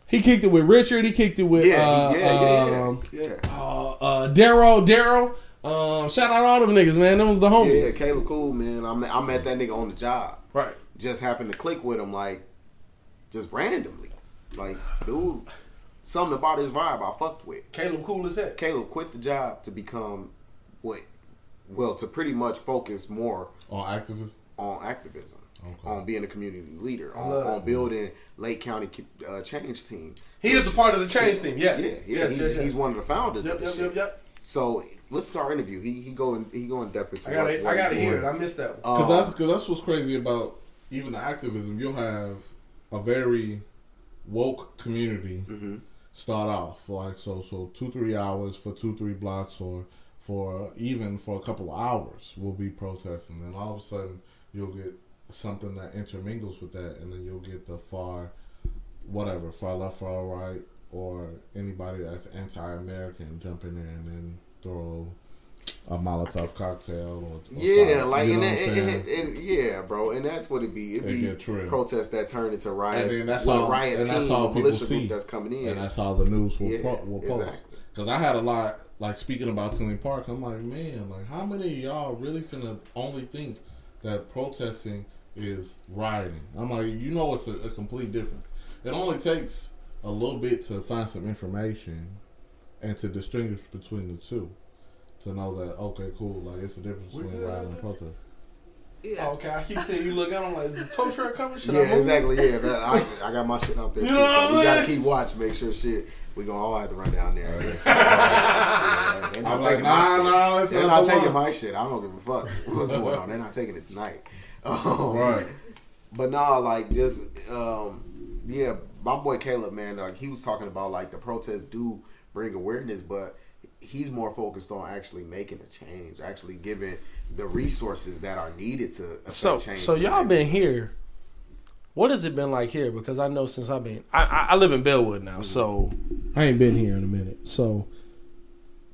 he kicked it with Richard. He kicked it with Yeah, uh, yeah, yeah, um, yeah. yeah. uh, uh, Daryl, Daryl. Um, shout out all them niggas, man. Them was the homies. Yeah. Caleb cool, man. I met, I met that nigga on the job. Right. Just happened to click with him, like, just randomly. Like, dude, something about his vibe I fucked with. Caleb cool as heck. Caleb quit the job to become what? Well, to pretty much focus more on activism. on activism, Okay. on being a community leader, on, on building Lake County uh, change team. He is a part of the change team. Yes. Yeah, yeah, Yes, he's, yes, yes. he's one of the founders Yep, of this yep, shit. yep, yep. So let's start our interview. He he go in he go in depth into I gotta, what- I gotta hear it. I missed that one. Um, Cause that's cause that's what's crazy about even the activism. You'll have a very woke community hmm start off like so so two three hours for two three blocks or for even for a couple of hours we'll be protesting. And all of a sudden you'll get something that intermingles with that and then you'll get the far whatever far left far right or anybody that's anti-American jump in there and then throw a Molotov cocktail or, or Yeah, fire, like you and, know and, saying? and, and- yeah, bro, and that's what it be. It be protests that turn into riots. And then that's all- riot and that's all people see. that's coming in. and that's how the news will, Yeah, pro- will post. exactly. Because I had a lot, like speaking about Tinley Park, I'm like, man, like how many of y'all really finna only think that protesting is rioting? I'm like, you know, it's a, a complete difference. It only takes a little bit to find some information and to distinguish between the two. To know that okay, cool, like it's a difference between rioting and protest. Yeah. Oh, okay, I keep saying you look at them like, is the tow truck coming? Should I Yeah, move? exactly. Yeah, that, I, I got my shit out there You too. know what So we gotta keep watch, make sure shit. We gonna all have to run down there. Yeah, so, They're not I'm like, taking nah, my shit. nah, it's They're not not taking one. my shit. I don't give a fuck what's going on. They're not taking it tonight. Um, Right. But nah, like just um, yeah, my boy Caleb, man, like he was talking about like the protests do bring awareness, but he's more focused on actually making a change, actually giving the resources that are needed to affect So, change. so y'all been here. What has it been like here? Because I know since I've been, I, I, I live in Bellwood now, so I ain't been here in a minute. So,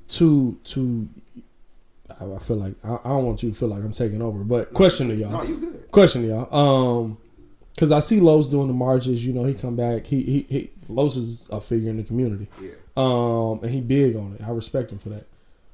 to to, I I feel like I, I don't want you to feel like I'm taking over, but question to y'all. No, you good. Question to y'all. Um, because I see Los doing the marches. You know, he come back. He he, he Los is a figure in the community. Yeah. Um, and he big on it. I respect him for that.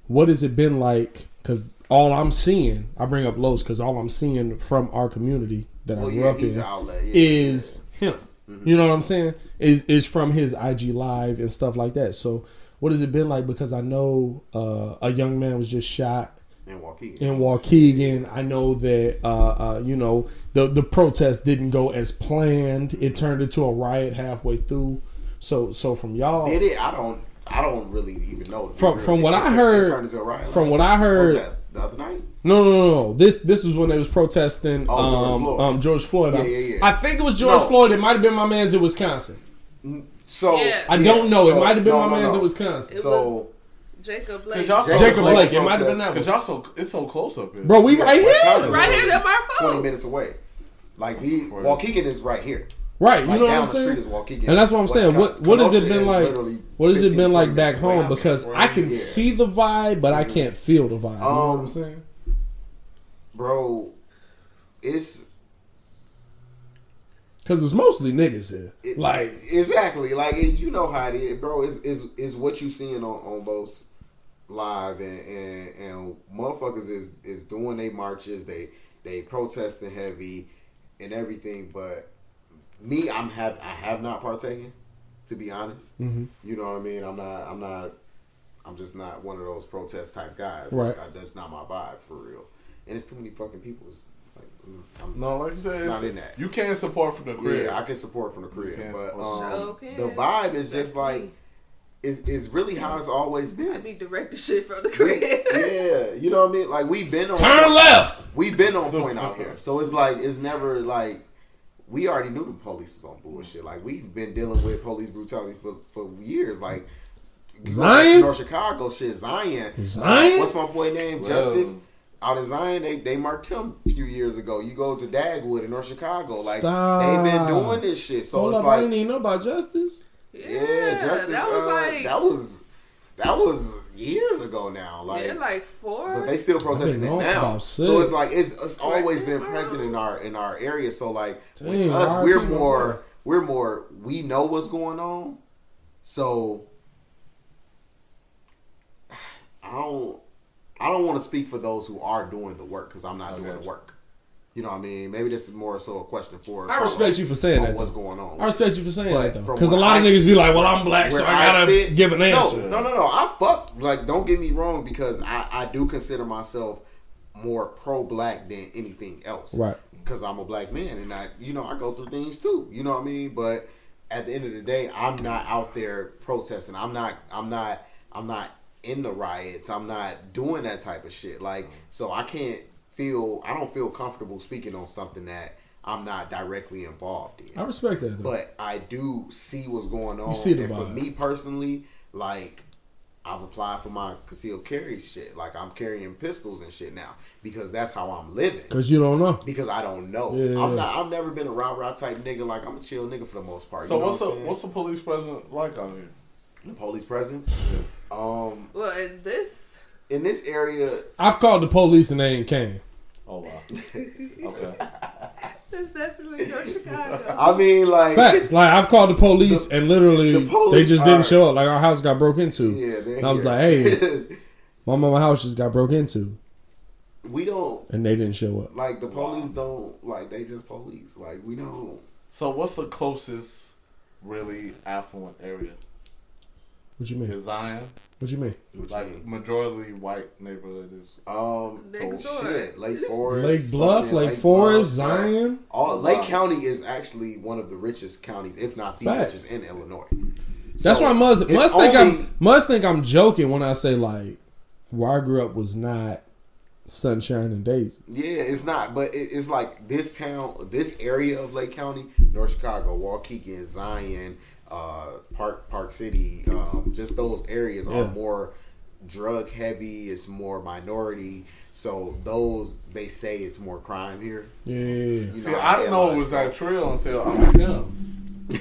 What has it been like? Because all I'm seeing, I bring up Los because all I'm seeing from our community that Well, I grew yeah, up in outlet. Yeah, is him. Mhm. You know what I'm saying? Is is from his IG live and stuff like that. So what has it been like? Because I know uh, a young man was just shot yeah. and Waukegan. in Waukegan. I know that uh, uh, you know the the protest didn't go as planned. It turned into a riot halfway through. So so from y'all, Did it? I don't. I don't really even know. From- from what It- I it- it heard- turned into a riot from what I heard- the other night. No, no, no, no. This this was when they was protesting Oh, George um, Floyd. um, George Floyd. Yeah, I, yeah, yeah. I think it was George No. Floyd. It might have been my man's in Wisconsin. So Yeah. I don't know. It might have been no, my no, man's no. in Wisconsin. It So Jacob Blake. Jacob close. Blake. It might have been that one. Cause y'all so it's so close up here. Bro, we Yeah, right Wisconsin here. right here, that my twenty minutes away. Like the Right. Waukegan is right here. Right. You Like know what I'm saying? Waukegan. And that's what I'm saying. What what has it been like? What has it been like back home? Because I can Yeah. see the vibe, but I can't feel the vibe. You know what I'm Um, saying? bro, it's Because it's mostly niggas here. it, Like exactly like it, you know how it is, bro. Is is is what you seeing on on those live and and, and motherfuckers is is doing they marches, they they protesting heavy and everything. But me, I'm have I have not partaken, to be honest. Mhm. You know what I mean? I'm not. I'm not. I'm just not one of those protest type guys. Right. Like, I, that's not my vibe for real. And it's too many fucking people. It's like, mm, I'm, No, like you said, Not in that. you can support from the crib. yeah, I can support from the crib, can but um, Sure the vibe is just That's like me. is is really how it's always been. I mean, direct the shit from the We- crib. yeah, you know what I mean. Like we've been on turn left. We've been on point out here, so it's like it's never like we already knew the police was on bullshit. Like we've been dealing with police brutality for for years. Like you go back to Zion? North Chicago shit, Zion. Zion? What's my boy name? Well- Justice. Out in Zion, they, they marked him a few years ago. You go to Dagwood in North Chicago, like Stop. they've been doing this shit. So Hold it's up, like I didn't even know about justice. Yeah, yeah, Justice. that was uh, like that was that was years ago now. Like, yeah, like four. but they still protesting it now. So it's like it's, it's always been Right. present in our in our area. So like with us, we're more boy. we're more we know what's going on. So I don't I don't want to speak for those who are doing the work because I'm not I doing the work. You know what I mean? Maybe this is more so a question for. I respect you for saying that. What's though. going on? I respect you for saying But that though, because a lot of niggas be like, "Well, I'm black, so I gotta sit- give an answer." No, no, no, no. I fuck like don't get me wrong because I I do consider myself more pro black than anything else. Right. Because I'm a black man and I you know I go through things too. You know what I mean? But at the end of the day, I'm not out there protesting. I'm not. I'm not. I'm not in the riots. I'm not doing that type of shit. Like so, I can't feel. I don't feel comfortable speaking on something that I'm not directly involved in I respect that. Though. but I do see what's going on. You see the and for vibe. me personally, like I've applied for my concealed carry shit. Like I'm carrying pistols and shit now because that's how I'm living. Because you don't know. Because I don't know. Yeah. I'm not. I've never been a rah rah type nigga. Like I'm a chill nigga for the most part. So you know what's what the I'm what's the police presence like out here? the police presence? Um, well, in this, in this area, I've called the police and they ain't came. Oh wow. okay. that's definitely North Chicago. I mean, like, Facts. Like I've called the police and literally the police they just didn't show up. Like our house got broke into. yeah, And I was here. like, hey, my mama house just got broke into, we don't and they didn't show up. like the police. Don't like they just police. Like we don't. So what's the closest really affluent area? What you mean? is Zion. What you mean? What you Like mean? majority white neighborhood is. Um, Next oh, door. shit, Lake Forest, Lake Bluff, fucking Lake Forest, Bluff. Zion. All Lake County is actually one of the richest counties, if not the Facts. richest in Illinois. That's So, why must must think only- I'm must think I'm joking when I say like where I grew up was not sunshine and daisies. Yeah, it's not, but it, it's like this town, this area of Lake County, North Chicago, Waukegan, Zion, uh, Park Park City, um, just those areas Yeah. are more drug heavy. It's more minority, so those they say it's more crime here. Yeah. You See, how I didn't know it was headlines that trill until I met him.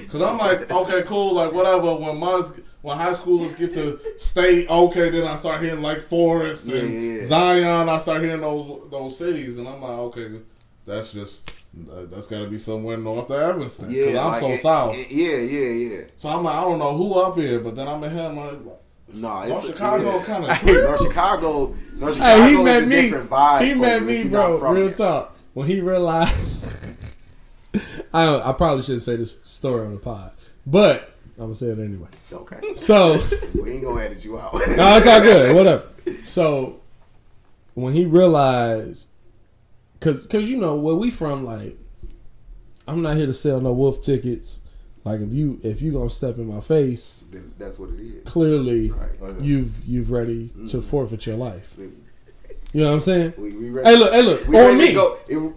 Cause I'm like, okay, cool, like whatever. When Muzz, when high schoolers get to state, okay, then I start hearing like Forest and Yeah, yeah, yeah. Zion. I start hearing those those cities, and I'm like, okay, that's just that's got to be somewhere north of Evanston. Yeah, Cause I'm like, so it- south. it- yeah, yeah, yeah. so I'm like, I don't know who up here, but then I met him. Like, No, North it's Chicago yeah. kind of North Chicago, North Chicago Hey, he met me. He met me, if you're not bro. Real there. talk. When he realized, I I probably shouldn't say this story on the pod, but I'm gonna say it anyway. Okay, So. we ain't gonna edit you out. No, it's all good. Whatever. So when he realized, cause, cause you know where we from, like, I'm not here to sell no wolf tickets. Like if you if you gonna step in my face, Then that's what it is. clearly Right. you've you've ready to Mhm. forfeit your life. You know what I'm saying? We, we ready. Hey look, hey look, we on to me. go. It,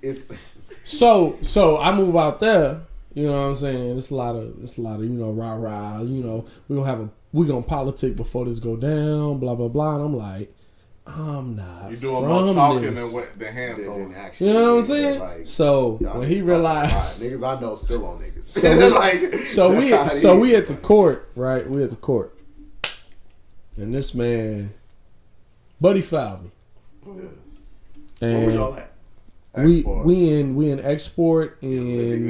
it's So so I move out there. You know what I'm saying? It's a lot of it's a lot of you know rah rah. You know we gonna have a we gonna politic before this go down. Blah blah blah. And I'm like, I'm not. you doing from more talking this. than what the hands then on. actually. You know what I'm saying? Like, so when he realized, niggas I know still on niggas. So we- like, so we that's how it so we at the court, right? We at the court, and this man, Buddy fouled me, Where was and y'all at? we Xsport. we in we in Xsport in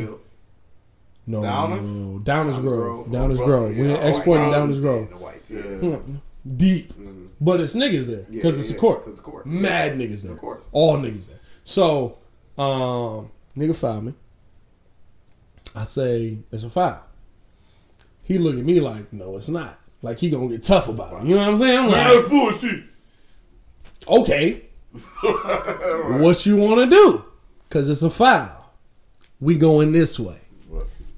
Libertyville? no Downers? no, Downers Grove, Downers Bro, Grove. We in yeah, Xsport in white Downers guys Grove. and the whites, yeah. Deep, Mhm. But it's niggas there Yeah, because it's yeah, a court. 'cause it's a court. Mad niggas there. Of course. All niggas there. So, um, nigga fouled me. I say it's a foul. He look at me like, no, it's not. Like he gonna get tough about it. You know what I'm saying? I'm Man, that's like, bullshit. okay, what you want to do? Cause it's a foul. We going this way.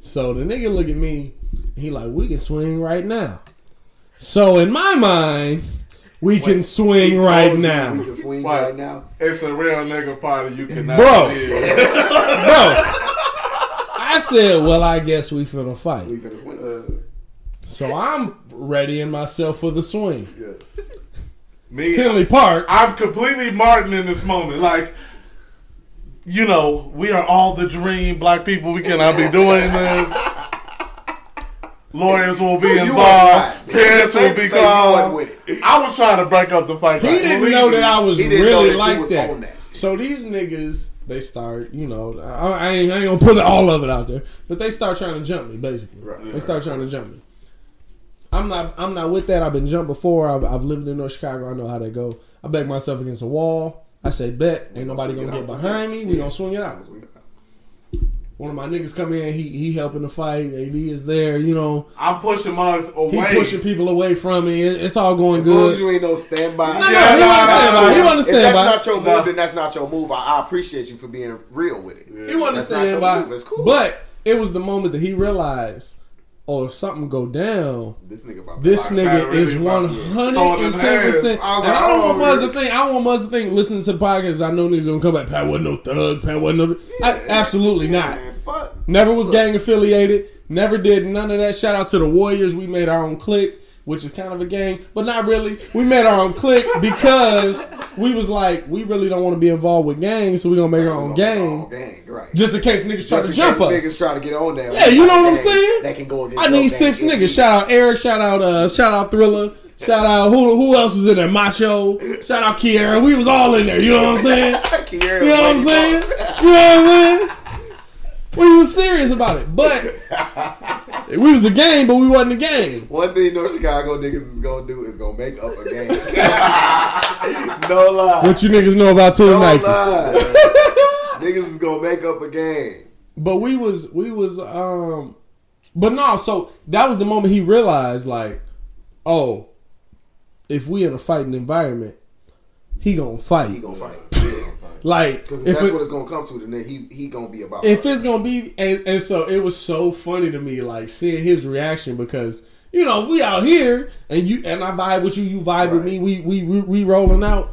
So the nigga look at me. He like, we can swing right now. So in my mind, we can swing right you now. We can swing What? right now. It's a real nigga party. You cannot Bro. Bro, I said, well, I guess we finna We fight. finna swing. Uh, so I'm readying myself for the swing. Me, Tinley Park. I'm completely Martin in this moment. Like, you know, we are all the dream. Black people, we cannot be doing this. Lawyers will So be you involved. Parents will be say called. with. I was trying to break up the fight. He Like, didn't know that I was He didn't know really that like was that. that. So these niggas, they start, you know, I, I, ain't, I ain't gonna put all of it out there, but they start trying to jump me, basically. Right. They start trying to jump me. I'm not. I'm not with that. I've been jumped before. I've, I've lived in North Chicago. I know how they go. I back myself against a wall. I say, bet ain't nobody gonna it get behind me. We Yeah. gonna swing it out. Swing it out. One of my niggas come in. He he helping the fight. AD is there. You know, I'm pushing mine he pushing people away from me. It- It's all going As long as good. you ain't no standby. No, no, he wanna stand by. He wanna If that's not your move, No. then that's not your move. I, I appreciate you for being real with it. He wanted to That's not stand your It's cool. But it was the moment that he realized, oh, if something go down, This nigga about This to nigga Trying is really one fucking hundred throw and them ten percent. And I don't want Oh, Muzz to think. I don't want Muzz to think. Listening to the podcast, I know niggas gonna come back. Pat wasn't no thug. Pat wasn't no. I, absolutely not. Never was gang affiliated. Never did none of that. Shout out to the Warriors. We made our own clique, which is kind of a gang, but not really. We made our own clique because we was like, we really don't want to be involved with gangs, so we gonna make our own gang, gang, right. just in case niggas try to jump us. Niggas try to get on there. Yeah, you know what I'm saying? That can go against I need gang six if niggas. Shout out Eric. Shout out uh. Shout out Thriller. Shout out who who else was in there? Macho. Shout out Kiera. We was all in there. You know what I'm saying? You know what I'm saying? You know what I'm saying? We was serious about it, but we was a game, but we wasn't a game. One thing North Chicago niggas is gonna do is gonna make up a game. no lie. What you niggas know about Team no Nike? lie. niggas is gonna make up a game. But we was we was um But no, so that was the moment he realized, like, oh, if we in a fighting environment, he gonna fight. He gonna fight. Like, Because that's it- what it's gonna come to, and then he he gonna be about. if fighting. it's gonna be and, and so it was so funny to me like seeing his reaction because you know we out here and you and I vibe with you you vibe with me we we we, we rolling out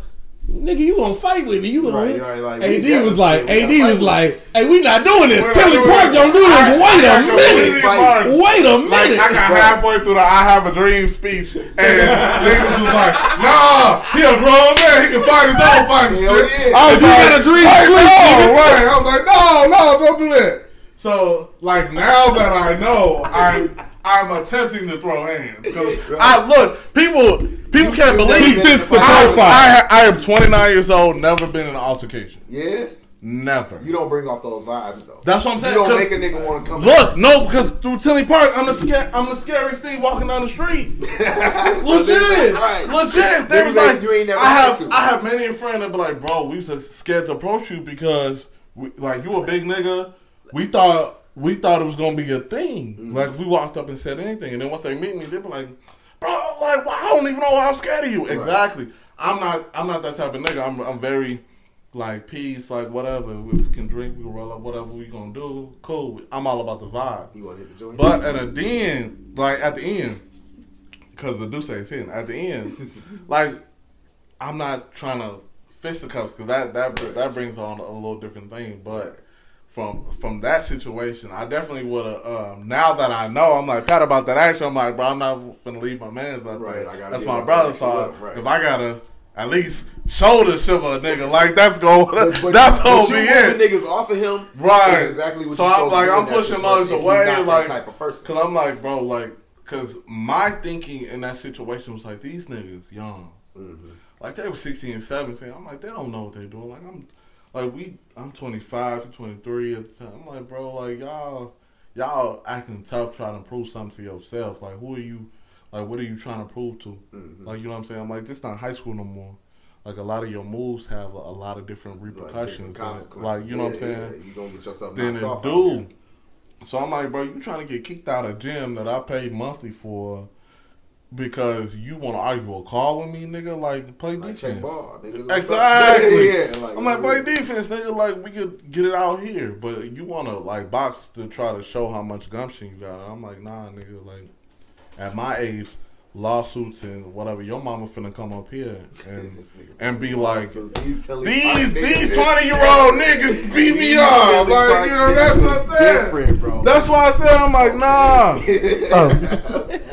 nigga you gonna fight with me. You gonna Right, right, like, AD got was like AD was like hey we not doing this. We're Tinley Park don't do this I- wait I a got minute. Tilly wait a Like minute. I got halfway through the I have a dream speech, and niggas was like, "Nah, he a grown man. He can fight his own fighting Hell yeah. I was You like, got a dream like, sleep, no, right? I was like, "No, no, don't do that." So, like now that I know, I I'm attempting to throw hands because I look people. People can't believe definitely fits the profile. I, I am 29 years old. Never been in an altercation. yeah, Never. you don't bring off those vibes though. That's what I'm saying. you don't make a nigga want to come. Look, no, because through Tinley Park, I'm the sca- I'm the scariest thing walking down the street. Legit, right. legit. They was like, you ain't never I have, to. I have many a friend that be like, bro, we was scared to approach you because, we, like, you a big nigga. We thought, we thought it was gonna be a thing. Mm-hmm. Like, if we walked up and said anything, and then once they meet me, they be like, bro, like, well, I don't even know why I'm scared of you. Exactly. I'm not, I'm not that type of nigga. I'm, I'm very. Like peace, like whatever. If we can drink, we can roll up. Whatever we gonna do, cool. I'm all about the vibe. You want to hit the joint? But at the end, like at the end, because the Duce is hitting at the end, like I'm not trying to fisticuffs because that that that brings on a little different thing. But from from that situation, I definitely would have. Um, now that I know, I'm like Pat about that action. I'm like, bro, I'm not gonna leave my man's out Right, there. That's my brother. So up, right. if I gotta. At least shoulder shiver a nigga like that's going. But- but- that's gonna you be it. niggas off of him. Right. exactly what so I'm like, I'm pushing others away, like, type of person. cause I'm like, bro, like, cause my thinking in that situation was like, these niggas young, Mm-hmm. like they were 16 and 17. I'm like, they don't know what they're doing. Like I'm, like we, I'm 25, 23 at the time. I'm like, bro, like y'all, y'all acting tough, trying to prove something to yourself. Like, who are you? Like, what are you trying to prove to? Mm-hmm. Like, you know what I'm saying? I'm like, this not high school no more. Like a lot of your moves have a, a lot of different Like, repercussions. different than like you know what I'm saying? yeah, You gonna get yourself knocked it do. So I'm like, bro, you trying to get kicked out of gym that I paid monthly for because you want to argue a call with me, nigga? Like play Like, defense. check ball, nigga. Exactly. yeah, like, I'm like, yeah. play defense, nigga. Like we could get it out here, but you want to like box to try to show how much gumption you got. I'm like, nah, nigga. Like at my age, lawsuits and whatever, your mama finna come up here and and be like. these These twenty year old niggas beat me up. Like you know that's what I said. Different, bro. That's why I said I'm like nah. Oh.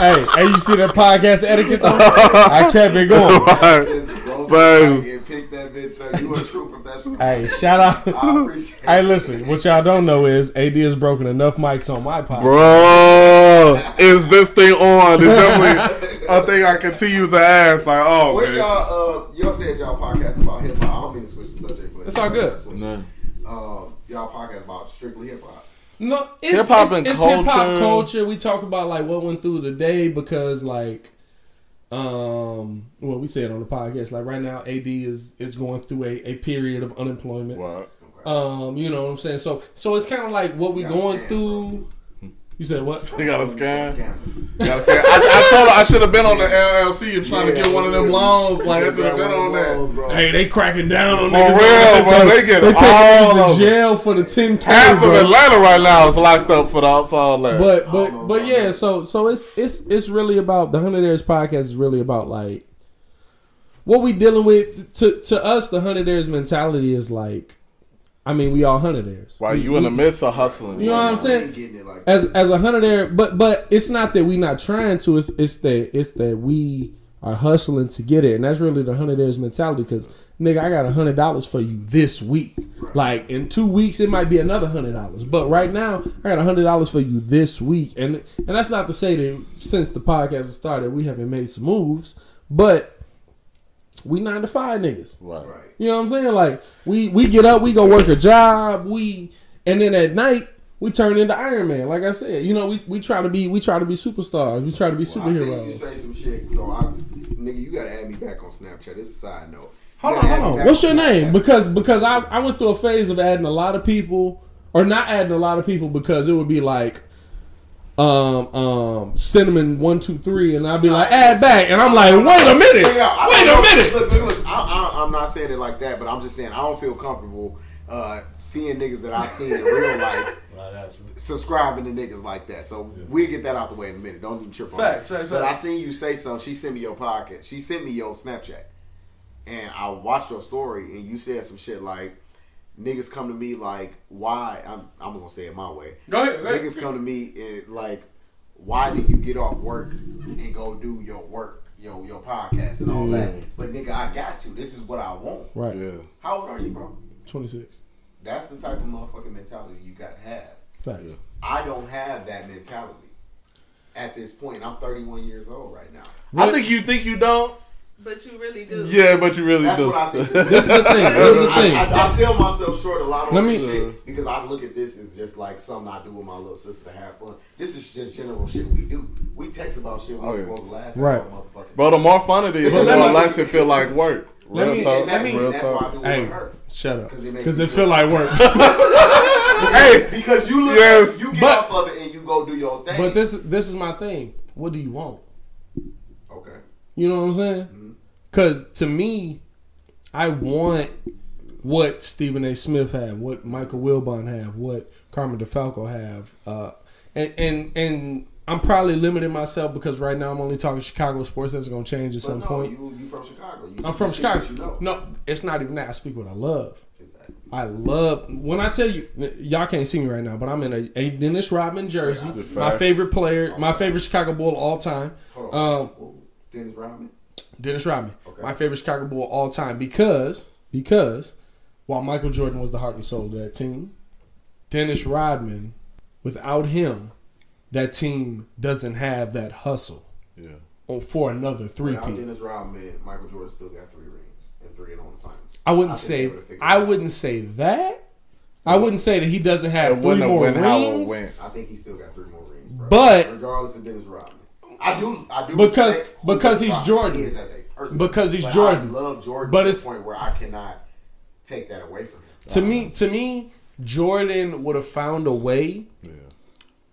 Hey hey you see that podcast etiquette though I kept it going Just Bro. back and pick that bitch up. You a true professional. hey shout out I appreciate Hey, listen. What y'all don't know is AD has broken enough mics on my podcast. Bro, is this thing on? It's definitely a thing I continue to ask. Like, oh, What's man. y'all? Uh, y'all said y'all podcast about hip hop. I don't mean to switch the subject, but It's all good. Switch. Nah. Um, y'all podcast about strictly hip hop. No, it's Hip-hop it's, hip hop culture. culture. We talk about like what went through the day because like, um, well, we said on the podcast like right now, AD is is going through a, a period of unemployment. What? Um, you know what I'm saying. So so it's kind of like what we You going scammed, through. You said what? You got a scam? Scammers. Got a scam? I, I told her I should have been on the LLC and trying to get one of them loans. Like, I You should have been on that. those, bro. Hey, they cracking down on For niggas. real, bro. They get They taking all niggas of to jail for the 10k. Half of. Atlanta right now is locked up for the for all that. But but know but yeah, so so it's it's it's really about the Hundred Airs podcast is really about like what we dealing with. To to us, the Hundred Airs mentality is like, I mean, we all Hundred Airs. While We- you in the midst of hustling, You know what I'm saying? ain't getting it like as as a hundred air, but but it's not that we not trying to. It's it's that it's that we are hustling to get it, and that's really the hundred airs mentality. Because nigga, I got a hundred dollars for you this week. Like in two weeks, it might be another hundred dollars, but right now, I got a hundred dollars for you this week, and and that's not to say that since the podcast has started, we haven't made some moves, but we nine to five niggas. right? right. You know what I'm saying? Like we we get up, we go work a job, we and then at night we turn into Iron Man. Like I said, you know, we, we try to be we try to be superstars. We try to be Well, I see you say some shit, so I, nigga, you gotta add me back on Snapchat. This is a side note. Hold on, hold on. What's your name? Because because I, I went through a phase of adding a lot of people or not adding a lot of people because it would be like um um cinnamon one two three and I'd be like add back and I'm like wait a minute Yeah, wait a minute Look, look, look. I, I, I'm not saying it like that, but I'm just saying I don't feel comfortable uh, seeing niggas that I seen in real life subscribing to niggas like that. So we'll get that out the way in a minute. Don't even trip on Facts, that. facts, but facts. I seen you say something. She sent me your podcast. She sent me your Snapchat, and I watched your story, and you said some shit like. Niggas come to me like, why? I'm, I'm gonna say it my way. Go ahead, go ahead. Niggas come to me and like, why did you get off work and go do your work, your your podcast and all that? But nigga, I got to. This is what I want. right Yeah. How old are you, bro? 26 That's the type of motherfucking mentality you gotta have. facts I don't have that mentality at this point. I'm 31 years old right now. I think you think you don't. But you really do. Yeah, but you really That's do. what I think. this is the thing this is the thing I, I, I sell myself short a lot on Let me- shit because I look at this as just like something I do with my little sister to have fun. This is just general shit we do. We text about shit we oh, supposed to laugh at. Right. all motherfucking Bro, the more fun it is, the let more me- less it feel like work. Let me- talk. let me- real That's why I talk. do it Hey, with her. shut up 'Cause because me it feel feel like work Hey, Because you look, Yes, you get but- off of it and you go do your thing. but this this is my thing what do you want okay. You know what I'm saying? Mm-hmm. Because to me, I want what Stephen A. Smith have, what Michael Wilbon have, what Carmen DeFalco have, uh, and and and I'm probably limiting myself because right now I'm only talking Chicago sports. That's going to change at But some no, point. You, you from Chicago. You, I'm from Chicago. You know. No, it's not even that. I speak what I love. Exactly. I love when I tell you y'all can't see me right now, but I'm in a, a Dennis Rodman jersey. My favorite player, my favorite Chicago Bull all time. Hold on. Um, Dennis Rodman. Dennis Rodman, Okay. my favorite Chicago Bull all time because because while Michael Jordan was the heart and soul of that team, Dennis Rodman, without him, that team doesn't have that hustle Yeah. or for another three Without. Dennis Rodman, Michael Jordan still got three rings and three in on the finals. I wouldn't think say they would've figured I wouldn't say that. I wouldn't say that he doesn't have It three more it rings. went. I think he still got three more rings, bro. But- regardless of Dennis Rodman, I do. I do Because- because he's Rodman Jordan. is as a person. Because he's But Jordan. I love Jordan, But to it's- the point where I cannot take that away from him. To me, to me, Jordan would have found a way, Yeah.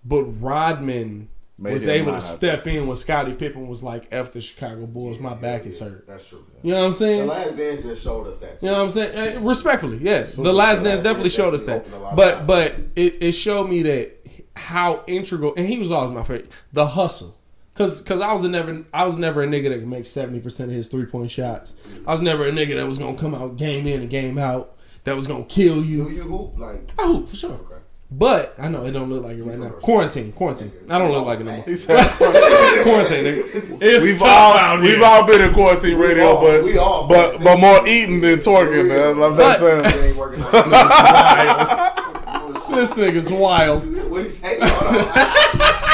but Rodman Made was able to have step in when Scottie Pippen was like, "F the Chicago Bulls, my back is hurt." That's true. You know what I'm saying? The? Last Dance just showed us that. Too. You know what I'm saying? Uh, respectfully, yeah. The Last Dance definitely showed us that. Opened a lot of But but it, it showed me that how integral, and he was always my favorite. The hustle, cause cause I was a never I was never a nigga that could make seventy percent of his three point shots. I was never a nigga that was gonna come out game in and game out. That was gonna kill Do you. you hoop like? I hoop for sure. Okay. But I know it don't look like it right now. Quarantine, quarantine. I don't look like it no more. Quarantine, nigga. It's we've tough all out we've all been in quarantine radio, all- but we all but but more eating than twerking, man. I'm not saying. It ain't working. Like This nigga's wild. what he say? Hold on.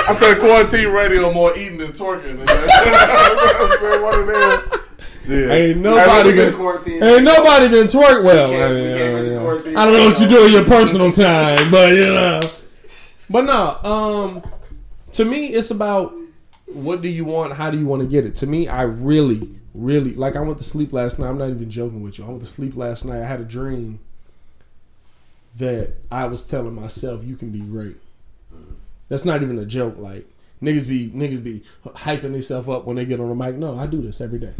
I said quarantine radio more eating than twerking. and That's what it is. Yeah. Ain't nobody we been been, quarantined. ain't nobody been twerk well. We can't- I, we mean, can't uh, yeah. I don't know what you do in your personal time, but you know. But no, um, to me, it's about what do you want? How do you want to get it? To me, I really, really like. I went to sleep last night. I'm not even joking with you. I went to sleep last night. I had a dream that I was telling myself, "You can be great." That's not even a joke. Like niggas be niggas be hyping themselves up when they get on the mic. No, I do this every day.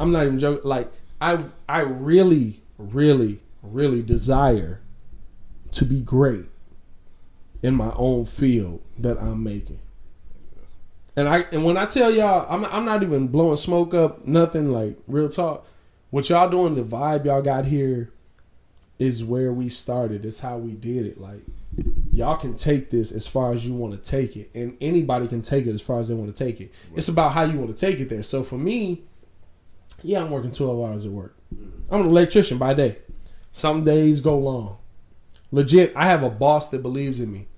I'm not even joking. Like I, I really, really, really desire to be great in my own field that I'm making. And I and when I tell y'all, I'm I'm not even blowing smoke up, nothing like real talk. What y'all doing, the vibe y'all got here, is where we started. It's how we did it. Like y'all can take this as far as you want to take it, and anybody can take it as far as they want to take it. It's about how you want to take it there. So for me, yeah, I'm working 12 hours at work. I'm an electrician by day. Some days go long. Legit, I have a boss that believes in me.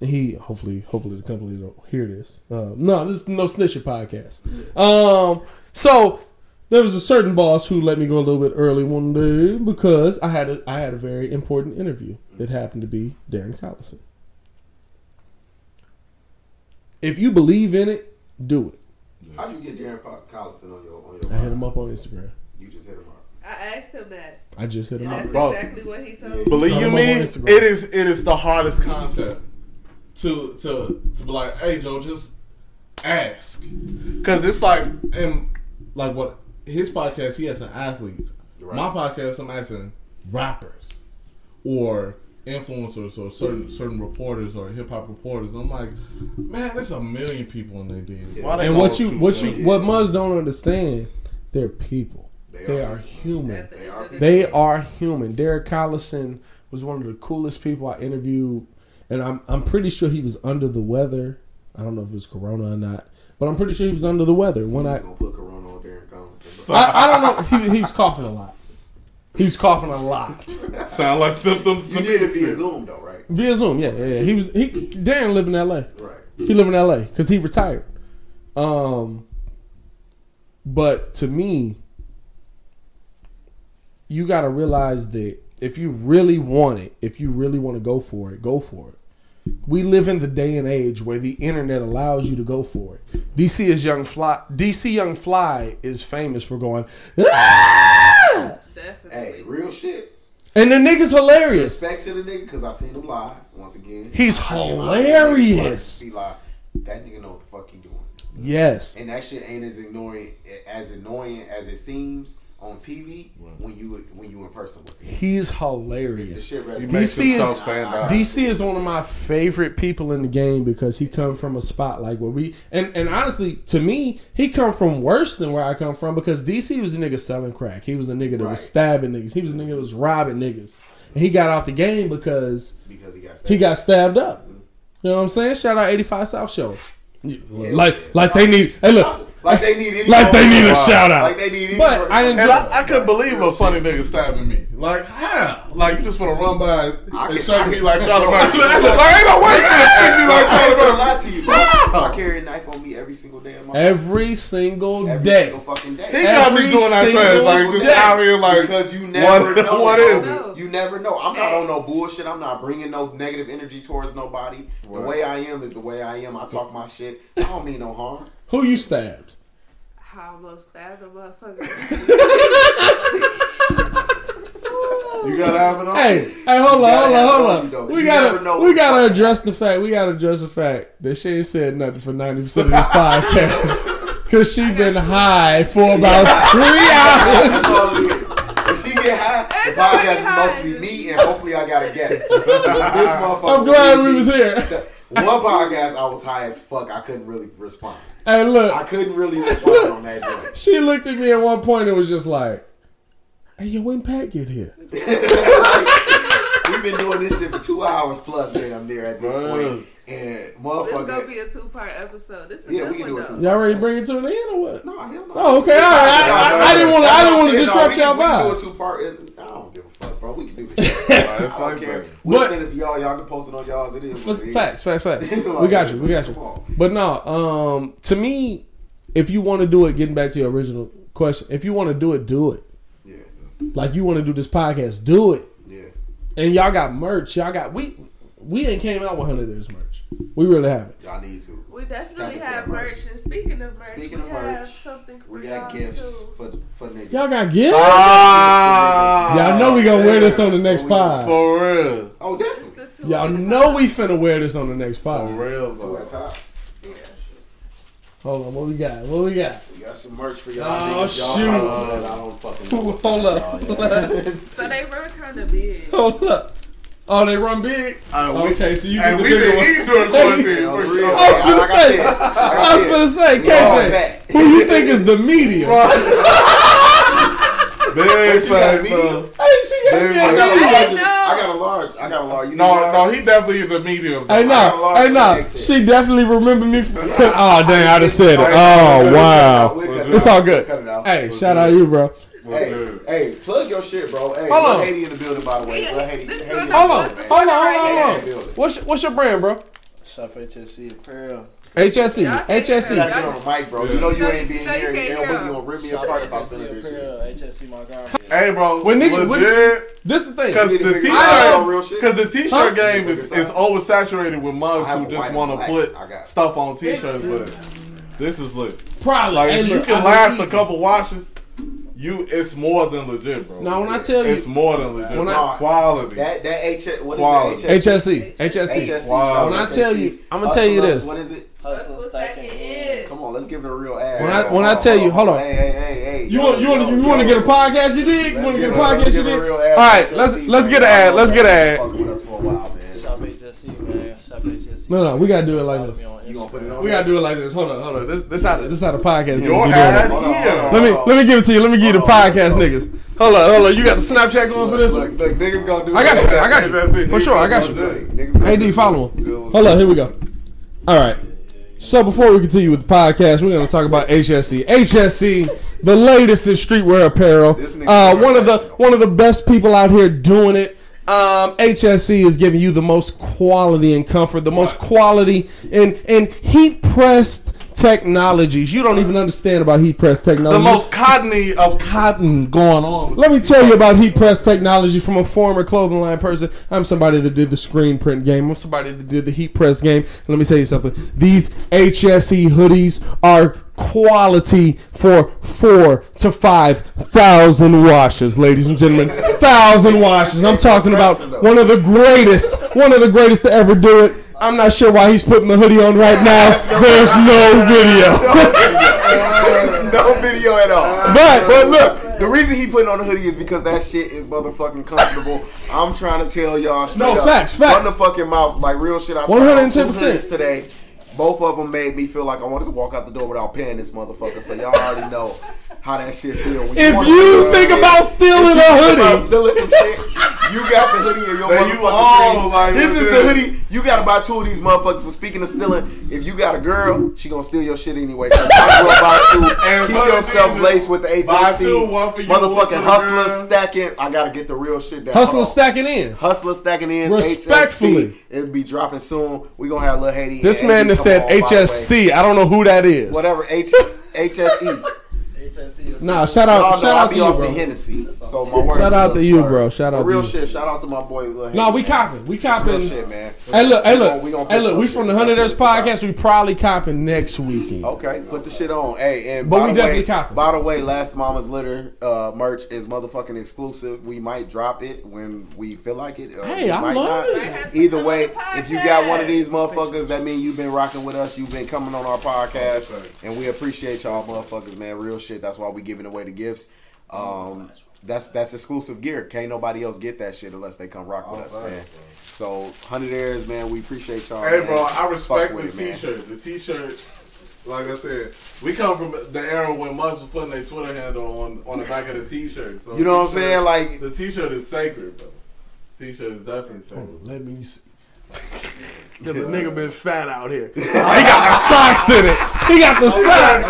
And he hopefully, hopefully the company don't hear this. Uh, no, this is no snitching podcast. Um, so there was a certain boss who let me go a little bit early one day because I had a I had a very important interview. It happened to be Darren Collison. If you believe in it, do it. How'd you get Darren Collison on your on your? I hit him up on Instagram. You just hit him up. I asked him that. I just hit him And up. that's exactly what he told me. Believe you him me, on it Instagram. is it is the hardest concept to to to be like, hey Joe, just ask, because it's like and like what his podcast, he has an athlete. My podcast, I'm asking rappers or influencers or certain certain reporters or hip hop reporters. I'm like, man, there's a million people in there. Dude. Why And what you what one? you what Muzz don't understand, they're people. They They are. are human. At the end are They are human. Derek Collison was one of the coolest people I interviewed, and I'm I'm pretty sure he was under the weather. I don't know if it was Corona or not, but I'm pretty sure he was under the weather when I He's gonna put Corona on Darren Collins. I, I don't know. He, he was coughing a lot. He was coughing a lot sound like symptoms. You did it via Zoom though, right? via Zoom. Yeah, yeah. yeah. He was he. Darren lived in L.A. Right. He live in L.A. because he retired. Um, but to me, you got to realize that if you really want it, if you really want to go for it, go for it. We live in the day and age where the internet allows you to go for it. DC is young fly. DC Young Fly is famous for going, "Ah!" Definitely. Hey, real shit. and the nigga's hilarious. Respect to the nigga because I seen him live once again. He's I can't lie. hilarious. He like that nigga know what the fuck he doing, Yes. and that shit ain't as annoying as annoying as it seems on TV when you when you in person with him. He's hilarious. shit He DC is- himself stand out. DC is one of my favorite people in the game because he come from a spot like where we and and honestly to me he come from worse than where I come from because DC was a nigga selling crack. He was a nigga that Right. was stabbing niggas. He was a nigga that was robbing niggas. And he got out the game because because he got he got stabbed up. Mm-hmm. You know what I'm saying? Shout out 85 South Show. Like like they need hey look like they need any like they need a shout out. like they need any But I enjoy- And I, I couldn't believe a funny nigga stabbing me. Like, how? Like, you just want to run by I and can- shake I me can- like Charlie Bro, Murphy. I Like, can- ain't no way for you to stick me like I Charlie ain't gonna Murphy. lie to you, bro. I carry a knife on me every single day of my life. every single Every day. single fucking day. He got me Every doing that single trash. Like, just day. out here, like, because you never what- know. what bro. is it? You never know. I'm not on no bullshit. I'm not bringing no negative energy towards nobody. The Right. way I am is the way I am. I talk my shit. I don't mean no harm. Who you stabbed? I almost stabbed a motherfucker. you gotta have it on. Hey, hey, hold on, hold on, hold on though, We you gotta, we gotta address the fact. We gotta address the fact that she ain't said nothing for ninety percent of this podcast because she been high for about three hours. That's all it is. If she get high, the podcast is mostly me, and hopefully I got a guest. This motherfucker I'm glad we was here. One podcast, I was high as fuck. I couldn't really respond. Hey, look. I couldn't really respond on that joint. she looked at me at one point and was just like, "Hey, yo, when Pat get here?" We've been doing this shit for two hours plus, damn near at this Bruh. point. And motherfucker, This is gonna be a two part episode. This is Yeah, a we can do one it some- Y'all ready to bring it to an end or what? no, hell no. Oh, okay, all right. I, I, I didn't want to. I didn't want to disrupt we y'all vibe. we can do a two part. I don't give a fuck, bro. We can do this. shit. I don't care. We'll But- send it to y'all. Y'all can post it on y'all's. It is. what it is. Facts, facts, facts. Like, we got you. We got you. But no, um, to me, if you want to do it, getting back to your original question, if you want to do it, do it. Yeah, Like you want to do this podcast, do it. Yeah. And y'all got merch. Y'all got we we ain't came out with hundred days merch. We really haven't. Y'all need to. We definitely have merch. merch. And speaking of merch, Speaking we of have merch, something for We y'all got gifts too. for for niggas. Y'all got gifts. Ah, y'all know we gonna wear this on the next pod. For real. Oh, definitely. the two Y'all know we finna wear this on the next pile. For pod. real, Two bro. At top. Yeah. Hold on, what we got? What we got? We got some merch for y'all. Oh, niggas. Y'all shoot. probably- I don't fucking know. what's Hold up, up. with y'all, yeah. So they run kind of big. Hold up. Oh, they run big. Okay, so you get And the we bigger been one. eating during quarantine. Yeah, for for sure. I was gonna Like I say. I was said, gonna say, KJ, who you think is the medium? Big But you got facts, medium? bro. Hey, she got Big me. I I got, a got I large. I got a large. I got a large. You No, large? no, he definitely is a medium. Hey, got a no, large hey, no. XL. She definitely remembered me. From, oh, dang, I just said it. Oh, wow. It's all good. Cut it out. Hey, shout out to you, bro. Hey, hey, plug your shit, bro. Hey, Hold on. Haiti in the building, by the way. Yeah, Lil Haiti, Haiti girl in the Hold on, hold on, hold on, hold on. What's your, what's your brand, bro? Shop HSC apparel. HSC. Y'all can't HSC. You gotta get on the mic, bro. You know you Yeah. ain't being So you here. can't And hear we him. gonna rip me apart about HSC some of this shit. apparel. Montgomery. Hey, bro. When nigga- when- legit, This the thing. Because the need to figure t-shirt, out real shit. because the t-shirt Huh? game is, is oversaturated with mugs who just want to put black. I got it. stuff on t-shirts, but this is lit. Probably. Like Hey, if you look, can I last a couple washes, you it's more than legit, bro. Now, when I tell you- it's more than legit. When When I- quality. That that H what Quality. is it? HSC. HSC. HSC. Wow. When I tell you- I'ma tell you this. What is it? Hustle Hustle stacking stacking in. in. Come on, let's give it a real ad. When I- when I tell you- hold on. Hey, hey, hey, hey. You want you want you want to get a podcast? You dig? You want to get a give it- let's podcast? You give it a dig? real All ad right, for let's let's get an ad. Let's get an ad. Fucking with us for a while, man. Shop HSC, man. Shop HSC. No, no, we gotta do it like this. Me on You gonna put it on? We gotta do it like this. Hold on, hold on. This this how this how the podcast niggas Your be doing it. Hold on, here. hold on, Let me let me give it to you. Let me give you the podcast niggas. Hold on, hold on. You got the Snapchat going for this Look, one? look, niggas gonna do I got you. I got you. For sure, I got you. AD, follow him. Hold on, here we go. All right. So before we continue with the podcast, we're going to talk about HSC. HSC, the latest in streetwear apparel. This nigga Uh, one of the one of the best people out here doing it. Um, HSC is giving you the most quality and comfort, the most quality and and heat pressed technologies. You don't even understand about heat press technology. the most cottony of cotton going on. Let me tell you about heat press technology from a former clothing line person. I'm somebody that did the screen print game. I'm somebody that did the heat press game. Let me tell you something. These HSC hoodies are quality for four to five thousand washes, ladies and gentlemen. Thousand washes. I'm talking about one of the greatest, one of the greatest to ever do it. I'm not sure why he's putting the hoodie on right now. There's no video. There's no video at all. But- but look, the reason he putting on the hoodie is because that shit is motherfucking comfortable. I'm trying to tell y'all straight No, up, facts, facts. Run the fucking mouth like real shit. I 110%. today. Both of them made me feel like I wanted to walk out the door without paying this motherfucker. So y'all already know how that shit feel. When If wanna you steal think shit, about stealing a think about hoodie, stealing some shit, you got the hoodie in your Then you motherfucking all this is the hoodie. You gotta buy two of these motherfuckers. So speaking of stealing, if you got a girl, she gonna steal your shit anyway. So might as well buy two. And Keep yourself laced with the buy HSC. two, one for you, Motherfucking the hustler stacking. I gotta get the real shit down. hustler stacking in. Hustler stacking in. Respectfully. HSC. It'll be dropping soon. We gonna have a little Haiti. This man that said on, by the way. HSC. I don't know who that is. Whatever. H HSC. HSC Nah, shout out, shout out to you, bro. Hennessy. So my word Shout out to you, bro. Shout out to real shit. Shout out to my boy Lil Haiti. Nah, we man. copping. We Real copping. shit, man. Hey look, hey We look, we gonna hey look. We from the That's Hundred what Years it's about. podcast. We probably copping next weekend. Okay, put the shit on. Hey, and But by we the definitely way, copping. By the way, Last Mama's Litter uh, merch is motherfucking exclusive. We might drop it when we feel like it. Hey, I love it. Might have to Either way, if you got one of these motherfuckers, that mean you've been rocking with us. You've been coming on our podcast, and we appreciate y'all, motherfuckers, man. Real shit. That's why we giving away the gifts. Um, that's that's exclusive gear. Can't nobody else get that shit unless they come rock with us, man. So, hundred airs, man. We appreciate y'all. Hey, man. bro, I respect with the t-shirt. The t-shirt, like I said, we come from the era when Mugs was putting their Twitter handle on on the back of the t-shirt. So You know what I'm saying? Like- the t-shirt is sacred, bro. T-shirt is definitely sacred. Let me see. Cause the nigga been fat out here. he got the socks in it. He got the oh, socks.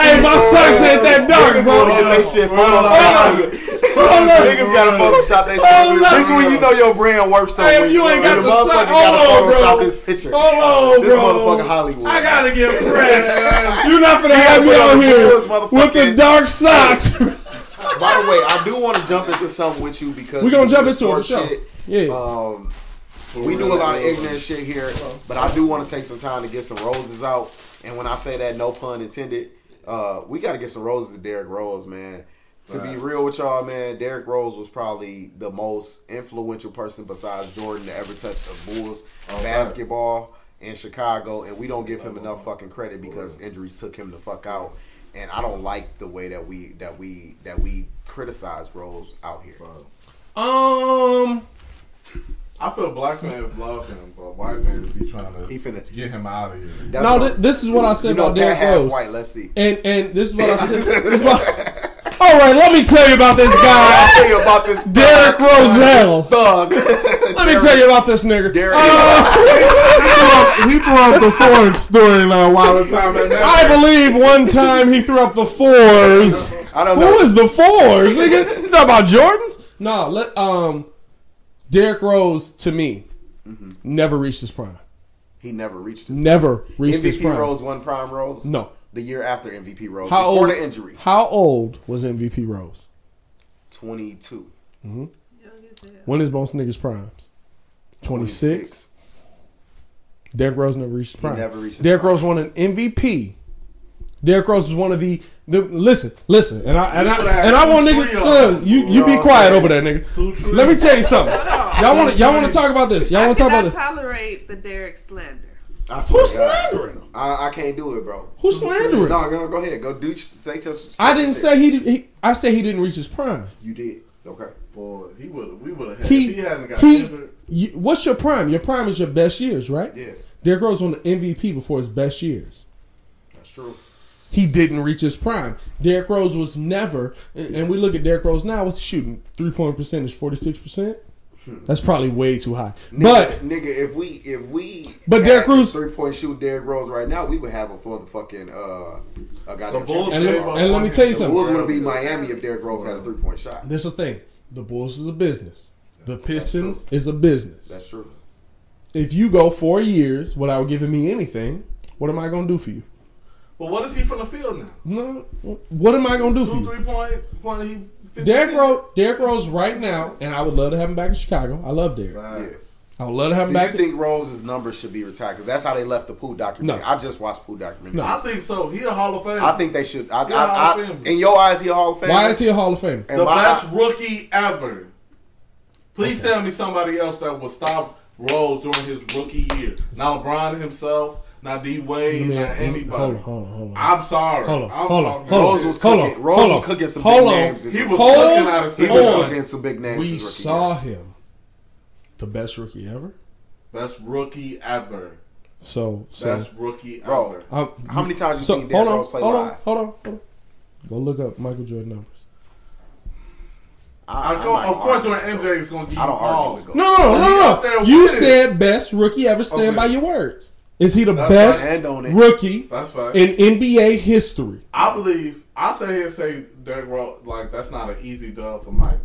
Hey, my socks ain't that dark, Niggas wanna bro. get they shit photoshopped. Niggas gotta Photoshop they Hold shit. This is when you know your brand worth something. Hey, you ain't got When the motherfucker sock- gotta hold on, Photoshop bro. this picture. Hold on, This bro. motherfucker Hollywood. I gotta get fresh. You're not gonna have me out here with the dark socks. By the way, I do want to jump into something with you because We gonna jump into it for sure. shit. Yeah. Um, We do a lot of ignorant shit here, but I do want to take some time to get some roses out. And when I say that, no pun intended, uh, we got to get some roses to Derrick Rose, man. To be real with y'all, man, Derrick Rose was probably the most influential person besides Jordan to ever touch the Bulls basketball in Chicago, and we don't give him enough fucking credit because injuries took him the fuck out. And I don't like the way that we that we that we criticize Rose out here. Um, I feel black fans love him, but white fans be trying to He finna- get him out of here. That's no, what- this, this is what I said about Derrick Pat half Rose. white. Let's see. And and this is what I said. this is what, all right, let me tell you about this I'll guy. tell you about this Derrick thug. Roselle. Thug. Let me tell you about this nigga. Derrick. Uh, he threw up the Ford storyline while it's time I believe one time he threw up the fours. I don't Who know. is the fours, nigga? You talking about Jordans? No, let um, Derrick Rose to me Mm-hmm. never reached his prime. He never reached his Never reached his prime. MVP. Rose won prime Rose. No. the year after MVP Rose. How before old? the injury. How old was MVP Rose? Twenty two. Young as hell. When is most niggas primes? Twenty six. Derrick Rose never reached his prime. never reached his Derrick prime. Rose won an MVP Derrick Rose was one of the, the listen, listen, and I and I and I want two, niggas. three of No, them. you you be quiet over there, nigga. Let me tell you something. Y'all want to y'all want to talk about this? Y'all want to talk about this? tolerate the Derrick slander. I Who's to God. slandering him? I, I can't do it, bro. Who's slandering? No, go, go ahead. Go do. Say your. I didn't say he, did- he. I said he didn't reach his prime. you did. Okay. Boy, he would we would have had He he hadn't got he. You, what's your prime? Your prime is your best years, right? Yeah, Derrick Rose won the MVP before his best years. That's true. He didn't reach his prime. Derrick Rose was never, and and we look at Derrick Rose now. What's he shooting? Three point percentage, forty six percent. That's probably way too high. Nigga, But nigga, if we if we But Derrick Rose- three point shoot Derrick Rose right now, we would have a motherfucking uh a goddamn The Bulls And let- and let me tell you him. something. The Bulls would be Miami if Derrick Rose had a three point shot. this is the thing: the Bulls is a business. The Pistons is a business. That's true. if you go four years without giving me anything, what am I gonna do for you? But what is he from the field now? No, what am I gonna do for Two you? three point point he. 50 Derrick Rose, Derrick Rose, right now, and I would love to have him back in Chicago. I love Derrick. Yeah. I would love to have Do him back. you think Rose's numbers should be retired? Because that's how they left the Pooh documentary. No. I just watched Pooh documentary. No. I think so. He a Hall of Fame. I think they should. I, He a Hall I, of I, in your eyes, he a Hall of Fame. Why is he a Hall of Famer? And the my- best rookie ever. Please tell me somebody else that would stop Rose during his rookie year. Now LeBron himself, not D Wade, not anybody. hold on, hold on, hold on. I'm sorry. Hold on, I'm hold on, hold on. Rose was Hold cooking. on, Rose hold was cooking some hold big on. names. He was Hold looking at his He was cooking some big names. We saw year. him, the best rookie ever. Best rookie ever. So, so Best rookie Bro, ever. um, How many times you so seen hold Derrick Rose play hold on, hold on, hold on. Go look up Michael Jordan numbers. I, I I'm go, of course, when argue with MJ is going to give I you don't argue balls. with No, no, no, no. You said best rookie ever. Stand Okay. by your words. Is he the That's best fine. Hand on it. rookie That's fine. in NBA history? I believe, I say here, say Derrick Rose, like, that's not an easy dub for Mike.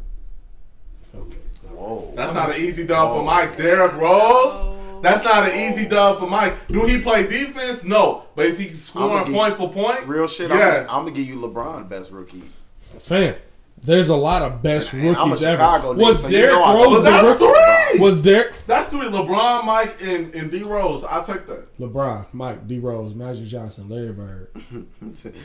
Whoa. That's not an easy dub for Mike. Derrick Rose. That's not an easy dub for Mike. Do he play defense? No. But is he scoring I'ma point for point? Real shit. Yeah. I'm, I'm gonna give you LeBron best rookie. Fam, there's a lot of best a rookies ever. Nigga, Was so you Derrick know Rose the that's rookie? three. Was Derrick That's three. LeBron, Mike, and, and D Rose. I'll take that. LeBron, Mike, D. Rose, Magic Johnson, Larry Bird,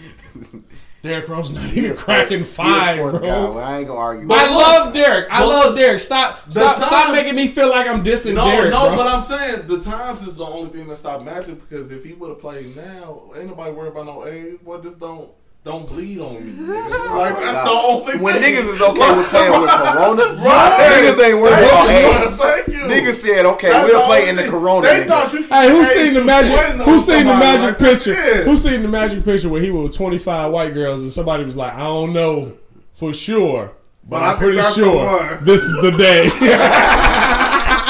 Derrick Rose not even cracking five, guy. bro. Well, I ain't gonna argue. I love Derrick. I love Derrick. Stop, stop, stop making me feel like I'm dissing No, Derrick, no, bro. but I'm saying the times is the only thing that stopped Magic because if he would have played now, ain't nobody worried about no age. Well, just don't don't bleed on me. nigga. like that's the only When thing. niggas is okay with playing with Corona, Right. niggas ain't worried about Thank you. age. Thank you. Niggas said, okay, That's we'll the play in the. Corona. They thought you Hey, who's age seen the magic? waiting on Who's seen the magic like picture? Yeah. Who's seen the magic picture where he was with 25 white girls and somebody was like, I don't know for sure, but, But I I'm pretty sure this is the day.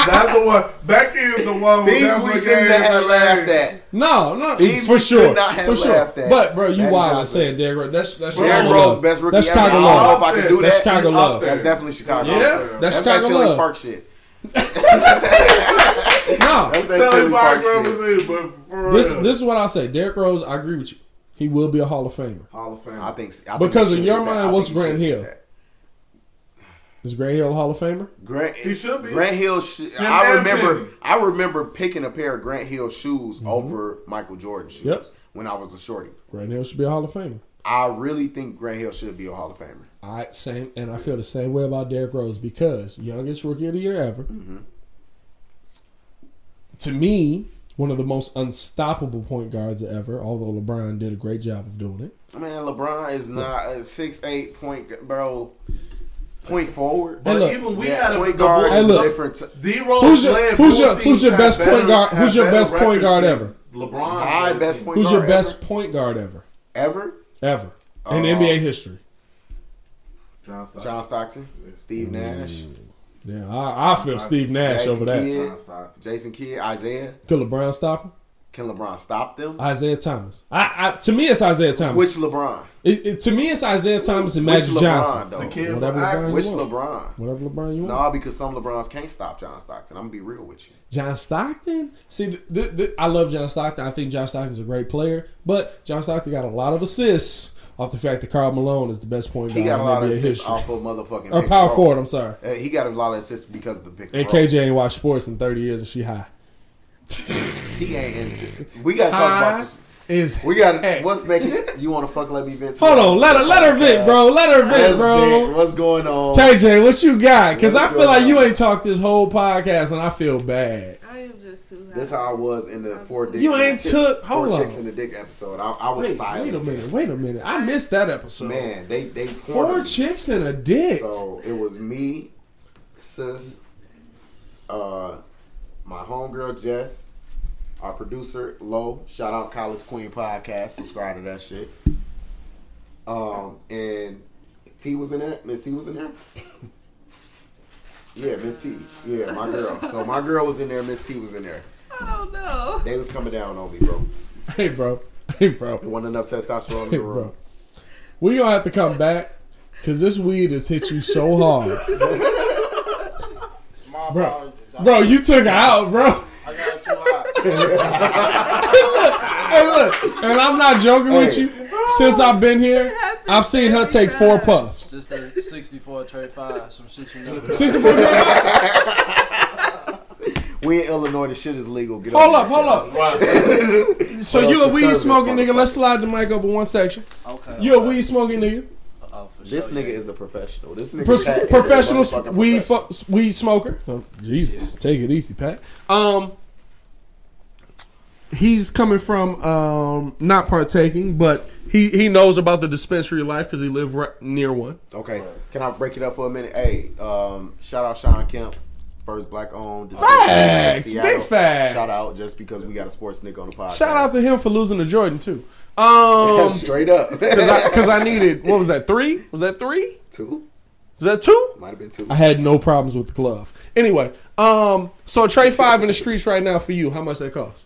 That's the one. Becky is the one who These we shouldn't gave have laughed at. no, no, These for sure, not have for sure. at. But bro, you That is wild not and saying Derrick Rose. That's that's Derrick Chicago Rose, love. best rookie That's ever. Chicago I don't know if I can do That's that. Chicago Up love. That's definitely Chicago. Yeah, there. that's That's that Chicago Tinley love. Park shit. No, That's that Tell Tinley him Park Park shit. representative, but for this real. this is what I'll say. Derrick Rose, I agree with you. He will be a Hall of Famer. Hall of Fame. I think I think Because in your mind, what's think Grant should Hill? Get that. Is Grant Hill a Hall of Famer? Grant, He should be. Grant Hill. Sh- I remember. Penny. I remember picking a pair of Grant Hill shoes over Michael Jordan shoes Yep. when I was a shorty. Grant Hill should be a Hall of Famer. I really think Grant Hill should be a Hall of Famer. I same, and I feel the same way about Derrick Rose because youngest rookie of the year ever. Mm-hmm. To me, one of the most unstoppable point guards ever. Although LeBron did a great job of doing it. Man, LeBron is not a six eight point bro. Point forward. But Hey, look. even we yeah, had a point the guard Hey, look. different. T- D Rose Who's your- who's your- who's your best had point guard- who's your best point guard ever? LeBron. My best team. point Who's guard your ever? best point guard ever? ever? Ever in Uh, NBA history? John Stockton. John Stockton, Steve Nash, Yeah, I, I feel Steve Nash Jason over that. Kidd, Jason Kidd, Isiah. Could LeBron stop him? Can LeBron stop them? Isiah Thomas. I, I to me it's Isiah Thomas. Which LeBron? It, it- to me it's Isiah Thomas and Which Magic LeBron Johnson. though? The kid Whatever LeBron Akron. you Which want. LeBron? Whatever LeBron you want. No, because some LeBrons can't stop John Stockton. I'm gonna be real with you. John Stockton. See, th- th- th- I love John Stockton. I think John Stockton's a great player, but John Stockton got a lot of assists off the fact that Karl Malone is the best point He guard got a lot in of NBA assists history. off of motherfucking Or power forward. I'm sorry. Uh, he got a lot of assists because of the pick And and. KJ ain't watched sports in 30 years and she high. He ain't. In, we gotta talk about some. is We got Hey. what's making you want to fuck? Let me vent. Hold on, let her let her vent, bro. Let her vent, bro. What's going on? KJ, what you got? Because I feel like going you ain't talked this whole podcast, and I feel bad. I am just too high. This how I was in the four dicks. You in the ain't dick- took- four hold chicks on. in the dick episode. I, I was Wait, silent. wait a minute, wait a minute. I missed that episode. Man, they they Four chicks in a dick. So it was me, sis, uh, my homegirl Jess, our producer Lo. Shout out College Queen Podcast. Subscribe to that shit. Um, and T was in there. Miss T was in there. yeah, Miss T. Yeah, my girl. So my girl was in there. Miss T was in there. I don't know. They was coming down on me, bro. Hey, bro. Hey, bro. There wasn't enough testosterone in Hey, the room. bro. We gonna have to come back because this weed has hit you so hard, My Bro. Apologies. I- bro. You took her out, bro. I got it too hot. Hey, look, and I'm not joking with Hey. you. Since I've been here, I've seen her take four puffs. Just the 64 trade five. Some shit you never. Sixty-four. We in Illinois, the shit is legal. Get Hold up, hold up. Right. So you up, a weed smoking nigga? Let's slide the mic over one section. Okay. You a weed smoking nigga? For This sure, nigga yeah. is a professional. This nigga Pro- Pat is a professional motherfucking weed professional. fu- weed smoker. Oh, Jesus, take it easy, Pat. Um, he's coming from um not partaking, but he he knows about the dispensary life because he lived right near one. Okay, can I break it up for a minute? Hey, um, shout out Sean Kemp, first black owned. Facts, big facts. Shout out just because we got a sports nigga on the podcast. Shout out to him for losing to Jordan too. Um, straight up. because I, needed what was that three? Was that three? two Was that two? might have been two. I had no problems with the glove. Anyway, um, so Trey five in the streets right now for you. How much that cost?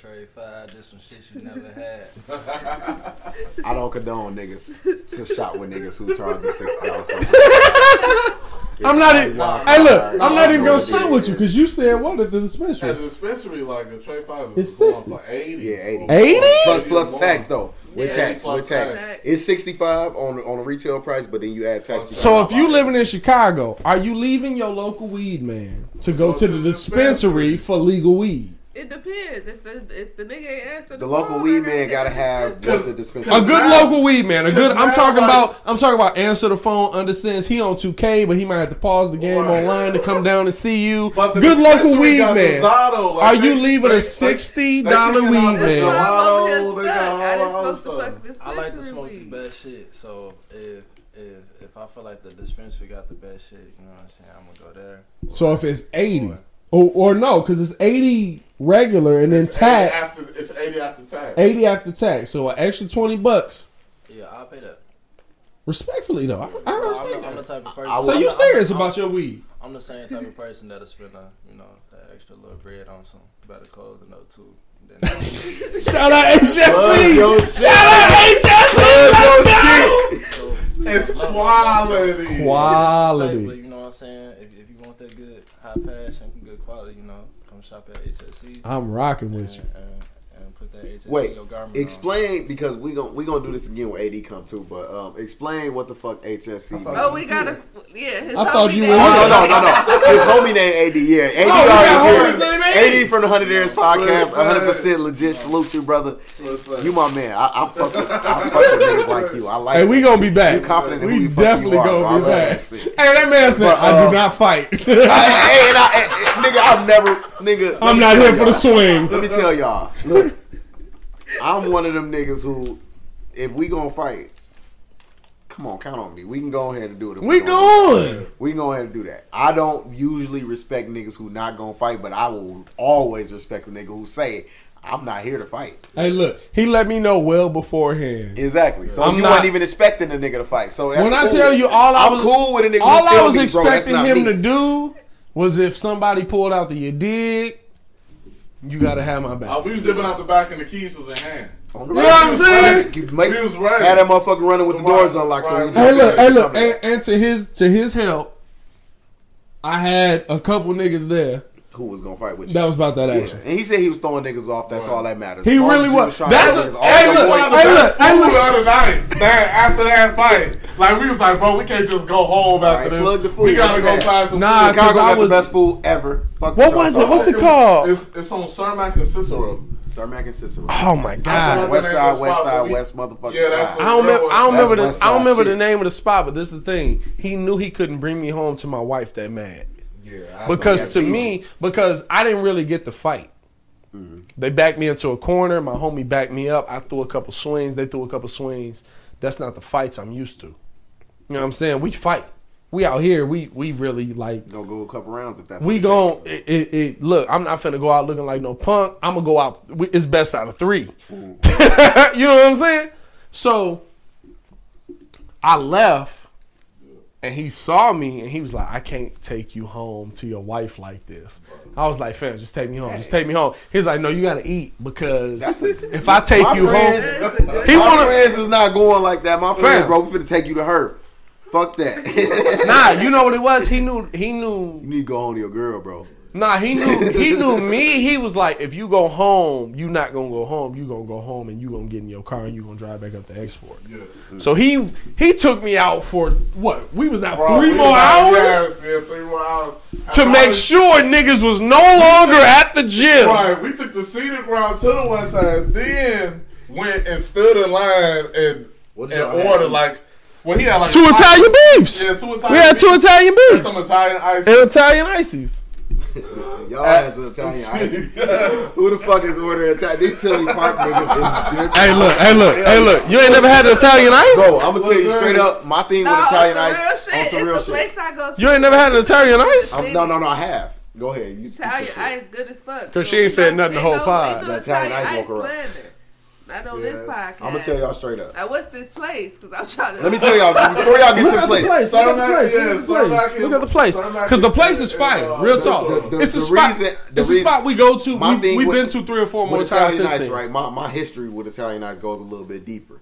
64 trade five. Just some shit you never had. I don't condone niggas to shop with niggas who charge them six dollars. I'm not. e- Hey, look, I'm not even gonna stop with you because you said what at the dispensary? At dispensary? the dispensary, like a tray five is going 60. for eighty. Yeah, 80. 80? Plus plus tax though. With Yeah, tax, with tax. tax. It's sixty five on on the retail price, but then you add tax. So if you living in Chicago, are you leaving your local weed man to go to the dispensary for legal weed? It depends. If the if the nigga ain't asked the local weed man gotta have what the dispensary. A good now- local weed man. A good. I'm talking like- about. I'm talking about. Answer the phone. Understands he on 2K, but he might have to pause the game Right. online to come down and see you. But the Good local weed man. Zotto, like Are they- you leaving they- a sixty they dollar weed out man? the I'm over here Zotto, they stuck. got all I the just to fuck this I like to dispensary smoke the best shit. So if if if I feel like the dispensary got the best shit, you know what I'm saying? I'm gonna go there. So if it's eighty, or or no, because it's eighty regular and then It's 80 tax, After, it's eighty after tax. eighty after tax. So an extra twenty bucks. Yeah, I'll pay that. Respectfully though, I, I I'm, respect I'm the that. type of person. I So I'm you serious I'm- about your weed? I'm the same type of person that'll spend a, you know, that extra little bread on some better clothes than no too. Shout out Plug HSC. your shit. Shout out HSC. Plug your shit. so It's quality. Quality. But you know what I'm saying? If, if you want that good high fashion, quality, you know, come shop at HSC. I'm rocking and, with you. and, and put that Wait, your garment explain because we gon' we gonna do this again when AD come too. But um, explain what the fuck HSC. Oh, we gotta. Yeah, his I thought you were- Oh no no no no! His homie named AD. Yeah, AD Oh, already homie's name here. AD? AD from the Hundred Years Podcast. 100 percent legit. Salute you, brother. You my man. I, I fuck with, I fuck with niggas like you. I like. Hey, we gonna be back. You confident in who we you definitely you are, bro. I gonna be back. that Hey, that man said, But, "I do not fight. Hey, and I, and- and- nigga, I've never, nigga. I'm not here for the swing." Let me tell y'all. Look, I'm one of them niggas who, if we gonna fight, come on, count on me. We can go ahead and do it. We it. going. We can go ahead and do that. I don't usually respect niggas who not gonna fight, but I will always respect a nigga who say, I'm not here to fight. Hey, look, he let me know well beforehand. Exactly. So I'm you not- wasn't even expecting a nigga to fight. So that's When I tell you all, I I'm was, cool with a nigga. all I was me, bro, expecting not him me. to do was if somebody pulled out the you dig, you gotta have my Uh, back. we was dipping out the back and the keys was in hand. You know what I'm right. saying? You make- We was ready. Had that motherfucker running with the Right, doors unlocked. So right. we Hey, look, hey, look, and, and to his to his help, I had a couple niggas there who was gonna fight with you. That was about that Yeah. action. And he said he was throwing niggas off. That's all that matters. He As really as was. trying That's to what- niggas off hey, look, hey, look, hey, Food look. the other night, that after that fight, like we was like, bro, we can't just go home after Alright, this. plug the food. We gotta you go had? find some Nah, food. 'cause Chicago I was- the best food ever. Fuck What was it? What's about. it called? It's, it's on Cermak and Cicero. Cermak and Cicero. Oh my god. West side, west side, west motherfucking Yeah, that's side. I don't remember. I don't remember the. West I don't remember the name of the spot, but this is the thing. He knew he couldn't bring me home to my wife that mad Yeah, because to me, because I didn't really get the fight. Mm-hmm. They backed me into a corner. My homie backed me up. I threw a couple swings. They threw a couple swings. That's not the fights I'm used to. You know what I'm saying? We fight. We out here. We we really like. Gonna go a couple rounds if that's We it it, it, it, look. I'm not finna go out looking like no punk. I'm gonna go out. we- It's best out of three. you know what I'm saying? So I left, and he saw me, and he was like, "I can't take you home to your wife like this." I was like, "Fam, just take me home. Just take me home." He's like, "No, you gotta eat because if I take My you friends- home, he My wanna friends is not going like that. My friends, Fam. bro, we finna take you to her. Fuck that. nah. You know what it was? He knew. He knew You need to go home to your girl, bro. Nah, he knew he knew me. He was like, if you go home, you not gonna go home. You gonna go home and you gonna get in your car and you gonna drive back up to Xsport. Yeah. So he he took me out for what? We was out Bro, three more was out- hours Yeah, yeah, three more hours. to I make was- sure niggas was no longer at the gym. Right, we took the seated ground to the west side, then went and stood in line and What and ordered have? like. Well, he had like Two Italian beefs. Yeah, two Italian. We had two beefs Italian and beefs some Italian ice. and Italian ices. Y'all has an Italian ice. Who the fuck is ordering Italian? These Tinley Park niggas is different. Hey look, hey look, hey look. You ain't never had an Italian ice? Bro, I'm gonna tell you straight up, my thing No, with Italian on ice some real on shit. some real it's the shit. I go to. You ain't never had an Italian ice? I'm, no, no, no, I have. Go ahead. You speak Italian your shit. ice good as fuck. 'Cause she ain't said nothing the ain't whole no, pod. Ain't no That Italian Italian ice ice walk around. slander. Not on this podcast. I'm gonna tell y'all straight up. Now, what's this place? Because I'm trying to. Let me tell y'all before y'all get to the place. Look at the place. yeah, Look at the place. Look at the place, cause the place is and, fire. uh, Real talk. the- the- it's the, the spot. reason- it's the spot we go to. We, we've been to three or four more times Italian since ice, right? My my history with Italian ice goes a little bit deeper.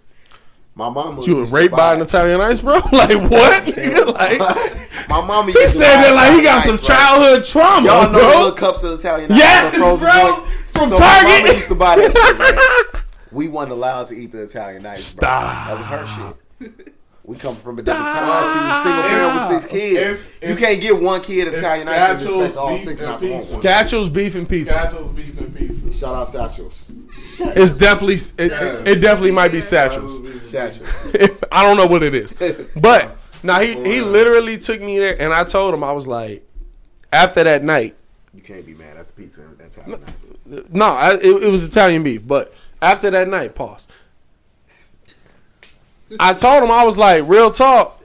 My mama You was raped by an Italian ice, bro? like what? Nigga, like My mama he to said that like he got ice, some right? childhood trauma, Y'all know the bro. little cups of Italian ice. Yes, the frozen bro. joints. From so Target. My mama used to buy that shit, right? We wasn't allowed to eat the Italian ice. bro. Stop. That was her shit. We come from a different time. She was a single parent with six kids. It's- you can't get one kid Italian ice and Scatchels, expect all beef, six and not to want pizza. one. Scatchels beef and pizza. Satchel's beef and pizza. Shout out Satchels. It's definitely it, it, it definitely might be satchels. Satchels. I don't know what it is, but now he he literally took me there, and I told him I was like, after that night, You can't be mad at the pizza and Italian ice. no, I, it, it was Italian beef, but after that night, pause. I told him I was like, real talk.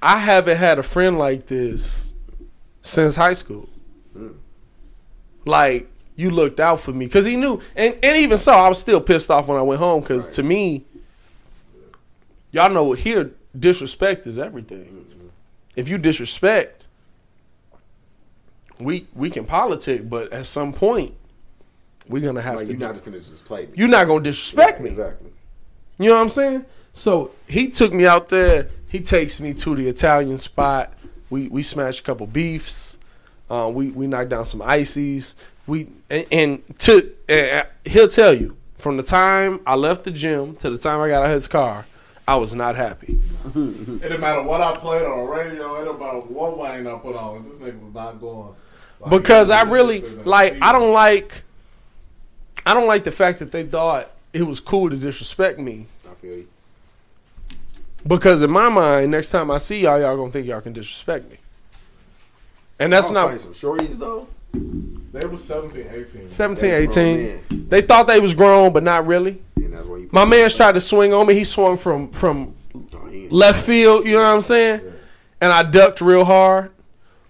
I haven't had a friend like this since high school. Like you looked out for me because he knew, and and even so, I was still pissed off when I went home because to me, y'all know here disrespect is everything. If you disrespect, we we can politic, but at some point, we're gonna have Like to. you're not gonna finish this play. you're not gonna disrespect me. Exactly. You know what I'm saying? So he took me out there. He takes me to the Italian spot. We we smashed a couple beefs. Uh, we we knocked down some ices. We and, and to and he'll tell you from the time I left the gym to the time I got out of his car, I was not happy. It didn't matter what I played on the radio. It didn't matter what Wayne I put on. This nigga was not going. Like, because I really like I don't like I don't like the fact that they thought it was cool to disrespect me. I feel you. Because in my mind, next time I see y'all, y'all gonna think y'all can disrespect me. And that's not playing some shorties though. They were 17, 18. 17, They grown 18. men. They thought they was grown, but not really. And that's why you. My man's tried to swing on me. He swung from from he ain't- left field. You know what I'm saying? And I ducked real hard.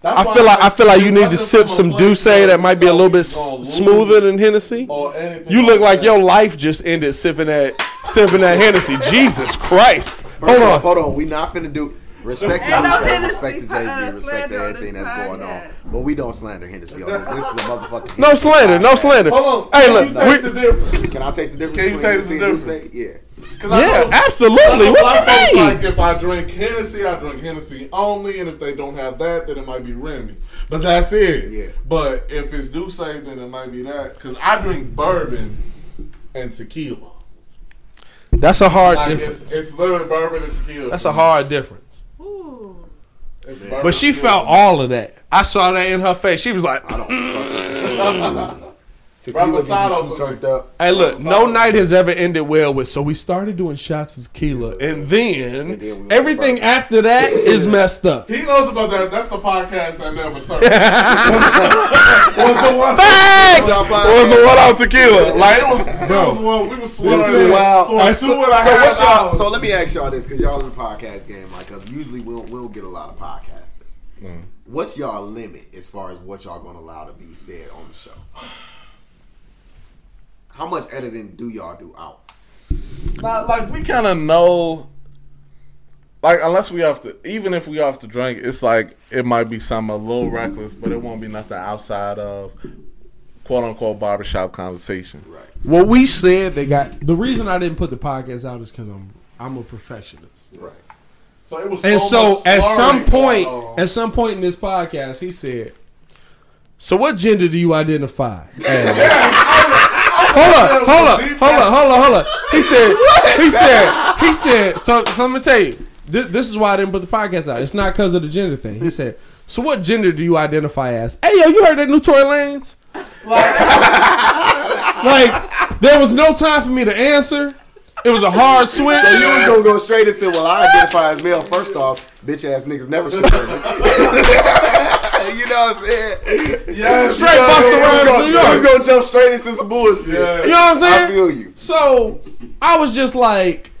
That's I feel like I feel like you need to sip some place D'ussé that might be a little bit he's gonna s- lose smoother than Hennessy. You look like that. your life just ended sipping that sipping that Hennessy. Jesus Christ! First Hold off, on. hold on. We not finna do respect to Ain't no Hennessy, Hennessy, respect to Jay Z, respect to slander everything this that's going on. But we don't slander Hennessy on this. This is a motherfucking. No slander. No slander. Hold on. Hey, Can look. you taste we- the difference? Can I taste the difference? Can you taste the difference? Yeah. 'Cause I Yeah, know- absolutely. I know What you mean? Like if I drink Hennessy, I drink Hennessy only, and if they don't have that, then it might be Remy. But that's it. Yeah. But if it's D'ussé, then it might be that. Because I drink bourbon and tequila. That's a hard Like difference. it's, it's literally bourbon and tequila. That's a hard difference. Ooh. But she felt all of that. I saw that in her face. She was like, I don't fuck with tequila. Tequila Bravo get you too Sado. turned up. Hey, look, no night has ever ended well with. So we started doing shots of tequila, and then And then we everything back. after that is messed up. He knows about that. That's the podcast that never served. was the one. Facts! Y'all Was the one out tequila? Like it was, it Bro. was one we was This slurring is wild. for I two saw- and a So half what's y'all? So let me ask y'all this, because y'all in the podcast game, like, cause usually we'll we'll get a lot of podcasters. Mm. What's y'all limit as far as what y'all gonna allow to be said on the show? How much editing do y'all do out? Not like we kind of know. Like unless we have to, even if we have to drink, it's like it might be something a little reckless, but it won't be nothing outside of quote unquote barbershop conversation. Right. What we said, they got. The reason I didn't put the podcast out is because I'm I'm a perfectionist. Right. So it was And so much at some point, going on. at some point in this podcast, he said, "So what gender do you identify as?" Hold up, hold up, hold up, hold up, hold up. He said, he said, he said. So, so let me tell you, this, this is why I didn't put the podcast out. It's not because of the gender thing. He said, "So what gender do you identify as?" Hey, yo, you heard that new Tory Lanez? like, there was no time for me to answer. It was a hard switch. So you was gonna go straight and say, "Well, I identify as male." First off, bitch ass niggas never women. you know what I'm saying? yeah, Straight You know what Busta I mean? Rhymes, You New York. gonna jump straight into some bullshit. Yeah. You know what I'm saying? I feel you. So I was just like,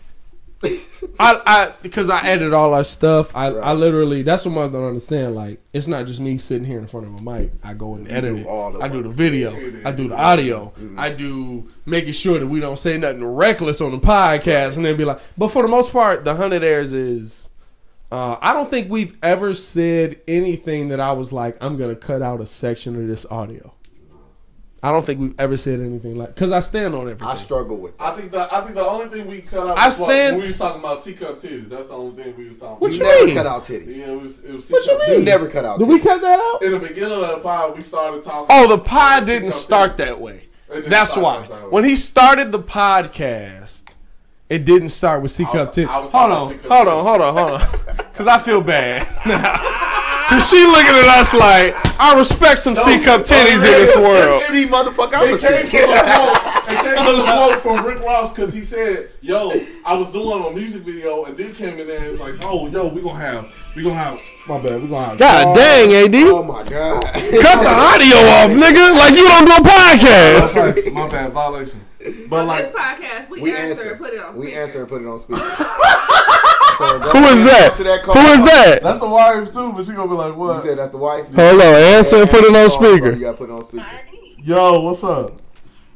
I, I, because I edited all our stuff. I, I literally, that's what most don't understand. Like, it's not just me sitting here in front of a mic. I go and edit do it. all the I do the video. I do the audio. Mm-hmm. I do making sure that we don't say nothing reckless on the podcast, and then be like. But for the most part, the hundred airs is. Uh, I don't think we've ever said anything that I was like, I'm gonna cut out a section of this audio. I don't think we've ever said anything like because I stand on everything. I struggle with. I think the I think the only thing we cut out. I was stand- we was talking about C cup titties. That's the only thing we was talking. What about. you You never mean? cut out titties. Yeah, it was. It was What you mean? You never cut out. Did we titties. cut that out? In the beginning of the pod, we started talking. Oh, the pod C-cup didn't titties. start that way. That's why. that way. When he started the podcast, it didn't start with C cup was- titties. Hold on, hold on, hold on, hold on. Because I feel bad. Because she looking at us like, I respect some C cup titties in this world. Any motherfucker, I'm It a came see. from a quote. It came from a quote from Rick Ross because he said, "Yo, I was doing a music video and then came in there and was like, oh, yo, we gonna have, we gonna have, my bad, we gonna have." God dang, AD. Oh my god. Cut the audio off, nigga. Like you don't do a podcast. My bad, my bad, violation. But On like, this podcast, we, We answer, answer. and put it on Speaker. We answer and put it on speaker. so go Who is that? answer that call. Who is that? that's the wife too, but she gonna be like, "What?" You said that's the wife. Hold on, answer and put it on speaker. You gotta put it on speaker. Yo, what's up?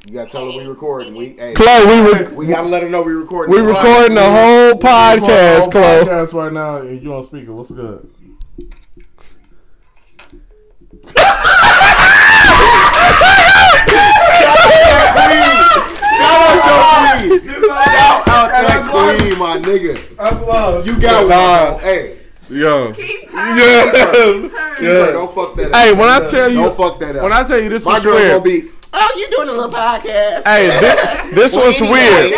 You gotta tell her we recording. We hey, Chloe, we re- we gotta let her know we recording. we recording the whole podcast, Chloe. Podcast right now, and you on speaker. What's good? Shout out your queen. Shout out And that that's why- queen, my nigga. That's love. You got one. Hey, Yo, Keep her. yeah, Keep her. yeah. don't fuck that up. Hey, when I tell you, don't fuck that up. when I tell you this my was girl weird. gonna be. Oh, you doing a little podcast? Hey, this, this Well, was anyway. weird.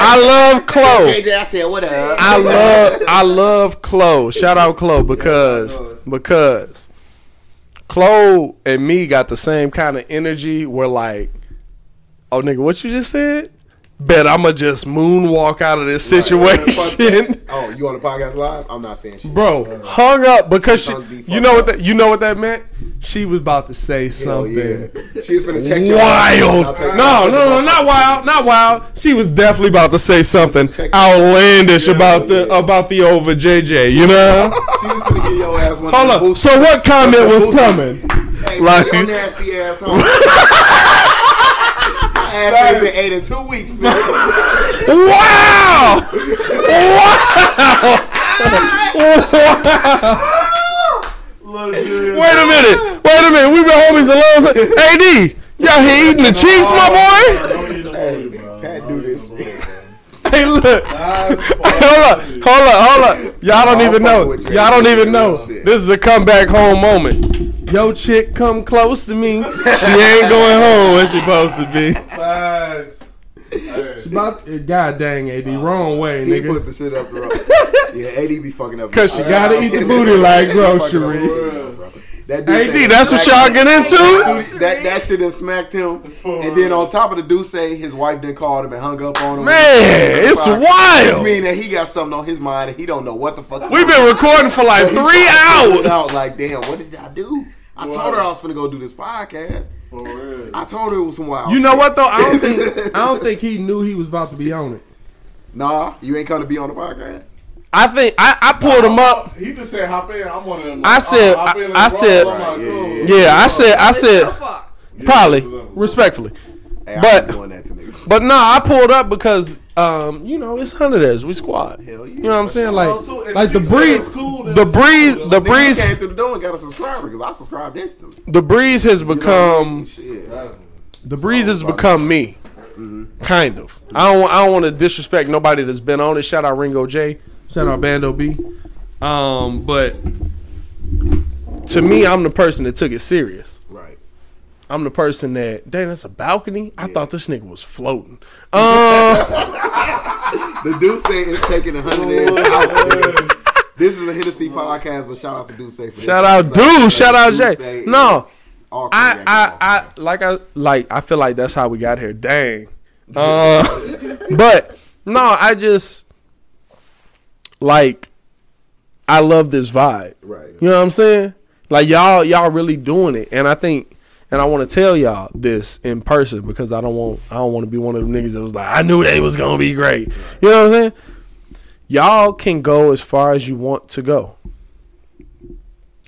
I love Chloe. AJ, I said, what up? I love I love Chloe. Shout out Chloe because because Chloe and me got the same kind of energy. We're like, oh nigga, what you just said? Bet I'ma just moonwalk out of this situation. Oh, you on the podcast live? I'm not saying shit. Bro, uh, hung up because she, be you know what that you know what that meant? She was about to say Hell something yeah. She was finna check your wild. I'll No, no, no, not wild, not wild. She was definitely about to say something outlandish about the about the over JJ. You know? She was finna get your ass one. Hold up. So what comment was coming? Hey, like- your nasty ass home. ass ain't been ate in two weeks, man. Wow! Wow! Wait a minute! Wait a minute! We've been homies a long time. AD, y'all here eating the cheeks, my boy? Pat do this hey, look. Hold up, hold up, hold up. Y'all don't even know. you. Y'all don't even know. This is a comeback home moment. Yo, chick, come close to me. She ain't going home when she supposed to be. Facts. Hey. About, God dang, AD, wrong way, He nigga. put the shit up the road. Yeah, AD be fucking up. Cause she gotta eat the booty like grocery. That dude AD, said- that's what y'all get into? That that shit done smacked him, and then on top of the dude say his wife then called him and hung up on him. Man, it's It's wild. mean that he got something on his mind and he don't know what the fuck. We've been recording for like He three trying to figure it hours. Out like, damn, what did I do? I told her I was gonna go do this podcast. For real. I told her it was some wild. You know shit. what though? I don't think I don't think he knew he was about to be on it. Nah, you ain't gonna be on the podcast. I think I, I pulled him up. He just said hop in. I'm one of them. I said- oh, hop in and I said- I'm like, Right, cool. yeah, Yeah, I said I said your probably respectfully. Hey, But- I'm doing that to niggas. But no, I pulled up because um, you know, it's hundreders. We squad. Hell yeah. You know what I'm saying? Like Oh, too. And like the breeze cool, the breeze cool. the Nigga, breeze came through the door and got a subscriber because I subscribed instantly. the breeze has You know I mean? become Shit. the breeze has become me. Kind of. I don't I don't want to disrespect nobody that's been on it. Shout out Ringo J. Shout out Bando B. Um, but to me, I'm the person that took it serious. I'm the person that, dang, that's a balcony. I thought this nigga was floating. Um, The dude say it's taking a hundred. This is a Hennessy podcast, but shout out to Duce for this. shout out, So, dude. Shout out, Duce Jay. No, I, I, I, like, I, like, I feel like that's how we got here. Dang. Uh, but no, I just like, I love this vibe. Right. You know what I'm saying? Like y'all, y'all really doing it, and I think, and I want to tell y'all this in person because I don't want, I don't want to be one of them niggas that was like, I knew they was gonna be great. You know what I'm saying? Y'all can go as far as you want to go.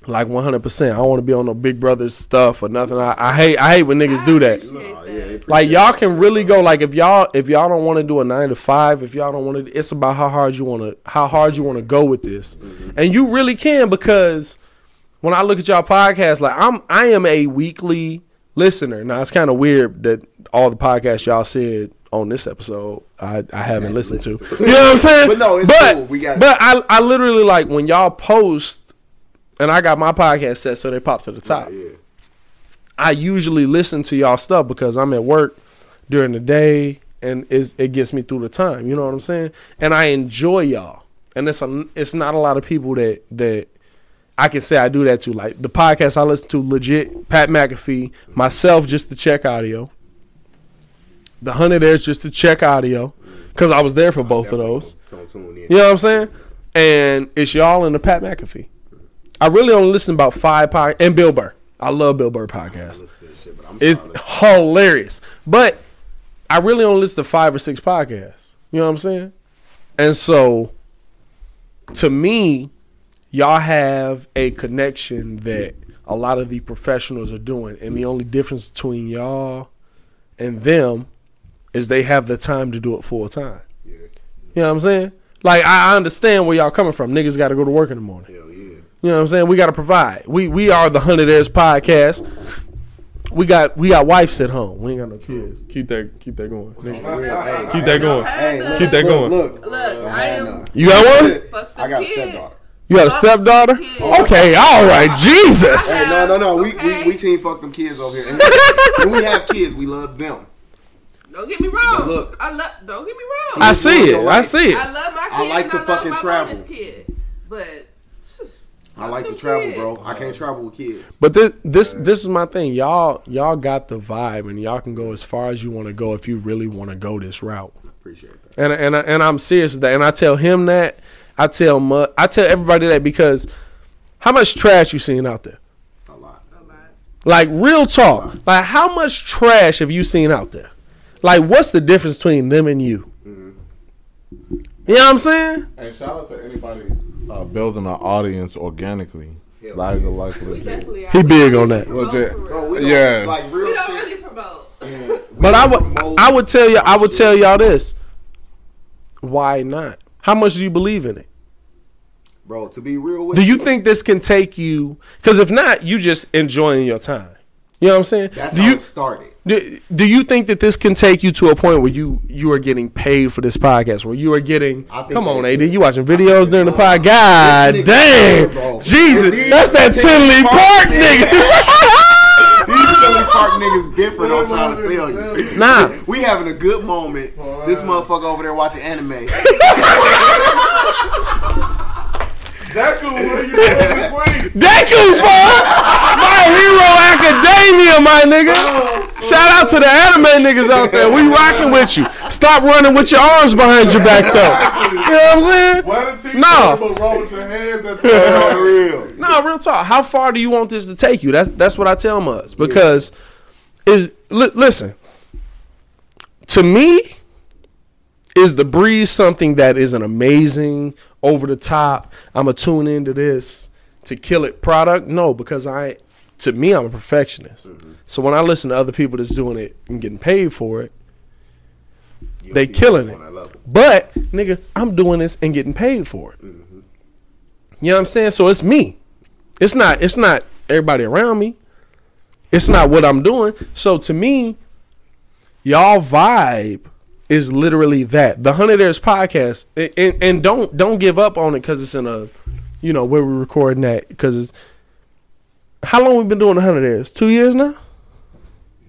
Like 100. percent I don't want to be on no Big Brother stuff or nothing. I, I hate, I hate when niggas do that. That. yeah, they appreciate Like y'all can really go. Like if y'all if y'all don't want to do a nine to five, if y'all don't want to, it's about how hard you want to how hard you want to go with this, mm-hmm. and you really can because when I look at y'all podcast, like I'm I am a weekly listener. Now it's kind of weird that all the podcasts y'all said on this episode I, I haven't listened to. You know what I'm saying? But no, it's but, cool. We got- but I I literally like when y'all post, and I got my podcast set so they pop to the top. Yeah. I usually listen to y'all stuff because I'm at work during the day and it gets me through the time. You know what I'm saying? And I enjoy y'all. And it's a, it's not a lot of people that that I can say I do that to. Like the podcast I listen to, legit Pat McAfee, myself just to check audio. The hundred there's just to check audio because I was there for both of those. Don't tune in. You know what I'm saying? And it's y'all and the Pat McAfee. I really only listen about five pod and Bill Burr. I love Bill Burr podcast. Listen to this shit, It's hilarious. But I really only listen to five or six podcasts. You know what I'm saying? And so to me, y'all have a connection that a lot of the professionals are doing. And the only difference between y'all and them is they have the time to do it full time. Yeah. You know what I'm saying? Like I I understand where y'all coming from. Niggas got to go to work in the morning. Hell yeah. You know what I'm saying? We got to provide. We we are the Hundred Airs podcast. We got we got wives at home. We ain't got no kids. Keep that keep that going. nigga. Hey, Keep that going. Hey, look, Keep that going. Look, Look, Don't I have am- You got one? I got a kids. stepdaughter. You got a stepdaughter? Okay, all right. Jesus. Hey, no, no, no. We, Okay. we we team fuck them kids over here. And we, when we have kids, we love them. Don't get me wrong. But look. I love. Don't get me wrong. I see it. I see it. I love my kids. I like and to love fucking my travel. bonus Kid, but I like to travel, kids. bro. I can't travel with kids. But this this this is my thing. Y'all y'all got the vibe, and y'all can go as far as you want to go if you really want to go this route. Appreciate that. and and and I'm serious with that. And I tell him that. I tell Mu- I tell everybody that because how much trash you seen out there? A lot. A lot. Like real talk. Like how much trash have you seen out there? Like what's the difference between them and you? You know what I'm saying? And shout out to anybody uh, building an audience organically. Hell Like, yeah. like we legit. definitely are. He big on that. promote Legit. for real. Bro, we don't, like real We don't shit. really promote. we But I would I would tell you I would tell y'all this. Why not? How much do you believe in it? Bro, to be real with Do you think this can take you? Because if not, you just enjoying your time. You know what I'm saying? That's do how you it started. do, do you think that this can take you to a point where you you are getting paid for this podcast? Where you are getting come on, AD, you watching videos during the podcast? God damn. Jesus, that's that Tinley Park nigga. These Tinley Park niggas different. I'm trying to tell you. Nah. we having a good moment. This motherfucker over there watching anime. That cool. What are you doing this week? Deku, fun. My hero academia, my nigga. Oh, Shout out to the anime niggas out there. We rocking with you. Stop running with your arms behind your back, though. You know what I'm saying? No. roll with your hands at real. No, real talk. How far do you want this to take you? That's that's what I tell Muzz because is li- listen to me is the breeze something that is an amazing over the top. I'm gonna tune into this to kill it product. No, because I to me I'm a perfectionist. So when I listen to other people that's doing it and getting paid for it, You'll They killing it. but nigga, I'm doing this and getting paid for it. You know what I'm saying? So it's me. It's not. It's not everybody around me. It's not what I'm doing. So to me, y'all vibe is literally that. The Hundred Airs podcast, and, and, and don't don't give up on it because it's in a, you know, where we're recording that because it's. How long we been doing the Hundred Airs? Two years now.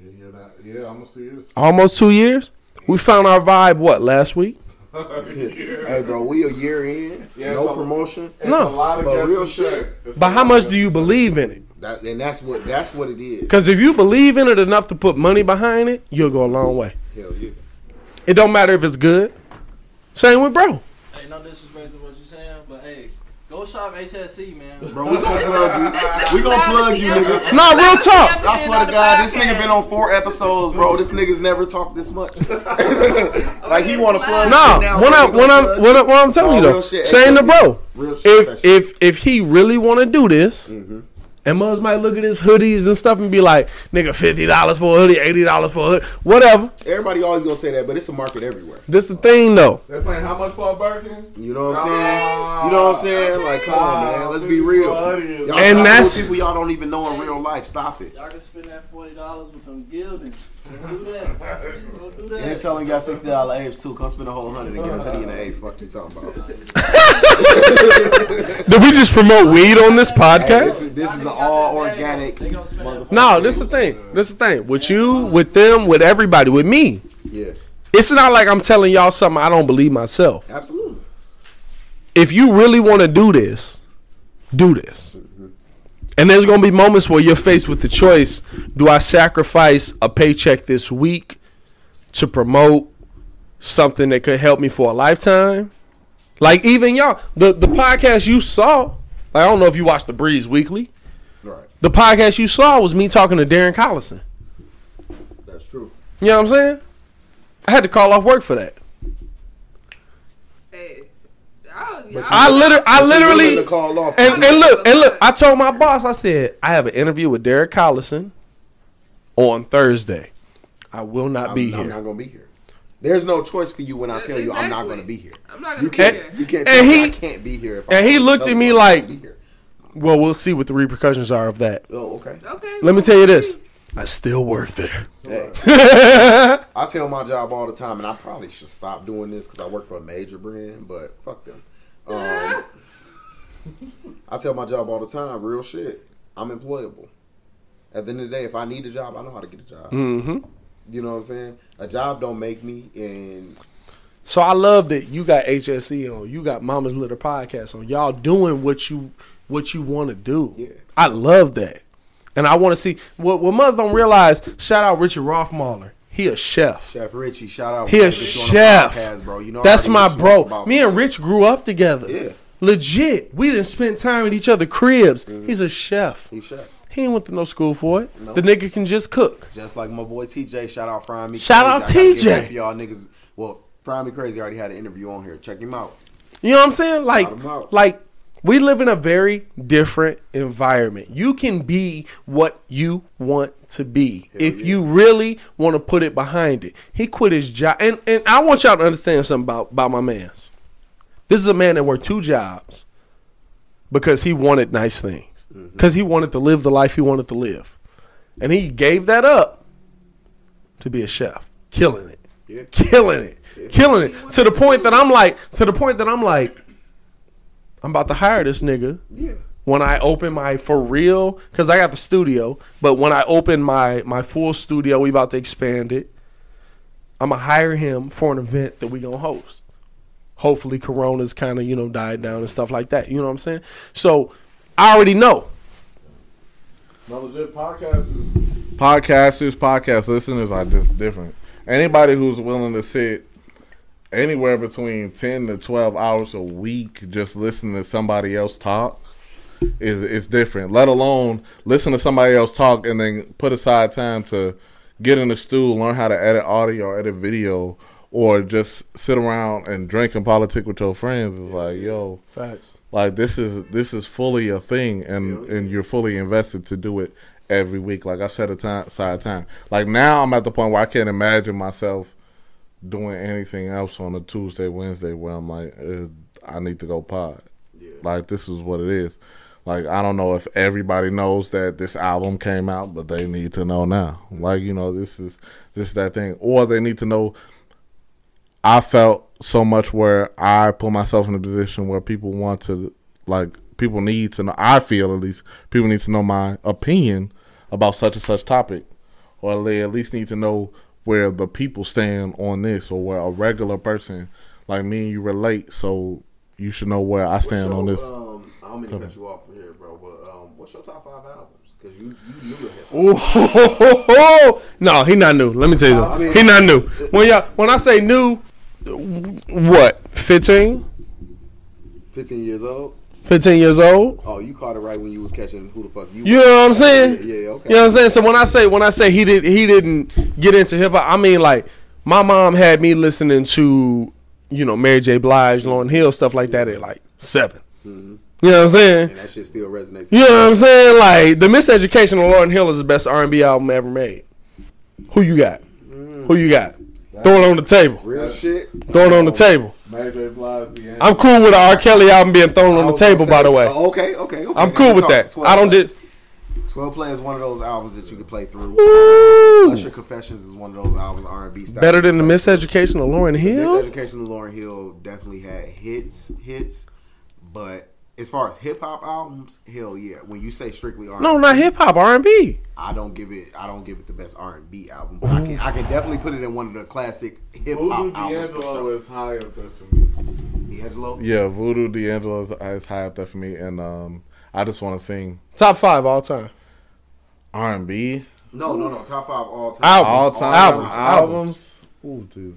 Yeah, yeah, that, yeah, almost two years. Almost two years. We found our vibe. What last week? Hey, bro, we a year in. Yeah, no so- promotion. It's No, a lot of but real and shit. But how much do you believe in it? That, and that's what that's what it is. Because if you believe in it enough to put money behind it, you'll go a long way. Hell yeah. It don't matter if it's good. Same with bro. Hey, no disrespect to what you're saying, but hey, go shop HSC, man. Bro, we gonna plug you. We gonna plug you, nigga. No, real talk. I swear to God, this nigga been on four episodes, bro. This nigga's never talked this much. like he want to plug. No, shit when. I when I'm when, I, when I'm telling you though, saying the bro, Real if if if he really want to do this, Mm-hmm. And Muzz might look at his hoodies and stuff and be like, nigga, fifty dollars for a hoodie, eighty dollars for a hoodie, whatever. Everybody always gonna say that, but it's a market everywhere. This the thing though. They're playing how much for a Birkin? You know what I'm saying? You know what I'm saying? Like, come on, man. Let's be real. Y'all And talking that's- people y'all don't even know in real life. Stop it. Y'all can spend that forty dollars with them gilding. Don't do that. Don't do And that. tell them you got sixty dollar A's too. Come spend a whole hundred and get a hoodie and an A. Fuck you talking about? Did we just promote weed on this Hey, this podcast? is this is an all organic. They gonna spend that No, this is the thing. This is the thing. With you, with them, with everybody, with me. Yeah, It's not like I'm telling y'all something I don't believe myself. absolutely. if you really want to do this, do this. And there's going to be moments where you're faced with the choice do I sacrifice a paycheck this week to promote something that could help me for a lifetime? Like, even y'all, the, the podcast you saw, like, I don't know if you watched The Breeze Weekly. Right, The podcast you saw was me talking to Darren Collison. that's true. You know what I'm saying? I had to call off work for that. Hey, y'all, y'all, I literally, I literally, call off. And, and look, and look, I told my boss, I said, I have an interview with Derek Collison on Thursday. I will not I'm, be I'm here. not gonna be here. There's no choice for you when I tell you I'm not gonna be here. I'm not gonna You be can't. here. You can't. And he- I can't be here. If and I'm he looked at me I'm like- gonna be here. Well, we'll see what the repercussions are of that. Oh, okay. Okay. Let me tell you this. I still work there. Hey. I tell my job all the time, and I probably should stop doing this because I work for a major brand, but fuck them. Um, I tell my job all the time, real shit. I'm employable. At the end of the day, if I need a job, I know how to get a job. hmm You know what I'm saying? A job don't make me, and So I love that you got HSC on. You got Mama's Litter podcast on. Y'all doing what you what you want to do. Yeah. I love that, and I want to see what what Muzz don't realize. Shout out Richard Rothmaler. He a chef. Chef Richie, shout out. He a gotta get you on chef. podcast, bro. You know, That's my bro. Me and Rich grew up together. Yeah. Legit. We didn't spend time at each other cribs. Mm-hmm. He's a chef. shit. He chef. He ain't went to no school for it. No. The nigga can just cook. Just like my boy TJ. Shout out Fry Me. Shout out TJ. Y'all niggas. Well, Fry Me Crazy already had an interview on here. Check him out. You know what I'm saying? Like, Shout him out. like we live in a very different environment. You can be what you want to be if yeah. you really want to put it behind it. He quit his job, and and I want y'all to understand something about about my man's. This is a man that worked two jobs because he wanted nice things, Mm-hmm. because he wanted to live the life he wanted to live. and he gave that up to be a chef, killing it, Yeah. killing it, killing it to the point that I'm like, to the point that I'm like, I'm about to hire this nigga Yeah. when I open my for real because I got the studio. But when I open my my full studio, we about to expand it. I'm gonna hire him for an event that we gonna host. Hopefully, Corona's kind of you know died down and stuff like that. You know what I'm saying? So I already know. No legit podcasters. Podcasters, podcast listeners are just different. Anybody who's willing to sit anywhere between ten to twelve hours a week just listening to somebody else talk is is different. Let alone listen to somebody else talk and then put aside time to get in the stool, learn how to edit audio or edit video, or just sit around and drink and politic with your friends. Is like, yo, Facts. like this is this is fully a thing and and you're fully invested to do it every week like i set a time aside time like now i'm at the point where i can't imagine myself doing anything else on a tuesday wednesday where i'm like i need to go pod. Like this is what it is. Like i don't know if everybody knows that this album came out but they need to know now. Like you know this is this that thing. Or they need to know I felt so much where I put myself in a position where people want to like people need to know I feel at least people need to know my opinion about such and such topic. Or they at least need to know where the people stand on this or where a regular person like me and you relate so you should know where I stand on this. Um, I don't mean to cut you off from here, bro, but um, what's your top five albums? Because you you knew hip hop. No, he not new. Let me tell you, I mean- he not new. When y'all, when I say new, what? 15? 15 years old. 15 years old. Oh, you caught it right when you was catching who the fuck you. You know what I'm saying? Yeah, yeah, okay. You know what I'm saying? So when I say when I say he did he didn't get into hip hop, I mean like my mom had me listening to you know Mary J. Blige, Lauryn Hill, stuff like that at like 7 mm-hmm. You know what I'm saying? And that shit still resonates. You know what I'm saying? Like the Miseducation of Lauryn Hill is the best R&B album ever made. Who you got? Mm. Who you got? Throw it on the table. Real shit. Throw it on the table. Mary J. Blige, the I'm cool with the R. Kelly album being thrown on the table. say- By the way, Oh, okay, okay, okay. I'm cool with that. 12 I don't did. 12 Play is one of those albums that you can play through. Ooh, Usher Confessions is one of those albums R&B style. better than the Miseducation of Lauryn This Hill. Education of Lauryn Hill definitely had hits, hits, but as far as hip hop albums, hell yeah. When you say strictly R&B, No, not hip hop, R&B. I don't give it. I don't give it the best R&B album. But I can, I can definitely put it in one of the classic hip hop albums for D'Angelo sure. is high up there for me. D'Angelo. Yeah, Voodoo D'Angelo is, is high up there for me, and um, I just want to sing Top five all time. R and B No, no, no. Top five all time. Album. all time Albums, albums. Ooh, dude.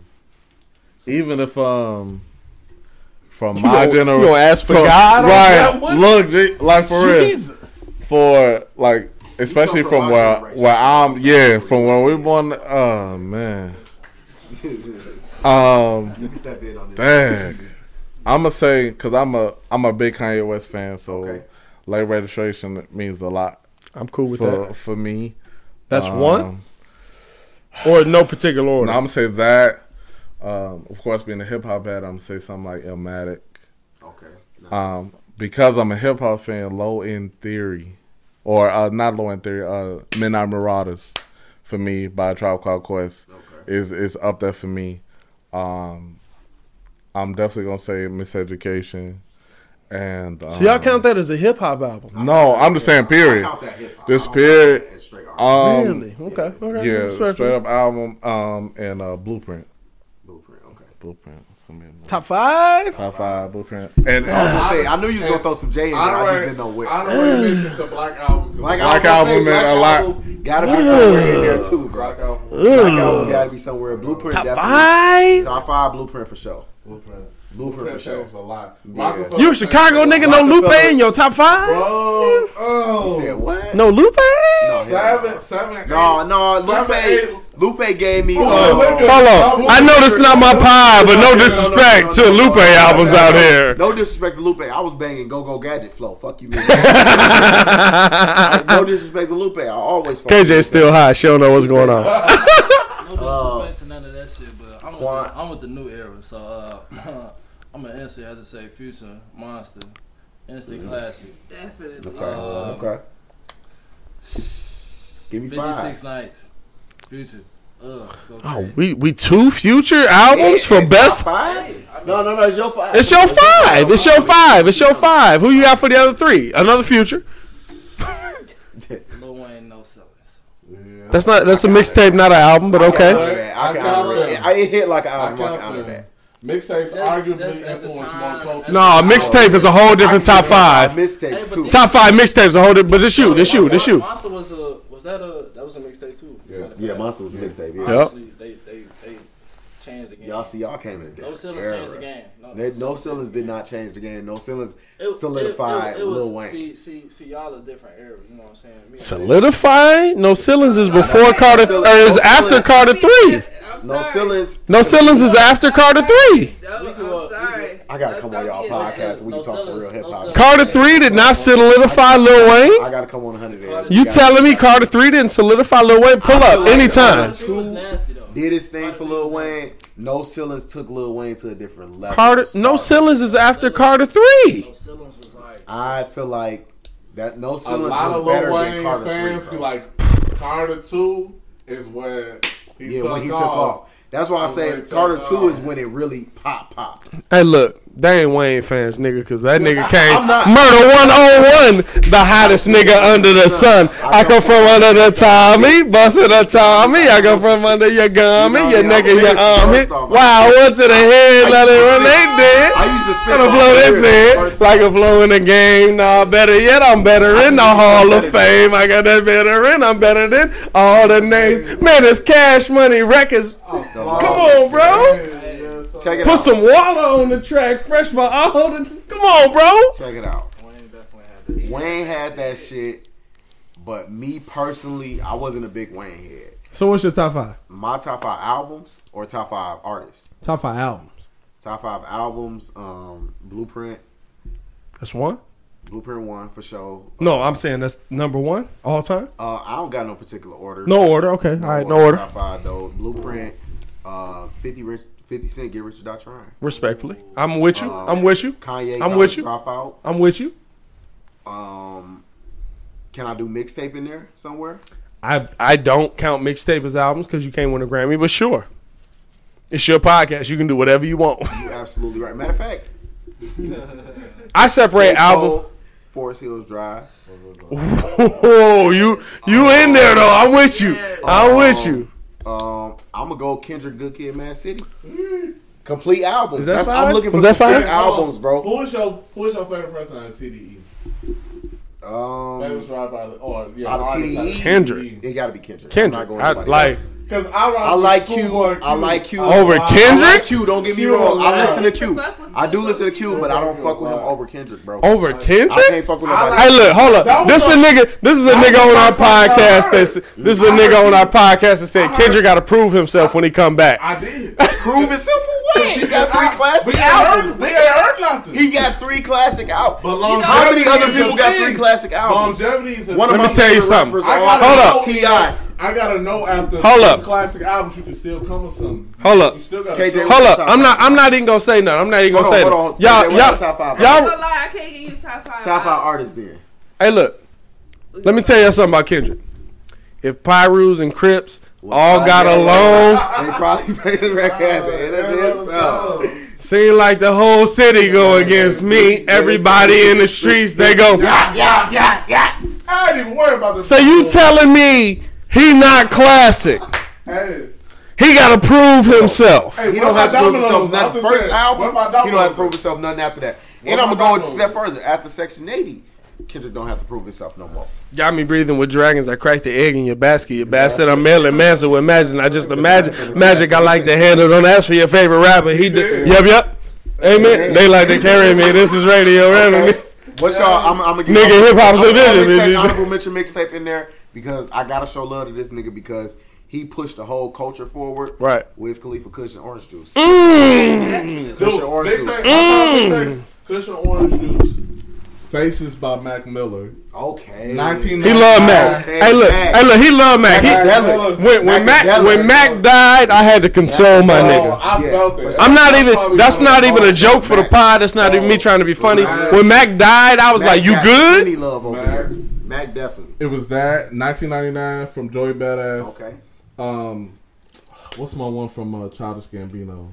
Even if um, from my generation, you gonna ask for God right? one? Look, like for real, for like especially from from where generation. where I'm yeah from where we born. Oh man, um. you can step in on this. Dang. I'm gonna say because I'm a I'm a big Kanye West fan, so Okay. late registration means a lot I'm cool with for that. for me. That's Um, one or no particular order. No, I'm gonna say that. Um, of course, being a hip hop head, I'm gonna say something like Illmatic. Okay. Nice. Um, because I'm a hip hop fan, Low End Theory, or uh, not Low End Theory, uh, Midnight Marauders, for me by Tribe Called Quest okay. is is up there for me. Um, I'm definitely gonna say Miseducation, and um, so y'all count that as a hip hop album? No, I'm just saying. I Period. count that. This period, count that as straight R&B. Um, really? Okay. Okay. Yeah, Respectful. straight up album, um, and uh, Blueprint. Blueprint. It's gonna be a Top five. top five Blueprint. And I, was uh, gonna say, I knew you was gonna throw some J in there. I just didn't know where. Honorary mention to Black Album. Like Black gonna Album, say, man, Black a lot. Gotta be somewhere in there too, bro. Black Album. Black album gotta be somewhere. Blueprint Top definitely. five. Top five Blueprint for sure. Blueprint. Blueprint for sure. changed a lot. You a Chicago nigga? No Lupe in your top five? Bro, You oh. said what? No Lupe? No, hell Seven, no. seven, No, eight. no, Seven, eight. Lupe. Lupe gave me. Hold uh, on, Hold on. I know this not my pie, but no disrespect to Lupe albums out here. No disrespect to Lupe. I was banging Go Go Gadget Flow. Fuck you, man. no disrespect to Lupe. I always. fuck with KJ still high. She don't know what's going on. No disrespect to none of that shit, but I'm with, the, I'm with the new era. So uh, I'm an instant. I have to say Future Monster, instant classic. Definitely. Okay. Uh, okay. Give me 56 five. nights. Future. Ugh. Oh, we we two future albums for Top best. five? No, no, no. It's your five. It's your five. It's your five. It's your five. Who you got for the other three? Another future. Lil Wayne, no ceilings. Yeah. That's not. That's a mixtape, not an album. But I okay. can I honor that. I can got honor them. it. I it hit like an album. I can count honor that. Mixtapes arguably just influenced more culture. No, mixtape is a whole different top five. Mixtapes Hey, too. Top five mixtapes a whole different. But this you. This you. This you. Monster was a was that a that was a mixtape too. Yeah. Matter of Yeah, fact. Monster was a mixtape. Yeah. Yep. Honestly, they they they changed the game. Y'all see, y'all came in. no ceilings changed the game. No, They- No ceilings ceilings changed the did not change the game. No ceilings It- solidified it, it, it was, Lil Wayne. See, see, see, y'all a different era. You know what I'm saying? Me Solidify. No ceilings is before no, Carter no, or is no after ceilings. Carter three. No sorry. ceilings. No ceilings is after Carter three. No, We I'm grew up- sorry. I gotta Don't- come on y'all be a- podcast. We can No talk some real hip hop. Carter three did not solidify Lil Wayne. I gotta come on 100 days. You telling me Carter three didn't solidify Lil Wayne? Pull up anytime. Carter was nasty though. did his thing for three Lil Wayne. No ceilings took Lil Wayne to a different level. Carter. No stardom. ceilings is after Carter three. No ceilings was like. I feel like that no A ceilings lot of was better Lil than Wayne Carter fans 3. be like, Carter 2 is where he yeah, took when he off. took off. That's why I say when Carter 2 is um, when it really pop pop. Hey, look, they ain't Wayne fans, nigga, because that nigga came not- murder 101, the hottest nigga under the sun. I come from under the Tommy, busting a Tommy. I come from under your gummy, your nigga, your army. Wow, what to the head, let it run, they did. I used to spit songs blow this in First- like a flow in the game. Nah, better yet, I'm better in the Hall of better Fame. I got that veteran. I'm better than all the names. Man, it's Cash Money Records. Come on, bro. Check it Put out. some water on the track, fresh for all the. Come on, bro. Check it out. Wayne definitely had that. Wayne had that shit, but me personally, I wasn't a big Wayne head. So what's your top five? My top five albums or top five artists? Top five albums. Top five albums. Um, Blueprint. That's one. Blueprint one for sure. No, I'm saying that's number one all time. Uh, I don't got no particular order. No order. Okay. All right. No order. Top five though. Blueprint. Uh, Fifty Rich. Fifty Cent. Get Rich or Die Trying. Respectfully, I'm with you. Uh, I'm with you. Kanye. I'm with you. Dropout. I'm with you. Um, can I do mixtape in there somewhere? I I don't count mixtape as albums because you can't win a Grammy, but sure, it's your podcast. You can do whatever you want. You're absolutely right. Matter of fact, I separate album. Cole, Forest Hills Drive. Oh, you you in there though? I'm with you. I'm with you. Um, I'm gonna go Kendrick, Good Kid, Mad City. Complete albums. Is that That's, five? I'm looking for Was that complete five? albums, bro. Who is your Who is your favorite person on TDE? Um, Favorite rapper out of or yeah, Out of TDE? Kendrick. it gotta be Kendrick. Kendrick. I'm I, not going like Because I, rock I with like Q. Schoolboy I like Q. Over I Kendrick? like Q. Don't get me wrong. I listen to Q. Fuck I do listen to Q, but I don't fuck with him over Kendrick, bro. over Kendrick? I can't fuck with I nobody. Hey, look, hold up. This is a a- nigga. This is a nigga on our first one I podcast. heard. That's this is a nigga on our podcast that said Kendrick got to prove himself when he come back. I did. Prove himself for what? He got three classic we ain't heard, albums. we ain't heard nothing. He got three classic albums. but How many other people got three classic albums? Longevity is a One of Let my me tell you favorite something. rappers I of all gotta Hold up. Ti. I gotta know after Hold up. classic albums you can still come with something. Hold up. You still gotta KJ, Hold up. I'm not. I'm not even gonna say nothing. I'm not even gonna Hold say on, nothing. hold on. Y'all, KJ, y'all, are the top five? I'm y'all. gonna lie, I can't give you top five. Top five artists then. Hey, look. Let me tell you something about Kendrick. If Pirus and Crips all got along, They probably played the record at the end of this. So. seem like the whole city go against me. Everybody in the streets they go. Yeah, yeah, yeah, yeah. I ain't even worried about this. So you telling me he not classic? Hey, He got to prove himself. hey, He don't have to prove himself Domino's? Nothing. First saying, album, he don't have to prove himself nothing after that. What And I'm gonna go a step further. After Section 80, Kendrick don't have to prove himself no more. Got me breathing with dragons. I cracked the egg in your basket. Your basket. I'm mailing Manson with magic. I just imagine magic. I like to handle. Don't ask for your favorite rapper. He did. Yep, yep. Amen. They like to carry me. This is radio remedy. What's y'all? I'm, I'm gonna give Nigga, I'm- hip-hop's I'm a gonna business, mixtape. Honorable mention mixtape in there because I gotta show love to this nigga because he pushed the whole culture forward. Right. Wiz Khalifa, Kush and Orange Juice. Mm. Kush Dude, Orange Juice. sex, mm. sex, Kush and Orange Juice. Faces by Mac Miller. Okay. 19 He loved Mac. Okay, Hey, look. Mac. Hey, look. He loved Mac. He, Macadelic. when when Mac Macadelic. when Mac died, I had to console my Oh, nigga. I felt it. I'm not even. That's not even a joke for the pod. That's not even me trying to be funny. When Mac died, I was Mac like, "You good?" plenty love over Mac. here. Mac definitely. It was that 1999 from Joey Badass. Okay. Um, what's my one from uh, Childish Gambino?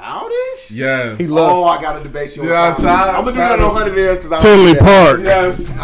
Childish? Yes. He love Oh, I gotta debate you on Yeah, Childish. Child- I'm gonna do that on 100 years because I Tinley Park. yes.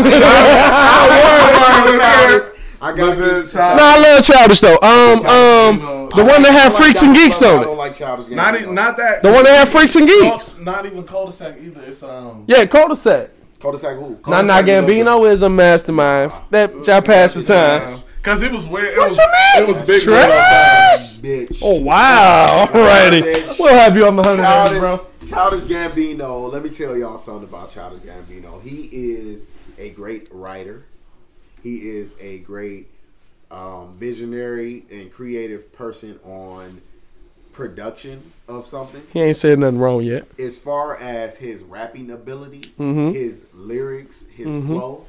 Childish. I gotta give you Child- No, I love Childish though. Um, um, the one that had freaks and geeks on it. don't like Childish Not Gambino. even, not that. The one that had freaks and geeks. Not even cul-de-sac either. It's um. Yeah, cul-de-sac. Cul-de-sac who? Nah, nah, Gambino is a mastermind. That y'all passed the time. Cause it was weird. It What was, you mean? It was big. Trash. Bitch. Oh wow! Alrighty, we'll have you on the hundred, Childish, bro. Childish Gambino. Let me tell y'all something about Childish Gambino. He is a great writer. He is a great um, visionary and creative person on production of something. He ain't said nothing wrong yet. As far as his rapping ability, Mhm. his lyrics, his Mhm. flow,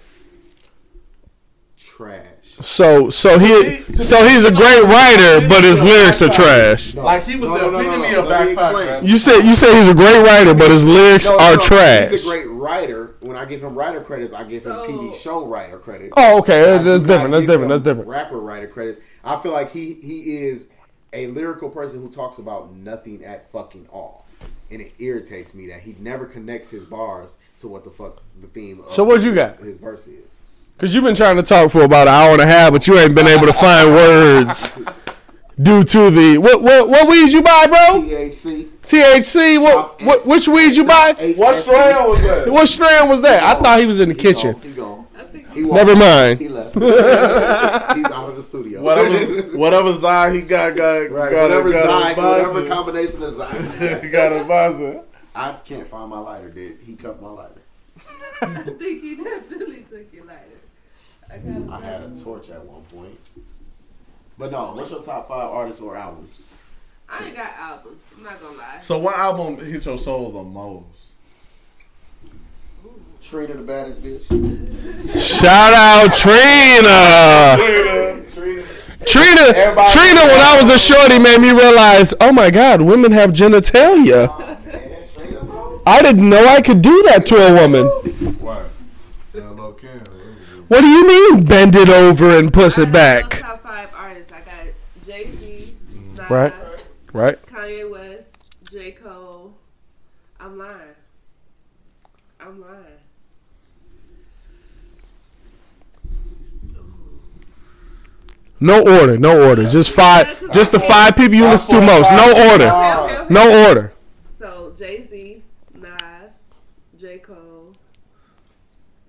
trash. So, so he, so he's a great writer, but his lyrics are trash. Like he was No, the no, no, no, epitome no. of me backpack. You said you said he's a great writer, but his lyrics No, are trash. He's a great writer. When I give him writer credits, I give him TV show writer credit. Oh, okay, I that's different. That's different. That's different. Rapper writer credits. I feel like he he is a lyrical person who talks about nothing at fucking all, and it irritates me that he never connects his bars to what the fuck the theme. Of So what you got? His verse is. Cause you've been trying to talk for about an hour and a half, but you ain't been able to find words due to the what what what weeds you buy, bro? THC. THC. What what which weeds you buy? What strand was that? What strand was that? I thought he was in the He kitchen. gone. He gone. I think He Never mind. He left. He's out of the studio. Whatever, whatever Zai he got, got, Right. got whatever a, got Zion, whatever combination of Zion. He got a buzzer. I can't find my lighter, dude. He cut my lighter. I think he definitely took your lighter. I had a torch at one point. But no, what's your top five artists or albums? I ain't got albums. I'm not gonna lie. So what album hit your soul the most? Trina the baddest bitch. Shout out Trina. Trina. Trina, Everybody- Trina, when I was a shorty, made me realize, oh my God, women have genitalia. Oh, man, Trina. I didn't know I could do that to a woman. What? Yeah, little Ken. What do you mean, bend it over and push I it back? Top five artists. I got Jay Z, Nas, Right. Right? Kanye West, J Cole. I'm lying. I'm lying. No order, no order. Just five, just the five people you listen to most. No order, Okay, okay, okay. no order. So Jay Z, Nas, J Cole.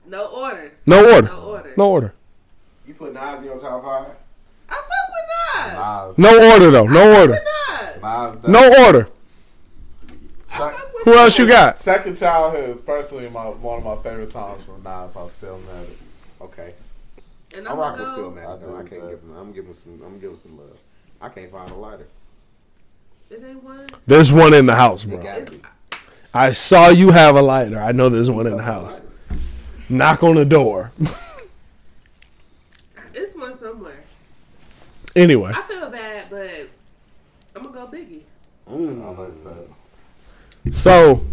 No order. No order, No order. No order. You put Nas in your top five? I fuck with Nas. Nas. No order though, no order, Nas. Nas. no order. I fuck with Who else you got? Second Childhood is personally my one of my favorite songs from Nas. I'm still mad at. Okay. And I'm I'm rocking gonna with Still go. Man. I though. I can't that. give him. I'm giving some. I'm giving some love. I can't find a lighter. It one. There's one in the house, bro. got to be. I saw you have a lighter. I know there's one in the house. Knock on the door. It's one somewhere. Anyway, I feel bad, but I'm gonna go Biggie. Mm. I like that. so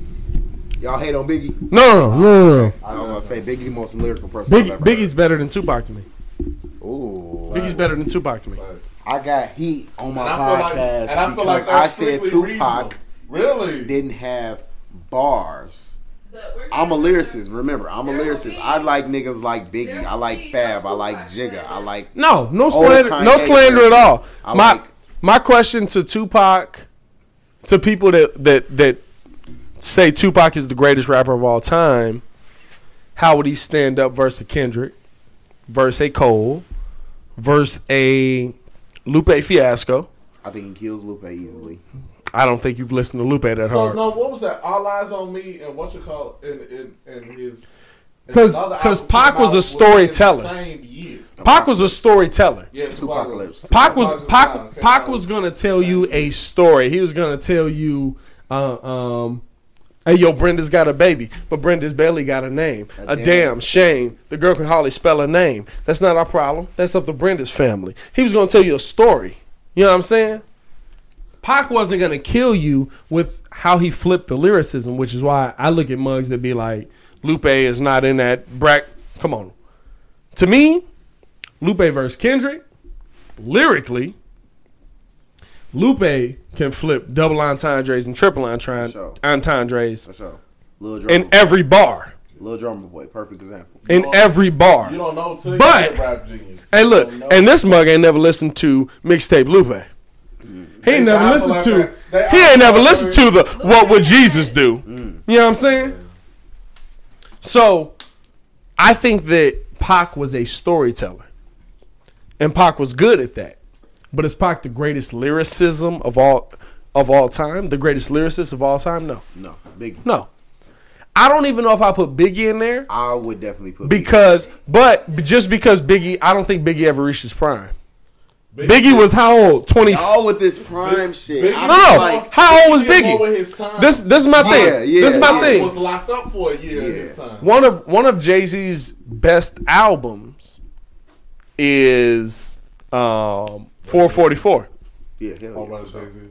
Y'all hate on Biggie? no, no, no, no. I was gonna say Biggie the most lyrical person. Biggie, I've ever Biggie's better than Tupac to me. heard. Ooh. Biggie's better than Tupac to me. I got heat on my And I feel like, podcast and I feel because like I said strictly Tupac regional. Really? didn't have bars. But I'm a lyricist. Remember, I'm a lyricist. be- I like niggas like Biggie. there I like Fab. no I like Jigga. I like. No, no slander, no slander at all. I my like- my question to Tupac, to people that that that say Tupac is the greatest rapper of all time, how would he stand up versus a Kendrick, versus a Cole, versus a Lupe Fiasco? I think he kills Lupe easily. I don't think you've listened to Lupe that So hard. no, what was that? All eyes on me, and what you call in in, in his. Because because album Pac was a storyteller. the Same year. Pac was a storyteller. Yeah, Tupacalypse. Pac was Tupac Pac, Pac was gonna tell you a story. He was gonna tell you, uh, um, "Hey, yo, Brenda's got a baby, but Brenda's barely got a name. A, A damn. damn. shame. The girl can hardly spell her name. That's not our problem. That's up to Brenda's family. He was gonna tell you a story. You know what I'm saying? Pac wasn't gonna kill you with how he flipped the lyricism, which is why I look at mugs that be like, Lupe is not in that brack. Come on. To me, Lupe versus Kendrick, lyrically, Lupe can flip double entendres and triple entendre- Sure. entendres sure. In every bar. Little Drummer Boy, perfect example. In every bar. You don't know you But- get rap genius. Hey, look, and this mug ain't never listened to mixtape Lupe. Mm. He ain't never listened to. He ain't never listened to the "What Would Jesus Do." Mm. You know what I'm saying? So, I think that Pac was a storyteller, and Pac was good at that. But is Pac the greatest lyricism of all of all time? The greatest lyricist of all time? No, No, Biggie. no. I don't even know if I put Biggie in there I would definitely put Biggie. because, but just because Biggie, I don't think Biggie ever reached his prime. Biggie was how old? Twenty. Y'all with this prime shit. Biggie No, no. Like, How old was He did more Biggie? with his time. This this is my thing. Yeah, yeah, this is my yeah. thing. was locked up for a year at Yeah. this time. One of one of Jay Z's best albums is um 444. yeah, hell All yeah.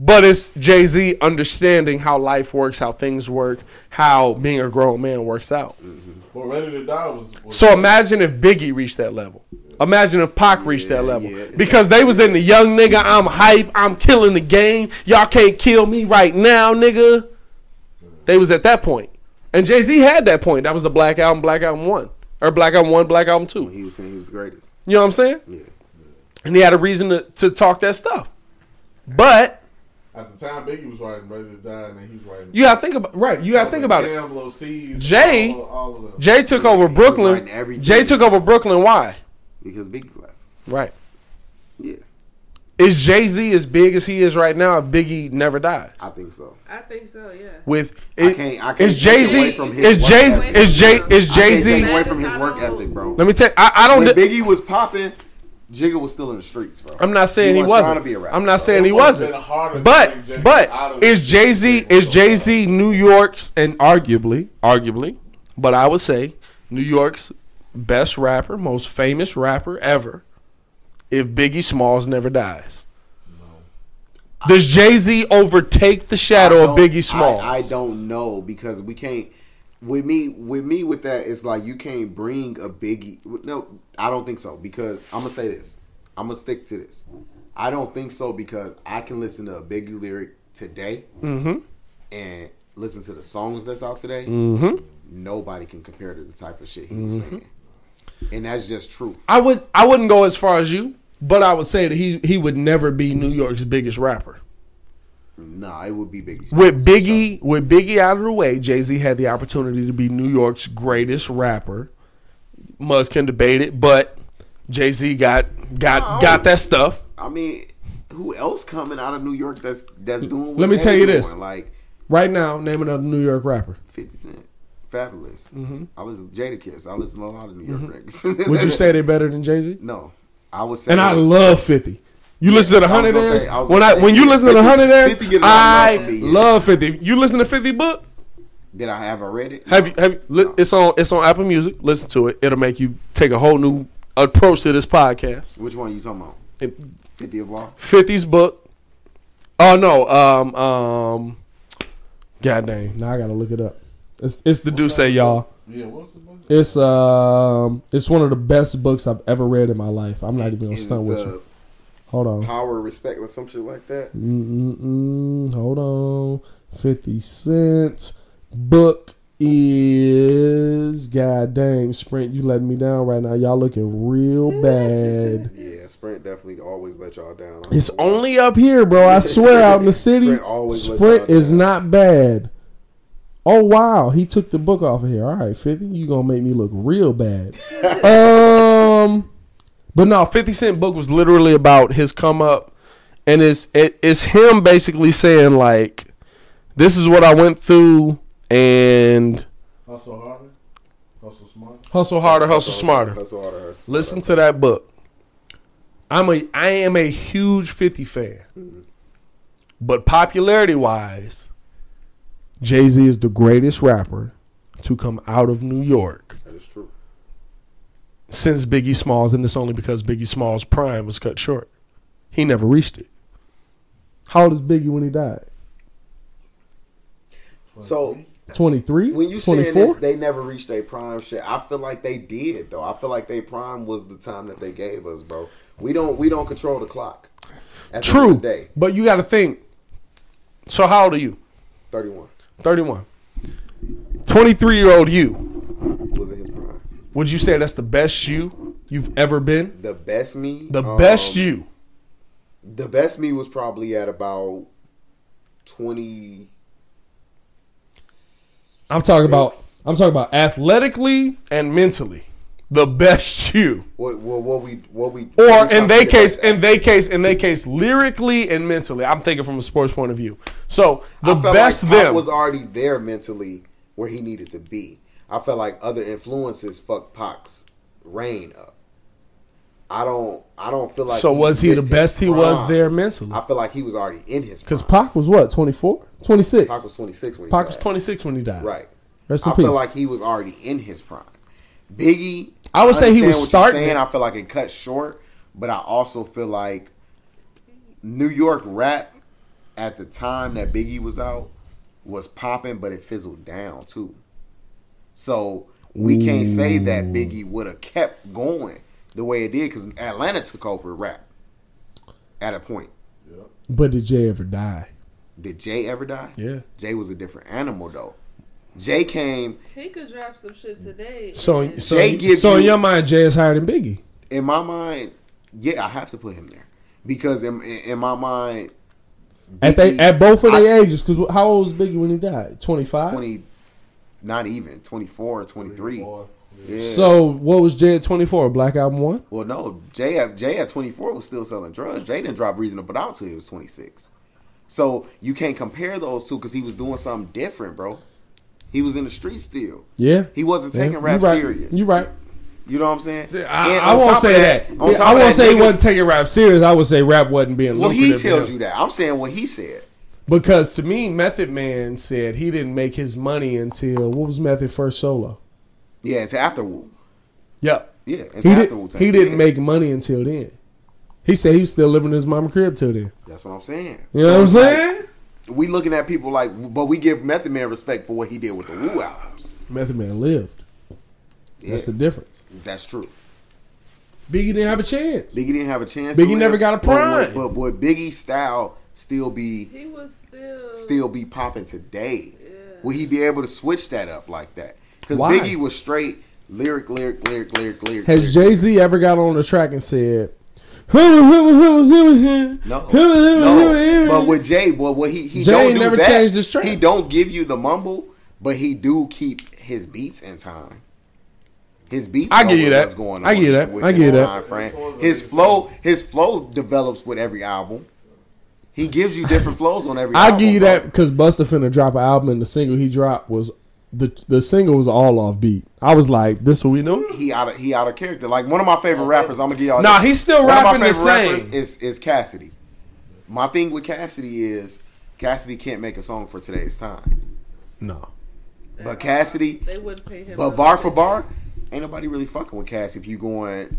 But it's Jay Z understanding how life works, how things work, how being a grown man works out. Mm-hmm. But Ready to Die was. was So imagine if Biggie reached that level. Imagine if Pac reached that level. yeah. Because they was in the young nigga, I'm hype, I'm killing the game. Y'all can't kill me right now, nigga. They was at that point. And Jay Z had that point. That was the Black Album, Black Album 1. Or Black Album 1, Black Album 2. He was saying he was the greatest. You know what I'm saying? Yeah. And he had a reason to, to talk that stuff. But At the time, Biggie was writing Ready to Die, and then he was writing. you gotta think about right, you gotta think about it. Damn, Lil C's, Jay- all, all of them. Jay took over Brooklyn. Jay took over Brooklyn. Why? Because Biggie left. Right. Yeah, Is Jay Z as big as he is right now if Biggie never dies? I think so. I think so. Yeah. With I it, can't- I can't is Jay Z? from his is Jay ethic. is Jay? Is Jay Z? away from his work ethic, bro. Let me tell. I, I don't. When Biggie was popping, Jigga was still in the streets, bro. I'm not saying he, wasn't wasn't. to be a rapper, I'm bro. not saying It he wasn't. been harder to But Jay out but is Jay Z is Jay. Z New York's and arguably arguably, but I would say New York's best rapper, most famous rapper ever. If Biggie Smalls never dies. Does Jay Z overtake the shadow of Biggie Smalls? I, I don't know because we can't. With me, with me, with that, it's like you can't bring a Biggie. No, I don't think so because I'm gonna say this. I'm gonna stick to this. I don't think so because I can listen to a Biggie lyric today Mm-hmm. and listen to the songs that's out today. Mm-hmm. Nobody can compare to the type of shit he was saying, and that's just true. I would I wouldn't go as far as you, but I would say that he he would never be New York's biggest rapper. Nah, it would be Biggie. With Biggie, with Biggie out of the way, Jay Z had the opportunity to be New York's greatest rapper. Muzz can debate it, but Jay Z got got got that stuff. I mean, who else coming out of New York that's that's doing? What Let me tell you doing? this. like Right now, name another New York rapper. Fifty Cent, Fabolous. Mm-hmm. I listen to Jadakiss. I listen to a lot of New York records. Would you say they're better than Jay Z? no? I would say. And I love Fifty. You listen to the I hundred gonna dance say- I when I when you listen to the 50 hundred dance, 50 get a lot of I love from me, yeah. love Fifty. You listen to Fifty book? Did I ever read it? Have you have you, li- it's on it's on Apple Music. Listen to it. It'll make you take a whole new approach to this podcast. Which one you talking about? It- 50th Law. 50's book. Oh no, um um God dang. Now I gotta look it up. It's it's the D'ussé, y'all. Yeah, what's the book? It's um, it's one of the best books I've ever read in my life. I'm not even gonna Is stunt with you. Hold on. Power, respect, or some shit like that. Mm-mm-mm. Hold on. 50 cents. Book is. God dang, Sprint, you letting me down right now. Y'all looking real bad. Yeah, Sprint definitely always let y'all down. It's only up here, bro. I swear out in the city. Sprint always Sprint is down. not bad. Oh wow, he took the book off of here. All right, 50, you gonna make me look real bad. um But no, 50 Cent book was literally about his come up and it's it, it's him basically saying like this is what I went through and Hustle harder, hustle smart. hustle harder, hustle smarter. Hustle harder. hustle Listen smarter. to that book. I'm a I am a huge 50 fan. Mm-hmm. But popularity wise, Jay-Z is the greatest rapper to come out of New York That is true. Since Biggie Smalls, and it's only because Biggie Smalls' prime was cut short. He never reached it. how old is Biggie when he died? So 23, When you saying 24. this, they never reached their prime shit. I feel like they did though. I feel like their prime was the time that they gave us, bro. We don't we don't control the clock. True, the day, but you got to think. So how old are you? thirty one 31. 23 year old you. was in his prime. Would you say that's the best you you've ever been? The best me, The um, best you. The best me was probably at about twenty. I'm talking about. I'm talking about athletically and mentally. The best you. What what, what we what we Or what we in their case, in their case, in their case, lyrically and mentally. I'm thinking from a sports point of view. So the best like them. was already there mentally where he needed to be. I felt like other influences fucked Pac's reign up. I don't. I don't feel like. so was he the best he was there mentally? I feel like he was already in his. Because Because Pac was what 24, 26. Pac was twenty six when he Pac was 26 when he died. Right. Rest in I peace. feel like he was already in his prime. Biggie. I would say he was starting Saying. I feel like it cut short, but I also feel like New York rap at the time that Biggie was out was popping, but it fizzled down too. So we can't say that Biggie would have kept going the way it did because Atlanta took over rap at a point. Yeah. But did Jay ever die? Did Jay ever die? Yeah. Jay was a different animal though. Jay came. He could drop some shit today. So, so, Jay so in your mind, Jay is higher than Biggie. In my mind, yeah, I have to put him there because in, in, in my mind, Biggie, at they at both of their ages. Because how old was Biggie when he died? 25? 20, not even twenty four or twenty three. Yeah. So what was Jay at 24? Black Album one. well, no, Jay at Jay at twenty four was still selling drugs. Jay didn't drop Reasonable Doubt till he was twenty six. So you can't compare those two because he was doing something different, bro. He was in the street still. Yeah. He wasn't Yeah, taking rap you right. serious. You right. You know what I'm saying? I, I won't say that. on Yeah, I won't that, say he wasn't taking rap serious. I would say rap wasn't being looked at. Well, he tells you that. I'm saying what he said. Because to me, Method Man said he didn't make his money until what was Method first solo? Yeah, into after Wu. Yep. Yeah, into He after did. Wu-Tang. He didn't Yeah. make money until then. He said he was still living in his mama crib till then. That's what I'm saying. You know what I'm it's like, saying? we looking at people like, but we give Method Man respect for what he did with the Wu albums. Method Man lived. That's the difference. that's true. Biggie didn't have a chance. Biggie didn't have a chance. Biggie never got a but prime. But would Biggie's style still be he was still still be popping today? Would he be able to switch that up like that? Because Biggie was straight lyric, lyric, lyric, lyric, lyric. Has. Jay Z ever got on the track and said, "No, No, no. But with Jay, well, what he he Jay don't do never that. changed his track. He don't give you the mumble, but he do keep his beats in time. His beats. I know give you that. What's going on I give you that. I his give you that. time frame. His flow, his flow develops with every album. He gives you different flows on every. I album, give you bro. that because Busta finna drop an album and the single he dropped was the the single was all off beat. I was like, this what we know? He out of he out of character. Like one of my favorite rappers. I'm gonna give y'all. Nah, this. he's still One of my rapping the favorite rappers same. Is is Cassidy. My thing with Cassidy is Cassidy can't make a song for today's time. No. But Cassidy, they wouldn't pay him. But bar for bar, ain't nobody really fucking with Cass if you going.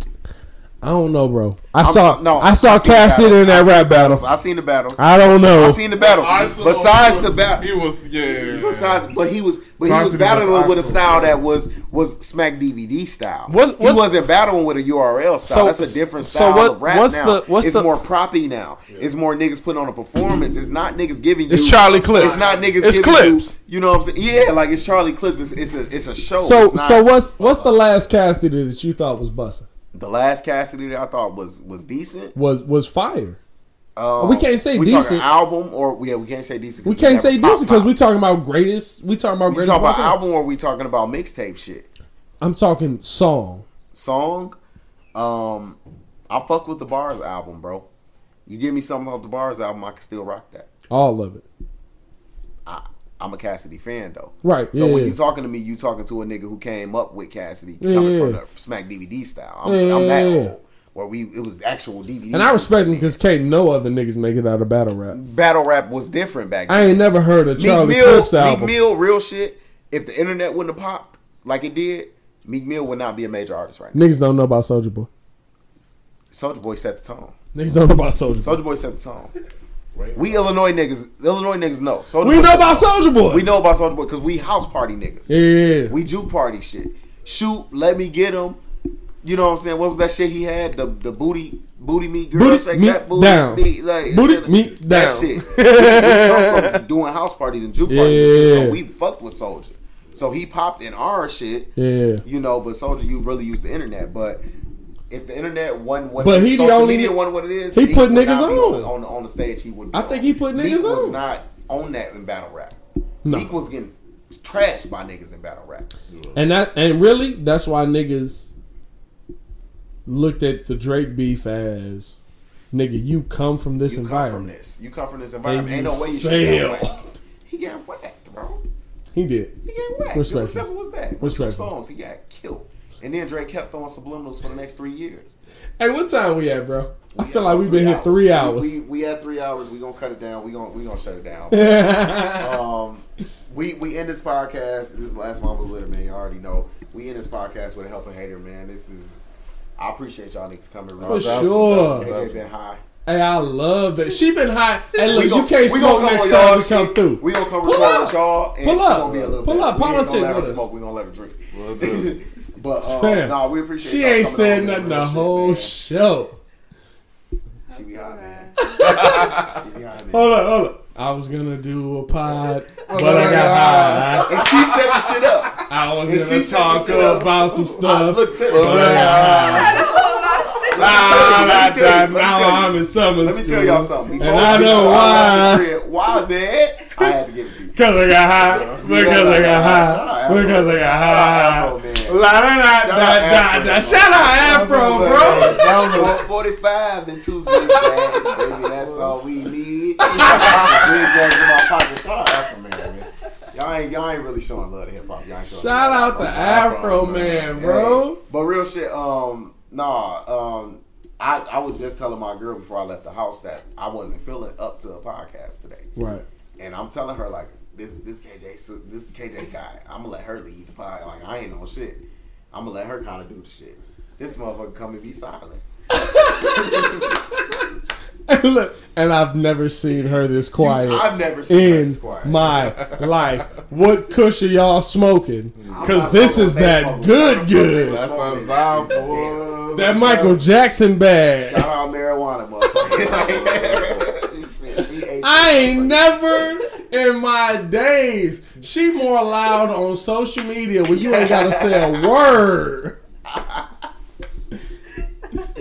I don't know, bro. I I'm- saw no, I saw seen Cassidy in that seen rap battle. I seen the battles. I don't know. I seen the battles. Besides he the battle, he was yeah. besides, but he was, but he Cassidy was was battling with a style that was was smack DVD style. What's- he wasn't battling with a URL style. So- That's a different so style what- of rap what's now. the- what's it's the- more proppy now. It's more niggas putting on a performance. It's not niggas giving you. It's Charlie Clips. It's not niggas. It's giving clips. You, you know what I'm saying? Yeah, like it's Charlie Clips. It's, it's a it's a show. So It's not- so what's what's the last Cassidy that you thought was busting? The last Cassidy that I thought was was decent. Was was fire. Um, We can't say we decent. Album or yeah, we can't say decent. We can't say decent because we talking about greatest. We talking about We greatest. talking about album or we talking about mixtape shit. I'm talking song. Song, um, I fuck with the Bars album, bro. You give me something off the Bars album, I can still rock that. All of it. I'm a Cassidy fan though. Right, So yeah, when you talking to me, you talking to a nigga who came up with Cassidy Yeah, coming yeah, from the Smack DVD style. I'm, Yeah, I'm that old. Where we it was actual DVD. And I respect him because can't no other niggas make it out of battle rap. battle rap was different back then. I ain't never heard of Meek Charlie Mill, Clips Meek. Mill, real shit. If the internet wouldn't have popped like it did, Meek Mill would not be a major artist right now. Niggas don't know about Soulja Boy. Soulja Boy set the tone. Niggas don't know about Soulja Boy. Soulja Boy set the tone. We Illinois niggas, Illinois niggas know. Soulja We Boy know about Soulja Boy. We know about Soulja Boy because we house party niggas. Yeah. We juke party shit. Shoot, let me get him. You know what I'm saying? What was that shit he had? The the booty booty meat girl Booty shake meat that booty down. meat like Booty meat that down. shit. we come from doing house parties and juke parties and shit, so we fucked with Soulja. So he popped in our shit, Yeah. you know. But Soulja, you really use the internet, but. If the internet wasn't what But it is, he the social only- media wasn't what it is, he put niggas not on. on the, on the stage. He would. Be I on. think he put niggas Meek niggas was not on that in battle rap. No. Meek was getting trashed by niggas in battle rap. And that and really that's why niggas looked at the Drake beef as nigga, you come from this You come from environment. this. You come from this And environment. Ain't no way you should get failed. whacked. He got whacked, bro. He did. He got whacked. Respectful. It was simple as that. With two songs, he got killed. And then Drake kept throwing subliminals for the next three years. Hey, what time we at, bro? I feel like we've been here three hours. We, we, we had three hours. We gonna cut it down. We gonna we gonna shut it down. um, we we end this podcast. This is the last one was litter, man. You already know. We end this podcast with a helping hater, man. This is. I appreciate y'all niggas coming around. For around. sure. KJ been high. Hey, I love that. She been hot. Hey, look, We gon- you can't smoke gonna come next time y'all we come through. We gonna come Pull record with y'all, and Pull she up. gonna be a little Pull bit. up. We ain't Politic gonna let her smoke. We gonna let her drink. We'll do but um, Fam, no, we appreciate. She y'all ain't coming said nothing man. the Real shit, whole man. show. She be hot, man. Uh, She be hot, man. Hold up, hold up. I was gonna do a pod, but I got high. And she set the shit up. I was And gonna talk the up. about some I stuff. looked at but I got high. That's a whole lot of shit. Nah, Let me nah, tell you, let me nah, tell Now you. I'm in summer Let me school. tell y'all something. And I know why. Why, man? I had to give it to you. Because I got high. Because I got high. Because I got Afro, high. man. La da da Shout out da da Afro, da. man. Shout out Afro, bro. That was 45 and two zigzags, baby. That's all we need. Some zigzags in my pocket. Shout out Afroman, man. Y'all ain't y'all ain't really showing love to hip hop. Y'all ain't showing Shout love out to Afroman, bro. Hey, but real shit, um, nah, um, I, I was just telling my girl before I left the house that I wasn't feeling up to a podcast today. Right. And I'm telling her like this this KJ this KJ guy. I'm gonna let her lead the pod. Like I ain't no shit. I'm gonna let her kind of do the shit. This motherfucker come and be silent. And look, and I've never seen her this quiet I've never seen her this quiet. my life. What kush are y'all smoking? Because this is that good, good. That's what I'm for. That Michael Jackson Shout bag. out marijuana, motherfucker. I ain't never in my days. She more loud on social media when you ain't gotta say a word.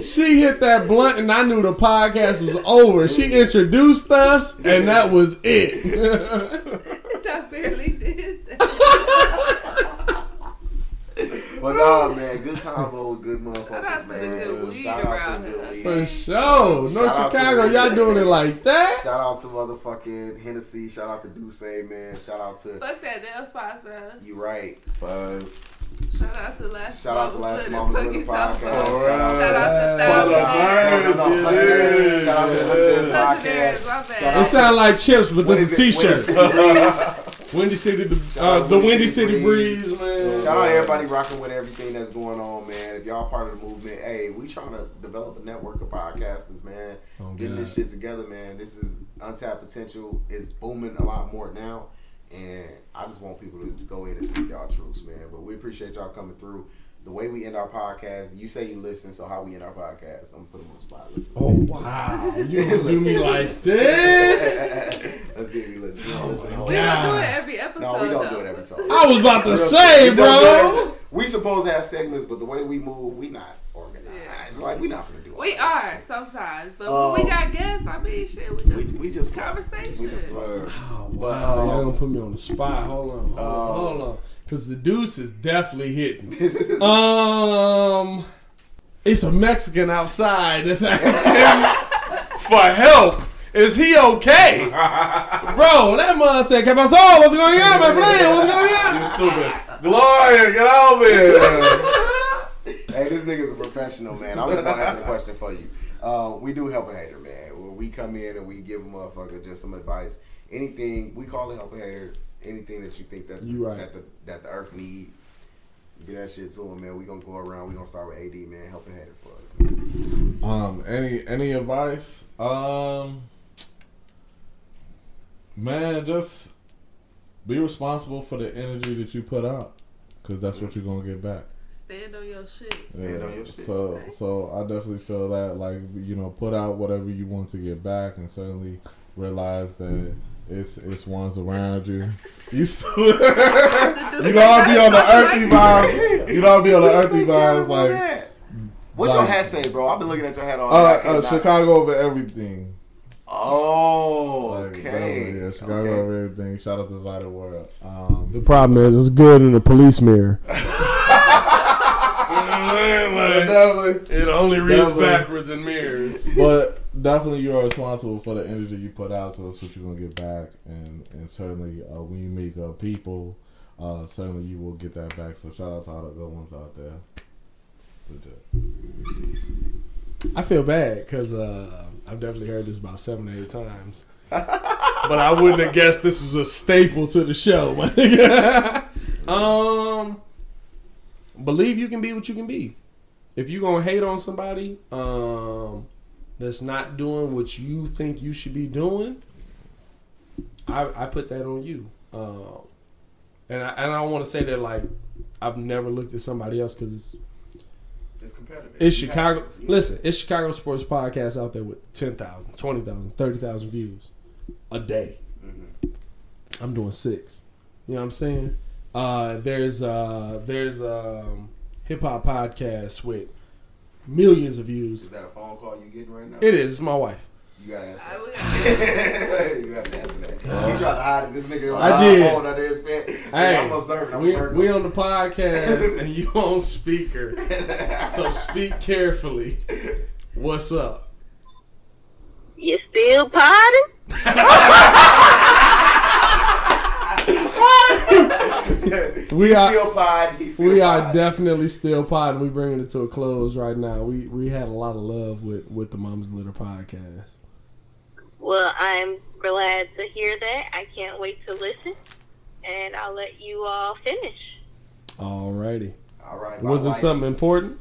She hit that blunt and I knew the podcast was over. She introduced us and that was it. I barely did that. But nah, man, good combo, with good motherfuckers, Shout out to the man. good weed Shout out to around the here. good weed. For sure. North Shout out to Chicago, y'all doing it like that? Shout out to motherfucking Hennessy. Shout out to D'ussé, man. Shout out to Fuck that, they'll sponsor us. you right. Five. Shout out to Last Shout out to Last Hood Mama's and Hood Fucking Talk podcast. Shout out to Alright. Thousand. Shout out to the Hundred podcast. my Shout bad. It sound like chips, but this is is a it? t-shirt. Windy City Windy City, Breeze. the, uh, the Windy Windy City City Breeze. Breeze, man. Shout out everybody rocking with everything that's going on, man. If y'all part of the movement, hey, we trying to develop a network of podcasters, man. Oh, Getting God. this shit together, man. This is untapped potential. It's booming a lot more now. And I just want people to go in and speak y'all truths, man. But we appreciate y'all coming through. The way we end our podcast, you say you listen, so how we end our podcast, I'm gonna put them on the spot. Oh, wow. You gonna do me like this? Let's see if you listen. Oh listen. We don't do it every episode. No, we don't though. do it every episode. I was about to say. We don't do it every bro. We supposed to have segments, but the way we move, we not organized. Yeah. Like we not gonna do. all We are sometimes, but Um, when we got guests, I mean, shit, we We, just we just conversation. We just flow. Oh, wow. um, Y'all gonna put me on the spot. Hold on. Hold on. Um, Hold on. Because the D'ussé is definitely hitting. um, It's a Mexican outside that's asking for help. Is he okay? Bro, that mother said, ¿Qué pasó? What's going on, my friend? What's going on? You stupid. Gloria, get over here. Hey, this nigga's a professional, man. I'm just gonna answer the question for you. Uh, we do help a hater, man. When we come in and we give a motherfucker just some advice, anything we call it help a hater. Anything that you think that You right. that the that the earth need, get that shit to him, man. We gonna go around. We gonna start with AD, man. Help a hater for us. Man. Um, any any advice? Um, Man, just be responsible for the energy that you put out, because that's what you're gonna get back. Stand on your shit. Stand on your shit. So, so I definitely feel that, like, you know, put out whatever you want to get back, and certainly realize that it's it's ones around you. You still, you know, I'll be on the earthy vibes. You know, I'll be on the earthy vibes, like, What's your like- hat say, bro? I've been looking at your hat all uh, day. Uh, Chicago over everything. Oh, Like, okay. definitely, yeah, Chicago Okay. over everything. Shout out to Vital World. Um, The problem is it's good in the police mirror. but definitely, It only reads backwards and mirrors. but definitely you are responsible for the energy you put out because that's what you're gonna get back and and certainly uh, when you meet uh, people uh, certainly you will get that back so shout out to all the good ones out there Legit. I feel bad because uh, I've definitely heard this about seven or eight times. but I wouldn't have guessed this was a staple to the show, my nigga. um, believe you can be what you can be. If you're gonna hate on somebody um, that's not doing what you think you should be doing, I, I put that on you. Um, and I, and I don't want to say that like I've never looked at somebody else because It's competitive. it's You Chicago. Listen, it's Chicago sports podcast out there with 10,000, 20,000, 30,000 views a day. Mhm. I'm doing six. You know what I'm saying? Uh, there's uh, there's um, hip hop podcast with millions of views. Is that a phone call you getting right now? It is. It's my wife. You gotta answer I that. you gotta answer that. You tried to hide it. This nigga I on did. phone under his bed. Hey, I'm observing. I'm we, Virgo. we on the podcast and you on speaker. So speak carefully. What's up? You still potting? We He's are- still pod. He's still We are definitely still pod. We bringing it to a close right now. We we had a lot of love with with the Mama's Litter podcast. Well, I'm glad to hear that. I can't wait to listen. And I'll let you all finish. Alrighty. All right. Was my it something important?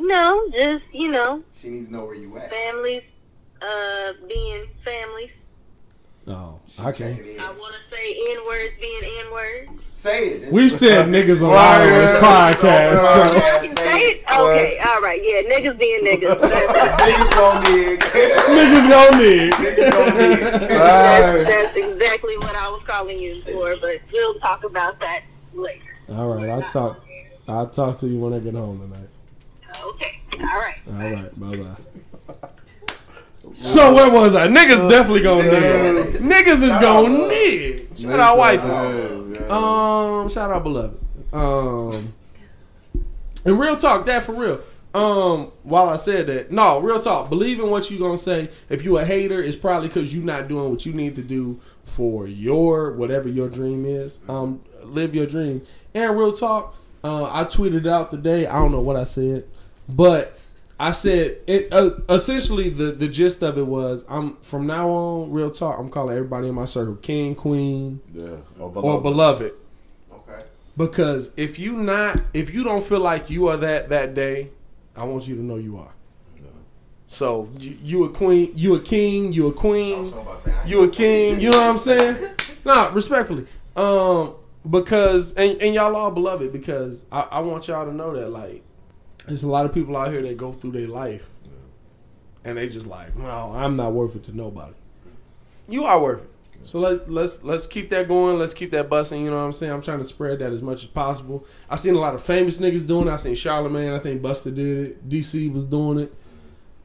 No, just, you know, She needs to know where you at. families uh, being families. Oh, She okay. checking. I want to say N words being N words. Say it. This We've said niggas is- a lot on this podcast, so- on- I yeah, can say it? Okay, all right. Yeah, niggas being niggas. That's, Niggas gonna dig. Niggas gonna need. Niggas gonna dig. that's, that's exactly what I was calling you for, but we'll talk about that later. All right, I'll talk. I'll talk to you when I get home tonight. Okay, all right. All right, bye bye. So where was I? Niggas definitely gonna need. Niggas is gonna need. Shout out wife. Um, shout out beloved. Um, and real talk, that for real. Um, while I said that, no, real talk. Believe in what you gonna say. If you a hater, it's probably because you not doing what you need to do for your whatever your dream is. Um, live your dream. And real talk. Uh, I tweeted out today. I don't know what I said, but I said it. Uh, essentially, the the gist of it was, I'm from now on, real talk. I'm calling everybody in my circle king, queen, yeah or beloved. Okay. Because if you not, if you don't feel like you are that that day, I want you to know you are. So you, you a queen, you a king, you a queen, about to say, you a king. You know what I'm saying? Nah, respectfully. Um, because and, and y'all all beloved because I, I want y'all to know that like there's a lot of people out here that go through their life and they just like, no, I'm not worth it to nobody. You are worth it. So let's let's let's keep that going. Let's keep that busting. You know what I'm saying? I'm trying to spread that as much as possible. I seen a lot of famous niggas doing it. I seen Charlamagne. I think Busta did it. DC was doing it.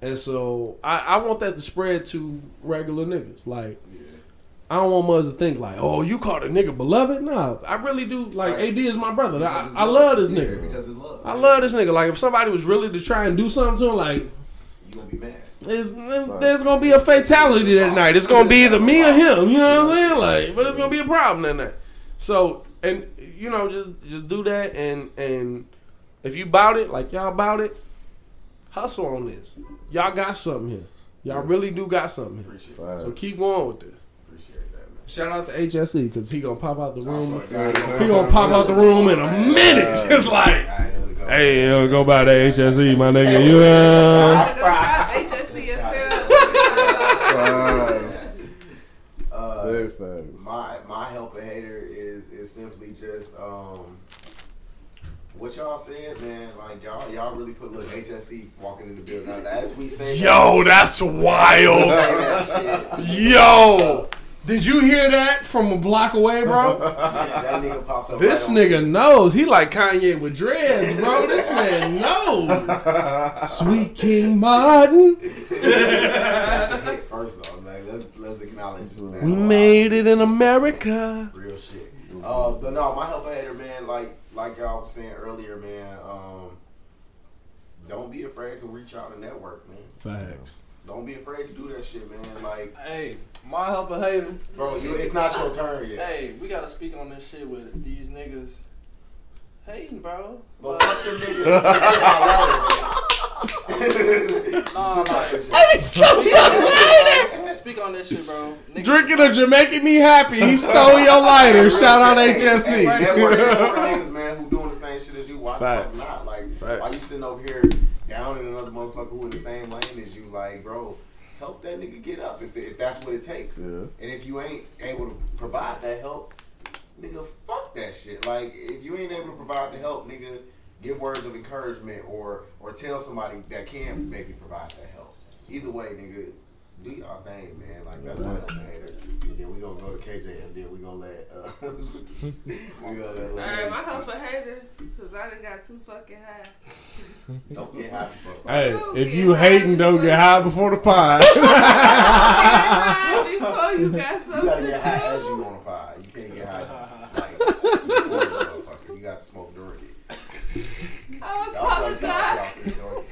And so I, I want that to spread to regular niggas. Like I don't want mothers to think like, oh, you called a nigga beloved. Nah, I really do. Like Right. AD is my brother. I, I love this Yeah, nigga. Because it's love. I love this nigga. Like if somebody was really to try and do something to him, like You gonna be mad. it's, there's gonna be a fatality that night. It's gonna be either me or him. You know what I'm saying? Like, but it's gonna be a problem that night. So, and you know, just just do that, and and if you bout it, like y'all bout it, hustle on this. Y'all got something here. Y'all really do got something here. So keep going with this. Shout out to HSC because he gonna pop out the room. Oh, he gonna pop out the room in a minute. Just like, hey, yo, go by the HSC, my nigga. You know. Uh, my my helper hater is is simply just um what y'all said, man, like y'all y'all really put little HSC walking in the building. As we say, yo, that's wild. That Yo, did you hear that from a block away, bro? That nigga popped up. This right on- nigga knows. He like Kanye with dreads, bro. This man knows. Sweet King Martin. That's a hit first though. Like let's let's acknowledge. that. We made it in America. real shit. Uh, but no, my helper hater, man. Like like y'all was saying earlier, man. Um, don't be afraid to reach out and network, man. Facts. Don't be afraid to do that shit, man. Like, Hey, my helper hater. bro, you, it's not your turn yet. Hey, we gotta speak on this shit with these niggas hating, bro. But fuck them niggas. nah, like, Hey, so speak on this shit, bro. Niggas, Drinking a Jamaican me happy. He stole your lighter. Shout out Network HSC. support niggas, man, who doing the same shit as you. Why the fuck Facts. not? Like, Facts. why you sitting over here down in another motherfucker who in the same lane as you? Like, bro, help that nigga get up if, if that's what it takes. Yeah. And if you ain't able to provide that help, nigga, fuck that shit. Like, if you ain't able to provide the help, nigga, give words of encouragement or or tell somebody that can maybe provide that help. Either way, nigga, do y'all thing, man. Like that's my hater. And then we gonna go to KJ and then we gonna let uh, we gonna let. All right, my ladies help speak. a hater, cause I done got too fucking high. Don't get happy. fuck. Hey, if you hating, don't get high before the pod. Get high before you got something. You gotta get high as you do. on a pie. You can't get high like you motherfucker. You got to smoke during it. I Y'all start apologize.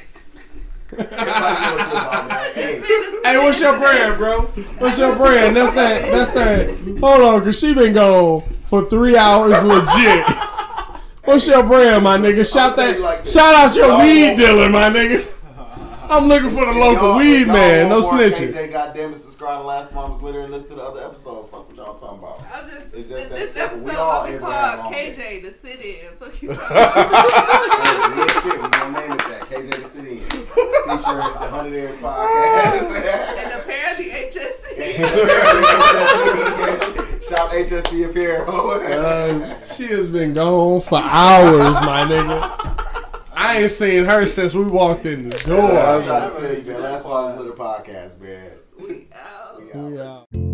Hey, what's your brand, bro? What's your brand? That's that. That's that. Hold on, cause she been gone for three hours, legit. What's your brand, my nigga? Shout that. like shout out your weed dealer, my nigga. I'm looking for the local weed man. No snitching. KJ, goddamn it, subscribe to Last Mom's Litter and listen to the other episodes. Fuck what y'all talking about. I'm just, It's just this, that this simple. We episode all will be called Lincoln. KJ the sit in. Fuck you talking about. hey, yeah, shit, we gonna name it that. KJ the City in. Featuring the Hundred Airs podcast. and apparently HSC. Shop HSC apparel. She has been gone for hours, my nigga. I ain't seen her since we walked in the door. I was door. trying to tell you, man. Last Mom's Litter podcast, man. We out. We out. We out.